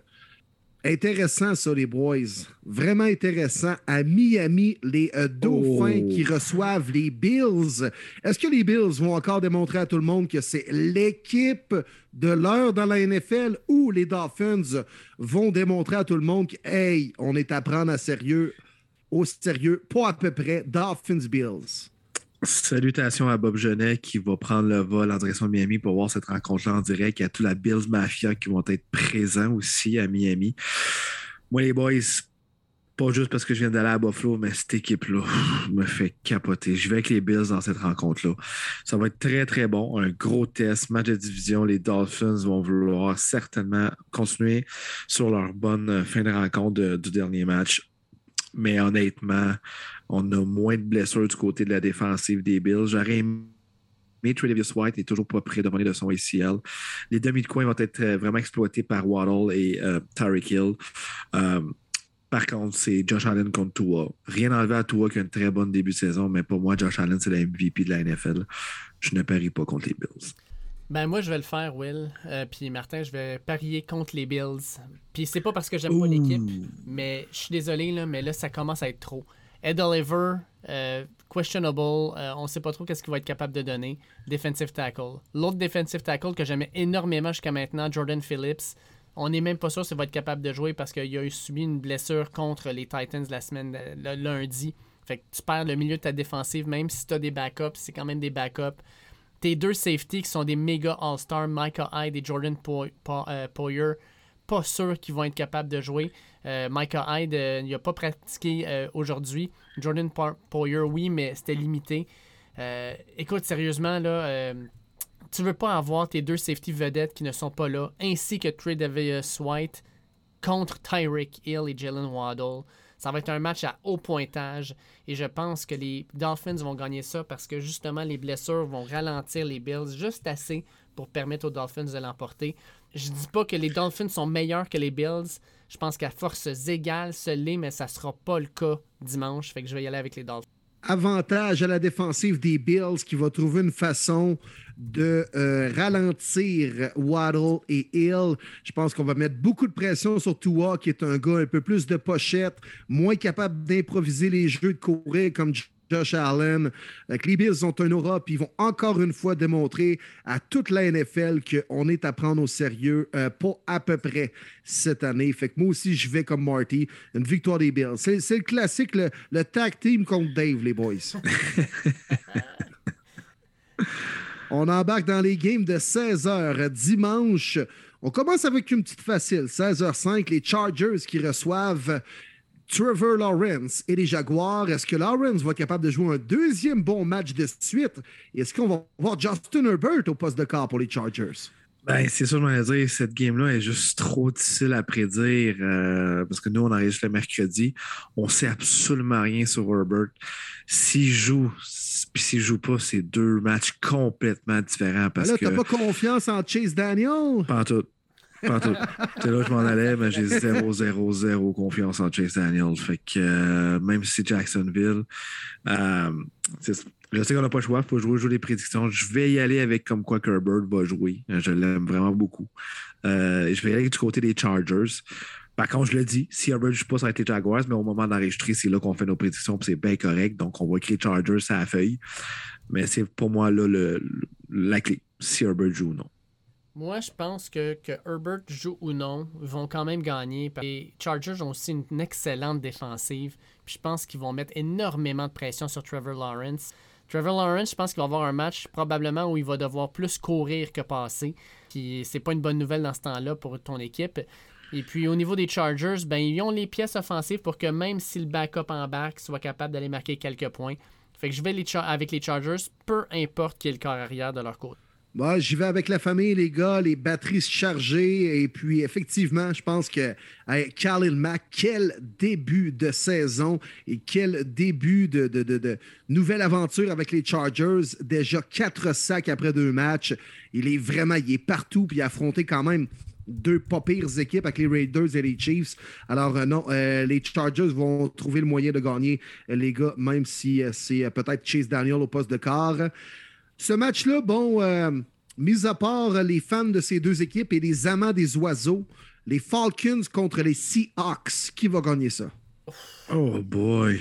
Intéressant, ça, les boys. Vraiment intéressant. À Miami, les euh, Dauphins Oh. qui reçoivent les Bills. Est-ce que les Bills vont encore démontrer à tout le monde que c'est l'équipe de l'heure dans la NFL ou les Dolphins vont démontrer à tout le monde que, hey, on est à prendre à sérieux, au sérieux, pas à peu près, Dolphins Bills? Salutations à Bob Genet qui va prendre le vol en direction de Miami pour voir cette rencontre-là en direct. Il y a toute la Bills Mafia qui vont être présents aussi à Miami. Moi, les boys, pas juste parce que je viens d'aller à Buffalo, mais cette équipe-là me fait capoter. Je vais avec les Bills dans cette rencontre-là. Ça va être très, très bon. Un gros test, match de division. Les Dolphins vont vouloir certainement continuer sur leur bonne fin de rencontre du dernier match. Mais honnêtement, on a moins de blessures du côté de la défensive des Bills. J'aurais aimé Tredavious White n'est toujours pas prêt de revenir de son ACL. Les demi de coin vont être euh, vraiment exploités par Waddle et euh, Tyreek Hill. Euh, par contre, c'est Josh Allen contre Tua. Rien enlevé à Tua qui a un très bon début de saison, mais pour moi, Josh Allen, c'est le MVP de la NFL. Je ne parie pas contre les Bills. Ben moi je vais le faire, Will. Euh, puis Martin, je vais parier contre les Bills. Puis c'est pas parce que j'aime pas l'équipe, mais je suis désolé là, mais là ça commence à être trop. Ed Oliver, euh, questionable, euh, on sait pas trop qu'est-ce qu'il va être capable de donner. Defensive tackle. L'autre defensive tackle que j'aimais énormément jusqu'à maintenant, Jordan Phillips. On n'est même pas sûr s'il va être capable de jouer parce qu'il a eu subi une blessure contre les Titans la semaine le lundi. Fait que tu perds le milieu de ta défensive, même si tu as des backups, c'est quand même des backups tes deux safeties qui sont des méga all-stars, Micah Hyde et Jordan Po- Po- euh, Poyer, pas sûr qu'ils vont être capables de jouer. Euh, Micah Hyde, euh, il n'a pas pratiqué euh, aujourd'hui. Jordan Po- Poyer, oui, mais c'était limité. Euh, écoute, sérieusement, là, euh, tu veux pas avoir tes deux safety vedettes qui ne sont pas là, ainsi que Trey Davis White contre Tyreek Hill et Jalen Waddle. Ça va être un match à haut pointage et je pense que les Dolphins vont gagner ça parce que justement les blessures vont ralentir les Bills juste assez pour permettre aux Dolphins de l'emporter. Je dis pas que les Dolphins sont meilleurs que les Bills. Je pense qu'à forces égales, ce l'est, mais ça sera pas le cas dimanche. Fait que je vais y aller avec les Dolphins. avantage à la défensive des Bills qui va trouver une façon de euh, ralentir Waddle et Hill. Je pense qu'on va mettre beaucoup de pression sur Tua, qui est un gars un peu plus de pochette, moins capable d'improviser les jeux de courir comme Josh Allen. Euh, que les Bills ont un aura, puis ils vont encore une fois démontrer à toute la NFL qu'on est à prendre au sérieux, euh, pas à peu près cette année. Fait que moi aussi, je vais comme Marty, une victoire des Bills. C'est c'est le classique, le, le tag team contre Dave, les boys. [LAUGHS] On embarque dans les games de 16h dimanche. On commence avec une petite facile, 16h05, les Chargers qui reçoivent Trevor Lawrence et les Jaguars. Est-ce que Lawrence va être capable de jouer un deuxième bon match de suite? Est-ce qu'on va voir Justin Herbert au poste de quart pour les Chargers? Ben, c'est ça, je m'en dire. Cette game-là est juste trop difficile à prédire euh, parce que nous, on enregistre le mercredi. On sait absolument rien sur Herbert. S'il joue, puis s'il joue pas, c'est deux matchs complètement différents parce là, que. t'as pas confiance en Chase Daniel? Pas en tout. Pas tout. C'est là je m'en allais, mais j'ai 0-0-0 confiance en Chase Daniel. Fait que euh, même si Jacksonville, euh, c'est- je sais qu'on n'a pas le choix, il faut jouer, jouer les prédictions. Je vais y aller avec comme quoi Herbert va jouer. Je l'aime vraiment beaucoup. Euh, je vais y aller du côté des Chargers. Par contre, je le dis, si Herbert ne joue pas, ça va être Jaguars, mais au moment d'enregistrer, c'est là qu'on fait nos prédictions, puis c'est bien correct. Donc, on va écrire Chargers à la feuille. Mais c'est pour moi là le- la clé, si Herbert joue ou non. Moi, je pense que, Herbert joue ou non, vont quand même gagner. Les Chargers ont aussi une excellente défensive. Puis je pense qu'ils vont mettre énormément de pression sur Trevor Lawrence. Trevor Lawrence, je pense qu'il va avoir un match probablement où il va devoir plus courir que passer. Puis c'est pas une bonne nouvelle dans ce temps-là pour ton équipe. Et puis au niveau des Chargers, ben ils ont les pièces offensives pour que même si le backup embarque, soit capable d'aller marquer quelques points. Fait que je vais avec les Chargers, peu importe qui est le corps arrière de leur côté. Moi, j'y vais avec la famille, les gars, les batteries chargées. Et puis, effectivement, je pense que hey, Khalil Mack, quel début de saison et quel début de, de- de- de nouvelle aventure avec les Chargers. Déjà quatre sacs après deux matchs. Il est vraiment, il est partout, puis il a affronté quand même deux pas pires équipes avec les Raiders et les Chiefs. Alors, euh, non, euh, les Chargers vont trouver le moyen de gagner, euh, les gars, même si c'est peut-être Chase Daniel au poste de quart. Ce match-là, bon, euh, mis à part les fans de ces deux équipes et les amants des oiseaux, les Falcons contre les Seahawks. Qui va gagner ça? Oh boy.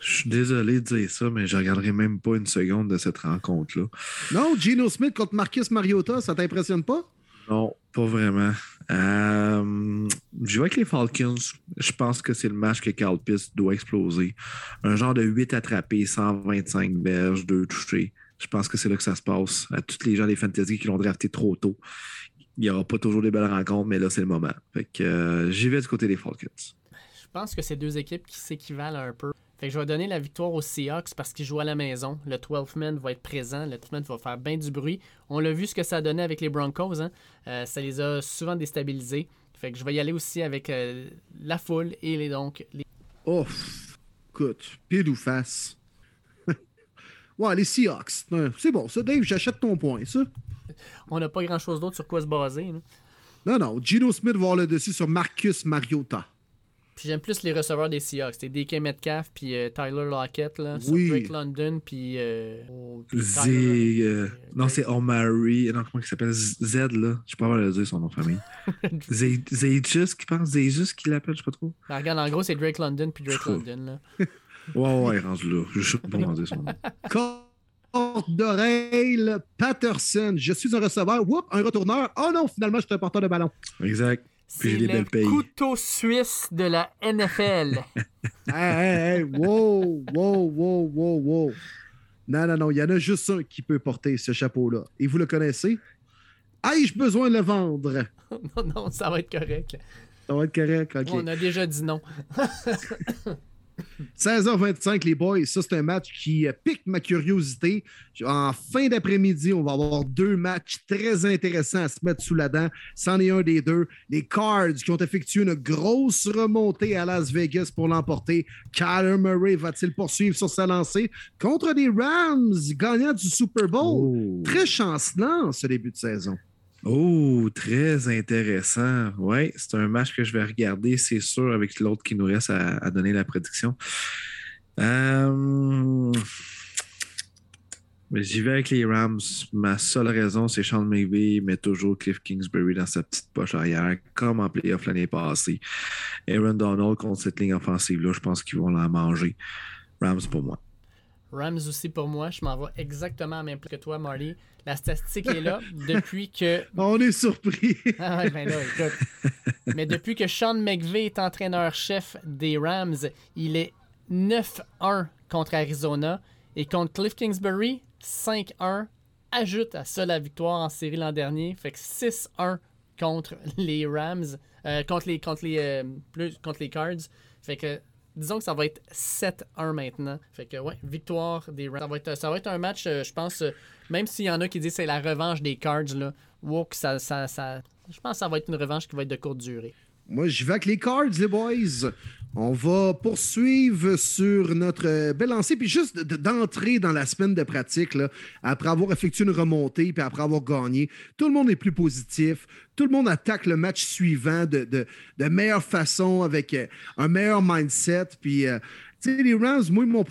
Je suis désolé de dire ça, mais je regarderai même pas une seconde de cette rencontre-là. Non, Geno Smith contre Marcus Mariota, ça t'impressionne pas? Non, pas vraiment. Euh, je vois avec les Falcons. Je pense que c'est le match que Carl Pitts doit exploser. Un genre de 8 attrapés, 125 berges, 2 touchés. Je pense que c'est là que ça se passe. À tous les gens des fantasy qui l'ont drafté trop tôt. Il n'y aura pas toujours des belles rencontres, mais là, c'est le moment. Fait que euh, j'y vais du côté des Falcons. Je pense que c'est deux équipes qui s'équivalent un peu. Fait que je vais donner la victoire aux Seahawks parce qu'ils jouent à la maison. Le 12 man va être présent. Le 12 man va faire bien du bruit. On l'a vu ce que ça a donné avec les Broncos. Hein. Euh, ça les a souvent déstabilisés. Fait que je vais y aller aussi avec euh, la foule et les donc les. Oh, écoute, pile ou face. Ouais, les Seahawks. C'est bon, ça, Dave, j'achète ton point, ça. On n'a pas grand chose d'autre sur quoi se baser. là. Non, non, Gino Smith va avoir le dessus sur Marcus Mariota. Puis j'aime plus les receveurs des Seahawks. C'est DK Metcalf puis euh, Tyler Lockett là, Oui. Drake London puis euh, oh, puis Z. Tyler- euh, non, c'est Omari. Non, comment il s'appelle Z, là. Je sais pas le dire son nom de famille. [LAUGHS] Z- Zayjus, qui pense Zayjus qui l'appelle, je sais pas trop. Ben, regarde, en gros, c'est Drake London puis Drake. London. Là. [LAUGHS] Ouais, ouais, rendu là. Je sais pas comment dire son nom. Corde d'oreille, Patterson. Je suis un receveur. Whoop, un retourneur. Oh non, finalement, je suis un porteur de ballon. Exact. Puis j'ai C'est des belles payes. couteau suisse de la NFL. [LAUGHS] Hey, hey, hey, wow, wow, wow, wow, wow. Non, non, non, il y en a juste un qui peut porter ce chapeau-là. Et vous le connaissez? Ai-je besoin de le vendre? [LAUGHS] non, non, ça va être correct. Ça va être correct, OK. On a déjà dit non. [LAUGHS] 16h25, les boys, ça c'est un match qui euh, pique ma curiosité. En fin d'après-midi, on va avoir deux matchs très intéressants à se mettre sous la dent. C'en est un des deux. Les Cards qui ont effectué une grosse remontée à Las Vegas pour l'emporter. Kyler Murray va-t-il poursuivre sur sa lancée contre les Rams, gagnants du Super Bowl? Oh. Très chancelant ce début de saison. Oh, très intéressant. Oui, c'est un match que je vais regarder, c'est sûr, avec l'autre qui nous reste à, donner la prédiction. Euh, mais J'y vais avec les Rams. Ma seule raison, c'est Sean McVay met toujours Cliff Kingsbury dans sa petite poche arrière, comme en playoff l'année passée. Aaron Donald contre cette ligne offensive-là, je pense qu'ils vont la manger. Rams pour moi. Rams aussi pour moi. Je m'en vais exactement à même place que toi, Marty. La statistique est là [LAUGHS] depuis que. On est surpris. [LAUGHS] Ah ouais, ben là, écoute. Mais depuis que Sean McVay est entraîneur-chef des Rams, il est 9-1 contre Arizona. Et contre Cliff Kingsbury, 5-1. Ajoute à ça la victoire en série l'an dernier. Fait que 6-1 contre les Rams. euh, contre les, contre, les, euh, plus, contre les Cards. Fait que disons que ça va être 7-1 maintenant. Fait que ouais, victoire des Rams. Ça va être, un match, euh, je pense, euh, même s'il y en a qui disent c'est la revanche des Cards, là, wow, ça, ça, ça- je pense que ça va être une revanche qui va être de courte durée. Moi, je vais avec les Cards, les boys. On va poursuivre sur notre euh, belle lancée. Puis juste de- d'entrer dans la semaine de pratique, après avoir effectué une remontée, puis après avoir gagné, tout le monde est plus positif. Tout le monde attaque le match suivant de meilleure façon, avec euh, un meilleur mindset. Puis, euh, les Rams, moi, ils m'ont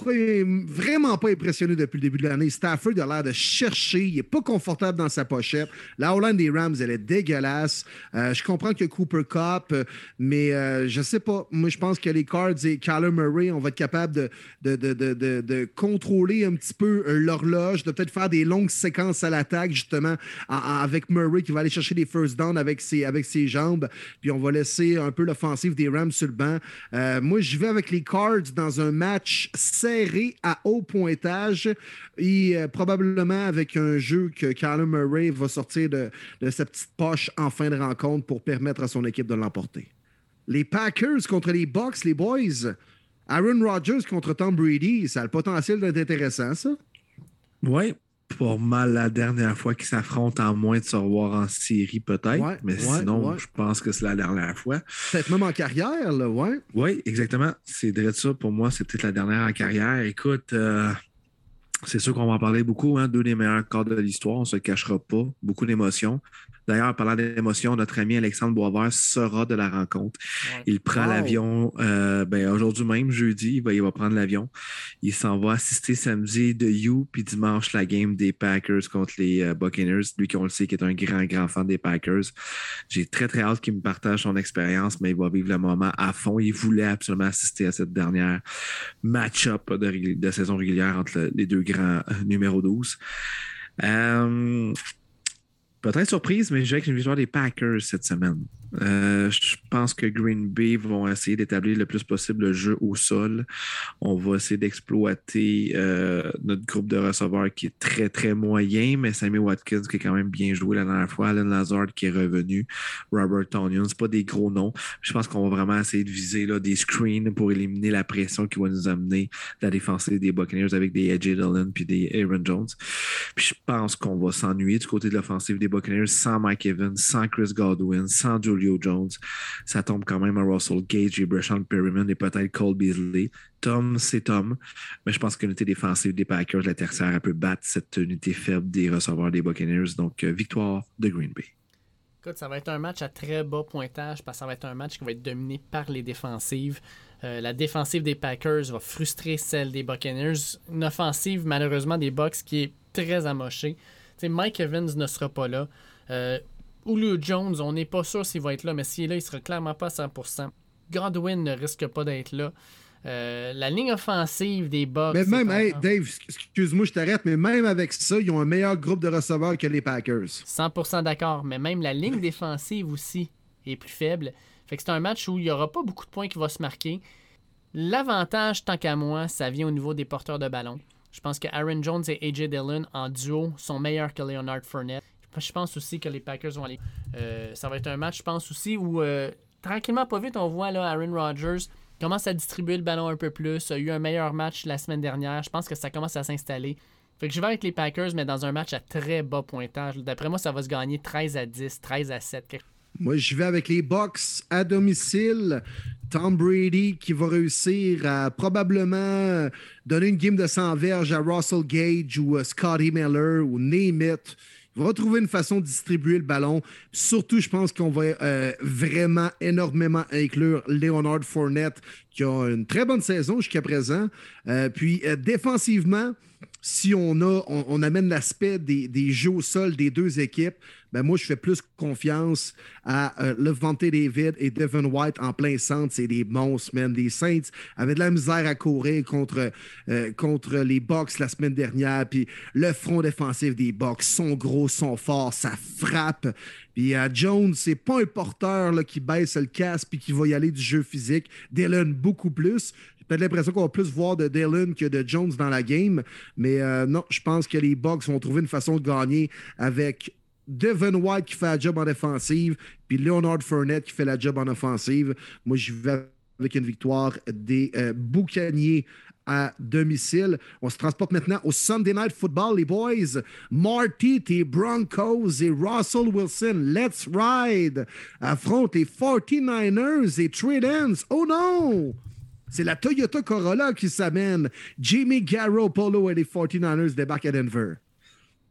vraiment pas impressionné depuis le début de l'année. Stafford a l'air de chercher. Il est pas confortable dans sa pochette. La O-line des Rams, elle est dégueulasse. Euh, je comprends que Cooper Cup, euh, mais euh, je sais pas. Moi, je pense que les Cards et Kyler Murray, on va être capable de, de, de, de, de- contrôler un petit peu euh, l'horloge, de peut-être faire des longues séquences à l'attaque, justement, en- en- avec Murray qui va aller chercher des first downs avec ses, avec ses jambes. Puis on va laisser un peu l'offensive des Rams sur le banc. Moi, je vais avec les Cards dans un match serré à haut pointage et euh, probablement avec un jeu que Kyler Murray va sortir de, de sa petite poche en fin de rencontre pour permettre à son équipe de l'emporter. Les Packers contre les Bucks, les boys. Aaron Rodgers contre Tom Brady, ça a le potentiel d'être intéressant, ça. Oui, pour mal la dernière fois qu'ils s'affrontent, en moins de se revoir en série peut-être. Ouais, mais ouais, sinon, ouais. je pense que c'est la dernière fois. Peut-être même en carrière, là, ouais. Oui, exactement. C'est direct ça. Pour moi, c'est peut-être la dernière en carrière. Écoute, euh, C'est sûr qu'on va en parler beaucoup, hein, deux des meilleurs corps de l'histoire, on ne se le cachera pas. Beaucoup d'émotions. D'ailleurs, parlant d'émotion, notre ami Alexandre Boisvert sera de la rencontre. Il prend l'avion euh, ben, aujourd'hui même, jeudi, il va, il va prendre l'avion. Il s'en va assister samedi de You, puis dimanche la game des Packers contre les euh, Buccaneers. Lui qu'on le sait, qui est un grand, grand fan des Packers. J'ai très, très hâte qu'il me partage son expérience, mais il va vivre le moment à fond. Il voulait absolument assister à cette dernière match-up de, saison régulière entre les deux grands euh, numéro 12. Peut-être surprise, mais je dirais que une victoire des Packers cette semaine. Euh, je pense que Green Bay vont essayer d'établir le plus possible le jeu au sol. On va essayer d'exploiter euh, notre groupe de receveurs qui est très, très moyen, mais Sammy Watkins qui a quand même bien joué la dernière fois, Alan Lazard qui est revenu, Robert Tonyan, c'est pas des gros noms. Je pense qu'on va vraiment essayer de viser là, des screens pour éliminer la pression qui va nous amener la défensive des Buccaneers avec des AJ Dillon puis des Aaron Jones. Puis je pense qu'on va s'ennuyer du côté de l'offensive des Buccaneers sans Mike Evans, sans Chris Godwin, sans Julius Jones. Ça tombe quand même à Russell Gage et Brashon Perryman et peut-être Cole Beasley. Tom, c'est Tom. Mais je pense que l'unité défensive des Packers, la tertiaire, peut battre cette unité faible des receveurs des Buccaneers. Donc, euh, victoire de Green Bay. Écoute, ça va être un match à très bas pointage parce que ça va être un match qui va être dominé par les défensives. Euh, la défensive des Packers va frustrer celle des Buccaneers. Une offensive, malheureusement, des Bucks qui est très amochée. Mike Evans ne sera pas là. Euh, Julio Jones, on n'est pas sûr s'il va être là, mais s'il est là, il sera clairement pas à 100%. Godwin ne risque pas d'être là. Euh, la ligne offensive des Bucks. Mais même, hey, Dave, excuse-moi, je t'arrête, mais même avec ça, ils ont un meilleur groupe de receveurs que les Packers. 100% d'accord, mais même la ligne [LAUGHS] défensive aussi est plus faible. Fait que c'est un match où il n'y aura pas beaucoup de points qui vont se marquer. L'avantage, tant qu'à moi, ça vient au niveau des porteurs de ballon. Je pense que Aaron Jones et AJ Dillon en duo sont meilleurs que Leonard Fournette. Je pense aussi que les Packers vont aller. Euh, ça va être un match, je pense aussi, où euh, tranquillement, pas vite, on voit là, Aaron Rodgers commence à distribuer le ballon un peu plus. A eu un meilleur match la semaine dernière. Je pense que ça commence à s'installer. Fait que je vais avec les Packers, mais dans un match à très bas pointage. D'après moi, ça va se gagner 13 à 10, 13 à 7. Moi, je vais avec les Bucks à domicile. Tom Brady qui va réussir à probablement donner une game de 100 verges à Russell Gage ou à Scotty Miller ou name il va retrouver une façon de distribuer le ballon. Surtout, je pense qu'on va euh, vraiment énormément inclure Leonard Fournette, qui a une très bonne saison jusqu'à présent. Euh, puis, euh, défensivement, si on, a, on, amène l'aspect des, jeux au sol des deux équipes, ben moi, je fais plus confiance à euh, Levante David et Devin White en plein centre. C'est des monstres, man. Des Saints avaient de la misère à courir contre, euh, les Bucks la semaine dernière. Puis le front défensif des Bucks sont gros, sont forts, ça frappe. Puis à Jones, c'est pas un porteur qui baisse le casque puis qui va y aller du jeu physique. Dylan, beaucoup plus. Peut-être l'impression qu'on va plus voir de Dylan que de Jones dans la game. Mais euh, non, je pense que les Bucks vont trouver une façon de gagner avec Devin White qui fait la job en défensive, puis Leonard Fournette qui fait la job en offensive. Moi, je vais avec une victoire des euh, Boucaniers à domicile. On se transporte maintenant au Sunday Night Football, les boys. Marty, tes Broncos et Russell Wilson, let's ride, affrontent les 49ers et Tradens. Oh non! C'est la Toyota Corolla qui s'amène. Jimmy Garoppolo et les 49ers débarquent à Denver.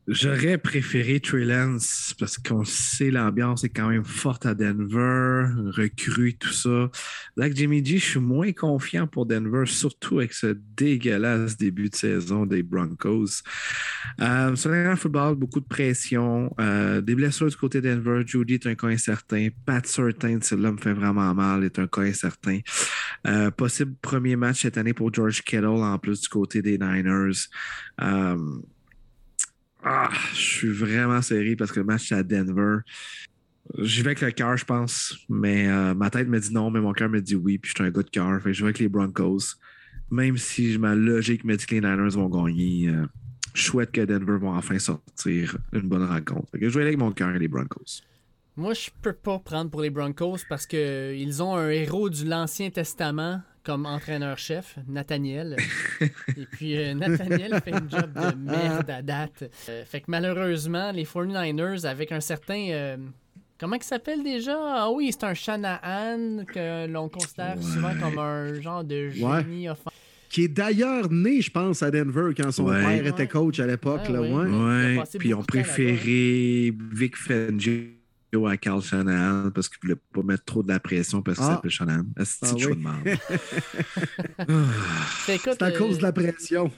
J'aurais préféré Trey Lance parce qu'on sait l'ambiance est quand même forte à Denver, recrue, tout ça. Là, Jimmy G, je suis moins confiant pour Denver, surtout avec ce dégueulasse début de saison des Broncos. Euh, sur le football, beaucoup de pression, euh, des blessures du côté de Denver. Judy est un cas incertain. Pat Certain, si l'homme fait vraiment mal, est un cas incertain. Euh, possible premier match cette année pour George Kittle en plus du côté des Niners. Euh, ah, je suis vraiment serré parce que le match à Denver. J'y vais avec le cœur, je pense. Mais euh, ma tête me dit non, mais mon cœur me dit oui. Puis je suis un gars de cœur. je vais avec les Broncos. Même si ma logique me dit que les Niners vont gagner, euh, je souhaite que Denver vont enfin sortir une bonne rencontre. je vais aller avec mon cœur et les Broncos. Moi, je peux pas prendre pour les Broncos parce qu'ils ont un héros du l'Ancien Testament comme entraîneur-chef, Nathaniel. [LAUGHS] Et puis euh, Nathaniel fait un job de merde à date. Euh, fait que malheureusement, les 49ers, avec un certain. Euh, comment il s'appelle déjà? Ah oui, c'est un Shanahan que l'on considère souvent comme un genre de génie offensif. qui est d'ailleurs né, je pense, à Denver quand son Ouais. père était Ouais. coach à l'époque. Ouais, là, ouais. ouais. Ouais, puis ils ont préféré Vic Fangio à Carl Shanahan parce qu'ils ne voulaient pas mettre trop de la pression parce qu'il Ah. s'appelle Shanahan. Ah, C'est Ah oui. Ah. À euh, cause de la pression.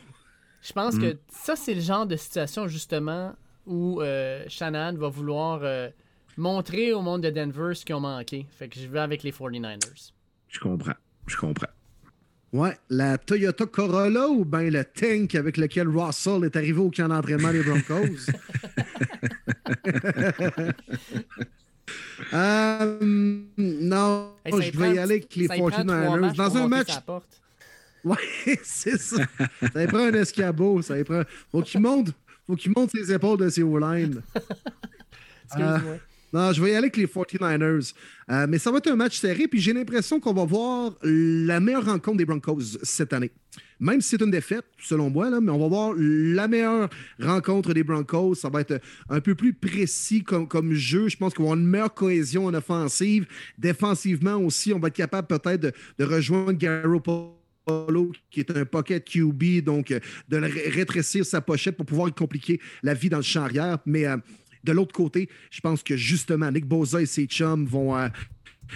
Je pense Mm. que ça, c'est le genre de situation, justement, où euh, Shanahan va vouloir euh, montrer au monde de Denver ce qu'ils ont manqué. Fait que je vais avec les 49ers. Je comprends. Je comprends. Ouais, la Toyota Corolla ou bien le tank avec lequel Russell est arrivé au camp d'entraînement des Broncos? [LAUGHS] [LAUGHS] Euh, non, Hey, je prend vais y aller avec les ça y prend trois 49ers. matchs Dans un match. [LAUGHS] Ouais, c'est ça. Ça y prend un escabeau. Ça y prend... Faut qu'il monte, faut qu'il monte ses épaules de ses O-line. [LAUGHS] Excuse-moi. Non, je vais y aller avec les 49ers. Euh, mais ça va être un match serré, puis j'ai l'impression qu'on va voir la meilleure rencontre des Broncos cette année. Même si c'est une défaite, selon moi, là, mais on va voir la meilleure rencontre des Broncos. Ça va être un peu plus précis comme, comme jeu. Je pense qu'on va avoir une meilleure cohésion en offensive. Défensivement aussi, on va être capable peut-être de, de rejoindre Garoppolo qui est un pocket QB, donc euh, de rétrécir sa pochette pour pouvoir compliquer la vie dans le champ arrière. Mais euh, de l'autre côté, je pense que justement, Nick Boza et ses chums vont, euh,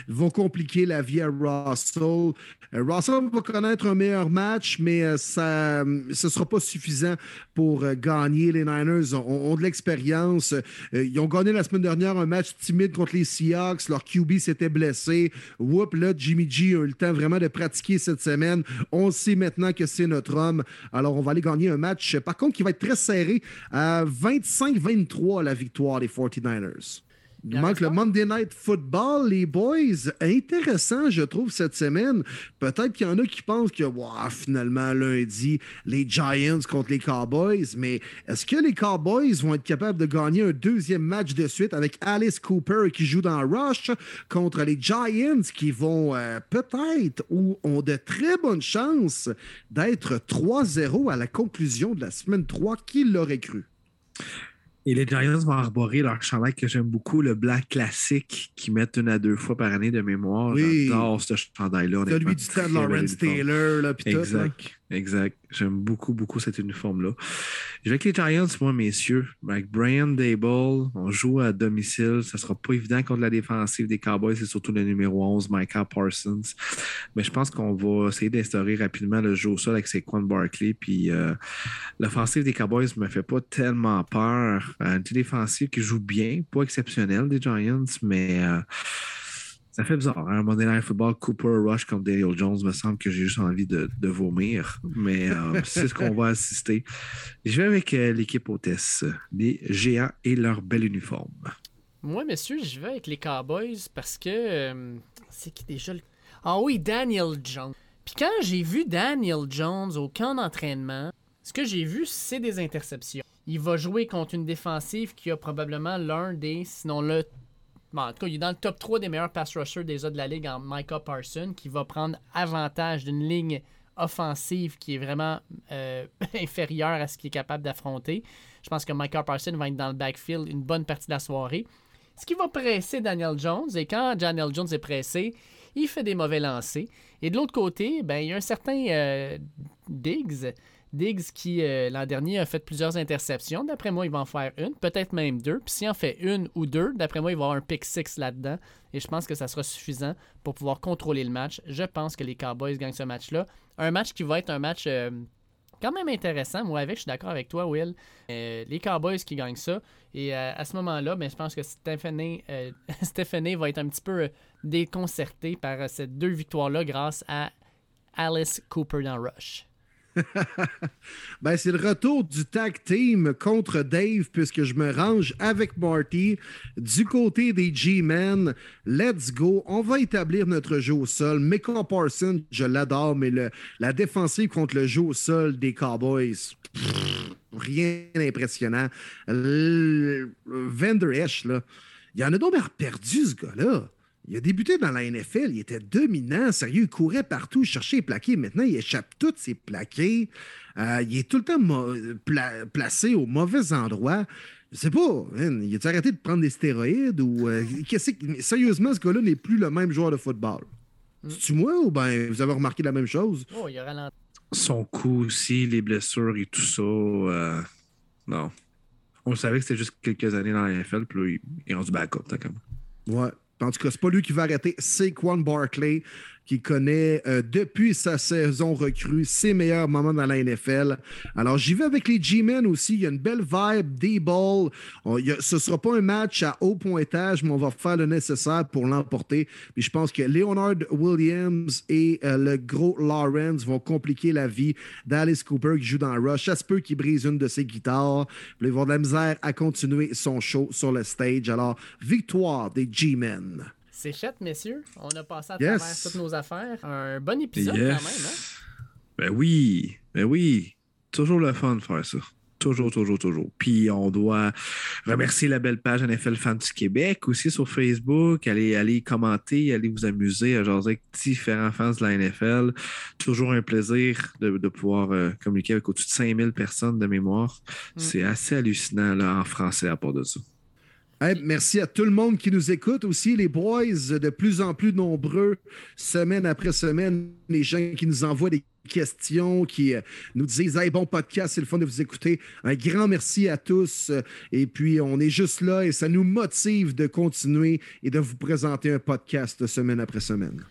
vont compliquer la vie à Russell. Euh, Russell va connaître un meilleur match, mais euh, ça, ce ne sera pas suffisant pour euh, gagner. Les Niners ont, de l'expérience. Ils ont gagné la semaine dernière un match timide contre les Seahawks. Leur QB s'était blessé. Whoop, là, Jimmy G a eu le temps vraiment de pratiquer cette semaine. On sait maintenant que c'est notre homme. Alors, on va aller gagner un match, par contre, qui va être très serré à 25-23 la victoire des 49ers. En manque le? Monday Night Football, les boys. Intéressant, je trouve, cette semaine. Peut-être qu'il y en a qui pensent que Ouah, finalement, lundi, les Giants contre les Cowboys. Mais est-ce que les Cowboys vont être capables de gagner un deuxième match de suite avec Alice Cooper qui joue dans Rush contre les Giants qui vont euh, peut-être ou ont de très bonnes chances d'être 3-0 à la conclusion de la semaine 3? Qui l'aurait cru? Et les Giants vont arborer leur chandail que j'aime beaucoup, le black classique qu'ils mettent une à deux fois par année de mémoire. Oui. J'adore ce chandail-là. Celui du bel Lawrence. Taylor, là, puis tout. Exact. J'aime beaucoup, beaucoup cet uniforme-là. Je vais avec les Giants, moi, messieurs. Avec Brian Dable, on joue à domicile. Ça sera pas évident contre la défensive des Cowboys, c'est surtout le numéro 11, Micah Parsons. Mais je pense qu'on va essayer d'instaurer rapidement le jeu au sol avec Saquon Barkley. Puis euh, l'offensive des Cowboys me fait pas tellement peur. Euh, une défensive qui joue bien, pas exceptionnelle des Giants, mais. euh, ça fait bizarre. Hein? Un Monday Night Football, Cooper Rush comme Daniel Jones, me semble que j'ai juste envie de, de vomir. Mais euh, [LAUGHS] c'est ce qu'on va assister. Je vais avec euh, l'équipe hôtesse, les géants et leur bel uniforme. Moi, messieurs, je vais avec les Cowboys parce que. euh, c'est qui déjà le. Ah oui, Daniel Jones. Puis quand j'ai vu Daniel Jones au camp d'entraînement, ce que j'ai vu, c'est des interceptions. Il va jouer contre une défensive qui a probablement l'un des, sinon le. Bon, en tout cas, il est dans le top 3 des meilleurs pass rushers autres de la ligue en Micah Parson, qui va prendre avantage d'une ligne offensive qui est vraiment euh, [LAUGHS] inférieure à ce qu'il est capable d'affronter. Je pense que Micah Parson va être dans le backfield une bonne partie de la soirée. Ce qui va presser Daniel Jones, et quand Daniel Jones est pressé, il fait des mauvais lancers. Et de l'autre côté, ben, il y a un certain euh, Diggs. Diggs qui, euh, l'an dernier, a fait plusieurs interceptions. D'après moi, il va en faire une, peut-être même deux. Puis s'il en fait une ou deux, d'après moi, il va avoir un pick six là-dedans. Et je pense que ça sera suffisant pour pouvoir contrôler le match. Je pense que les Cowboys gagnent ce match-là. Un match qui va être un match euh, quand même intéressant. Moi, avec, je suis d'accord avec toi, Will. Euh, les Cowboys qui gagnent ça. Et à ce moment-là, ben, je pense que Stephanie, [LAUGHS] Stephanie va être un petit peu euh, déconcerté par ces deux victoires-là grâce à Alice Cooper dans Rush. [LAUGHS] Ben, c'est le retour du tag team contre Dave, puisque je me range avec Marty du côté des G-Men. Let's go. On va établir notre jeu au sol. Micah Parsons, je l'adore, mais la défensive contre le jeu au sol des Cowboys, rien d'impressionnant. Vander Esch, là, il y en a donc perdu, ce gars-là. Il a débuté dans la NFL, il était dominant, sérieux, il courait partout, il cherchait les plaqués. Maintenant, il échappe tous ses plaqués. Euh, il est tout le temps pla- placé au mauvais endroit. Je sais pas, man, il a arrêté de prendre des stéroïdes ou. euh, qu'est-ce que- sérieusement, ce gars-là n'est plus le même joueur de football. C'est-tu moi ou bien vous avez remarqué la même chose? Oh, il a ralenti. Son coup aussi, les blessures et tout ça. euh, non. On savait que c'était juste quelques années dans la NFL, puis là, il, est rendu backup. tant qu'à moi. Ouais. En tout cas, c'est pas lui qui va arrêter. Saquon Barkley, qui connaît euh, depuis sa saison recrue ses meilleurs moments dans la NFL. Alors, j'y vais avec les G-Men aussi. Il y a une belle vibe, des balls. Ce sera pas un match à haut pointage, mais on va faire le nécessaire pour l'emporter. Puis je pense que Leonard Williams et euh, le gros Lawrence vont compliquer la vie d'Alice Cooper qui joue dans Rush. Ça se qu'il brise une de ses guitares. Puis il va avoir de la misère à continuer son show sur le stage. Alors, victoire des G-Men. C'est chouette, messieurs. On a passé à Yes. travers toutes nos affaires. Un bon épisode Yes. quand même. Hein? Ben oui, ben oui. Toujours le fun de faire ça. Toujours, toujours, toujours. Puis on doit remercier la belle page NFL Fans du Québec aussi sur Facebook. Allez, allez commenter, allez vous amuser à jaser avec différents fans de la NFL. Toujours un plaisir de, de pouvoir euh, communiquer avec au-dessus de 5000 personnes de mémoire. Mm. C'est assez hallucinant là, en français à part de ça. Merci à tout le monde qui nous écoute aussi, les boys, de plus en plus nombreux, semaine après semaine, les gens qui nous envoient des questions, qui euh, nous disent Hey, bon podcast, c'est le fun de vous écouter. Un grand merci à tous. Et puis, on est juste là et ça nous motive de continuer et de vous présenter un podcast semaine après semaine.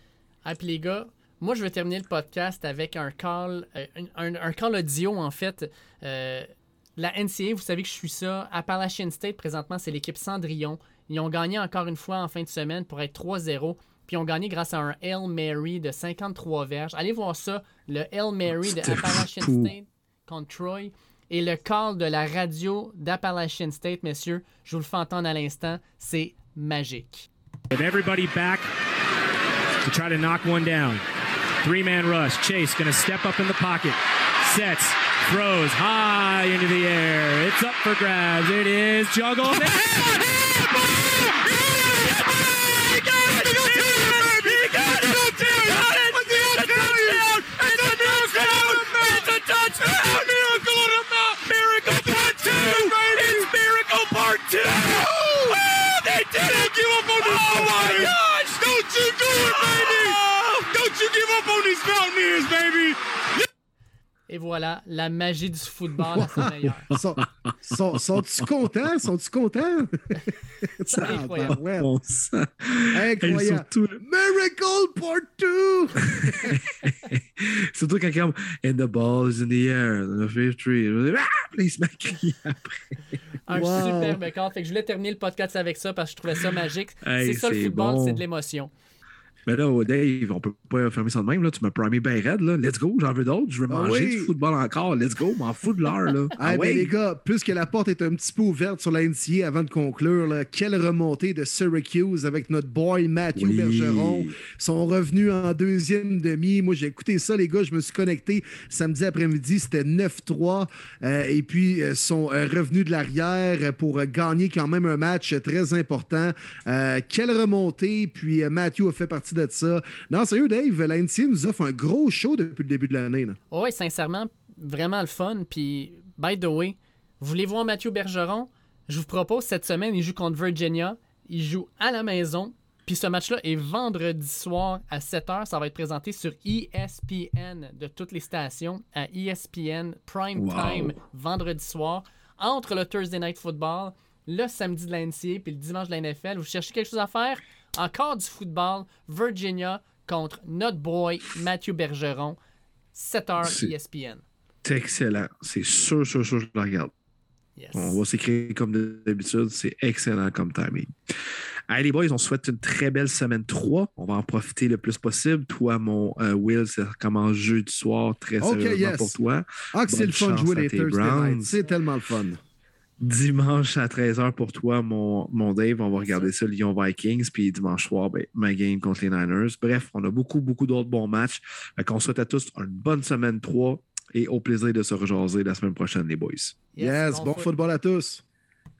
Ah, les gars, moi, je vais terminer le podcast avec un call, euh, un, audio, en fait. Euh, la NCA, vous savez que je suis ça. Appalachian State, présentement, c'est l'équipe Cendrillon. Ils ont gagné encore une fois en fin de semaine pour être 3-0. Puis ils ont gagné grâce à un Hail Mary de 53 verges. Allez voir ça, le Hail Mary de Appalachian fou. State contre Troy. Et le call de la radio d'Appalachian State, messieurs, je vous le fais entendre à l'instant, c'est magique. With everybody back to try to knock one down. Three man rush. Chase going to step up in the pocket. Sets. Throws high into the air. It's up for grabs. It is juggled. Part two! Oh, they did it! give up on this oh my gosh! Don't you do it, baby! Don't you give up on these Mountaineers, baby! Et voilà, la magie du football à sa meilleure. [LAUGHS] Sont- sont- Sont-tu contents? Sont-tu contents? [LAUGHS] C'est incroyable. Ah, ouais. On sent- Incroyable. Et surtout, Miracle Part 2! [LAUGHS] surtout quand comme And the ball is in the air, the fifth tree. Ah! Puis il crier après. Un Wow. superbe call. Fait que je voulais terminer le podcast avec ça parce que je trouvais ça magique. Hey, c'est ça le football, bon. c'est de l'émotion. Mais là, oh, Dave, on peut pas fermer ça de même. Là. Tu m'as primé bien raide. Là. Let's go, j'en veux d'autres. Je veux Ah manger oui. du football encore. Let's go, m'en fous de l'heure. Là. [LAUGHS] Ah, Ah ben, ouais. les gars, puisque la porte est un petit peu ouverte sur la NCA avant de conclure, là, quelle remontée de Syracuse avec notre boy Matthew Oui. Bergeron. Ils sont revenus en deuxième demi. Moi, j'ai écouté ça, les gars. Je me suis connecté samedi après-midi. C'était 9-3. Euh, et puis, euh, sont euh, revenus de l'arrière pour euh, gagner quand même un match très important. Quelle remontée. Puis, Matthew a fait partie de ça. Non, sérieux, Dave, la NCA nous offre un gros show depuis le début de l'année. là. Oui, sincèrement, vraiment le fun. Puis, by the way, vous voulez voir Mathieu Bergeron? Je vous propose cette semaine, il joue contre Virginia. Il joue à la maison. Puis ce match-là est vendredi soir à 7h. Ça va être présenté sur ESPN de toutes les stations à ESPN Prime Wow. Time vendredi soir. Entre le Thursday Night Football, le samedi de la NCA puis le dimanche de la NFL. Vous cherchez quelque chose à faire? Encore du football. Virginia contre notre boy Mathieu Bergeron. 7h C'est- ESPN. C'est excellent. C'est sûr, sûr, sûr, je le regarde. Yes. On va s'écrire comme d'habitude. C'est excellent comme timing. Allez, les boys, on souhaite une très belle semaine 3. On va en profiter le plus possible. Toi, mon euh, Will, ça commence jeudi soir, très Ok, sérieusement yes. pour toi. Ah, que c'est Bonne le fun de chance jouer à les tes Thursday. C'est tellement le fun. Dimanche à 13h pour toi, mon, mon Dave. On va regarder ça, Lyon Vikings. Puis dimanche soir, ben, ma game contre les Niners. Bref, on a beaucoup, beaucoup d'autres bons matchs. Fait qu'on souhaite à tous une bonne semaine 3 et au plaisir de se rejaser la semaine prochaine, les boys. Yes, bon foot. football à tous.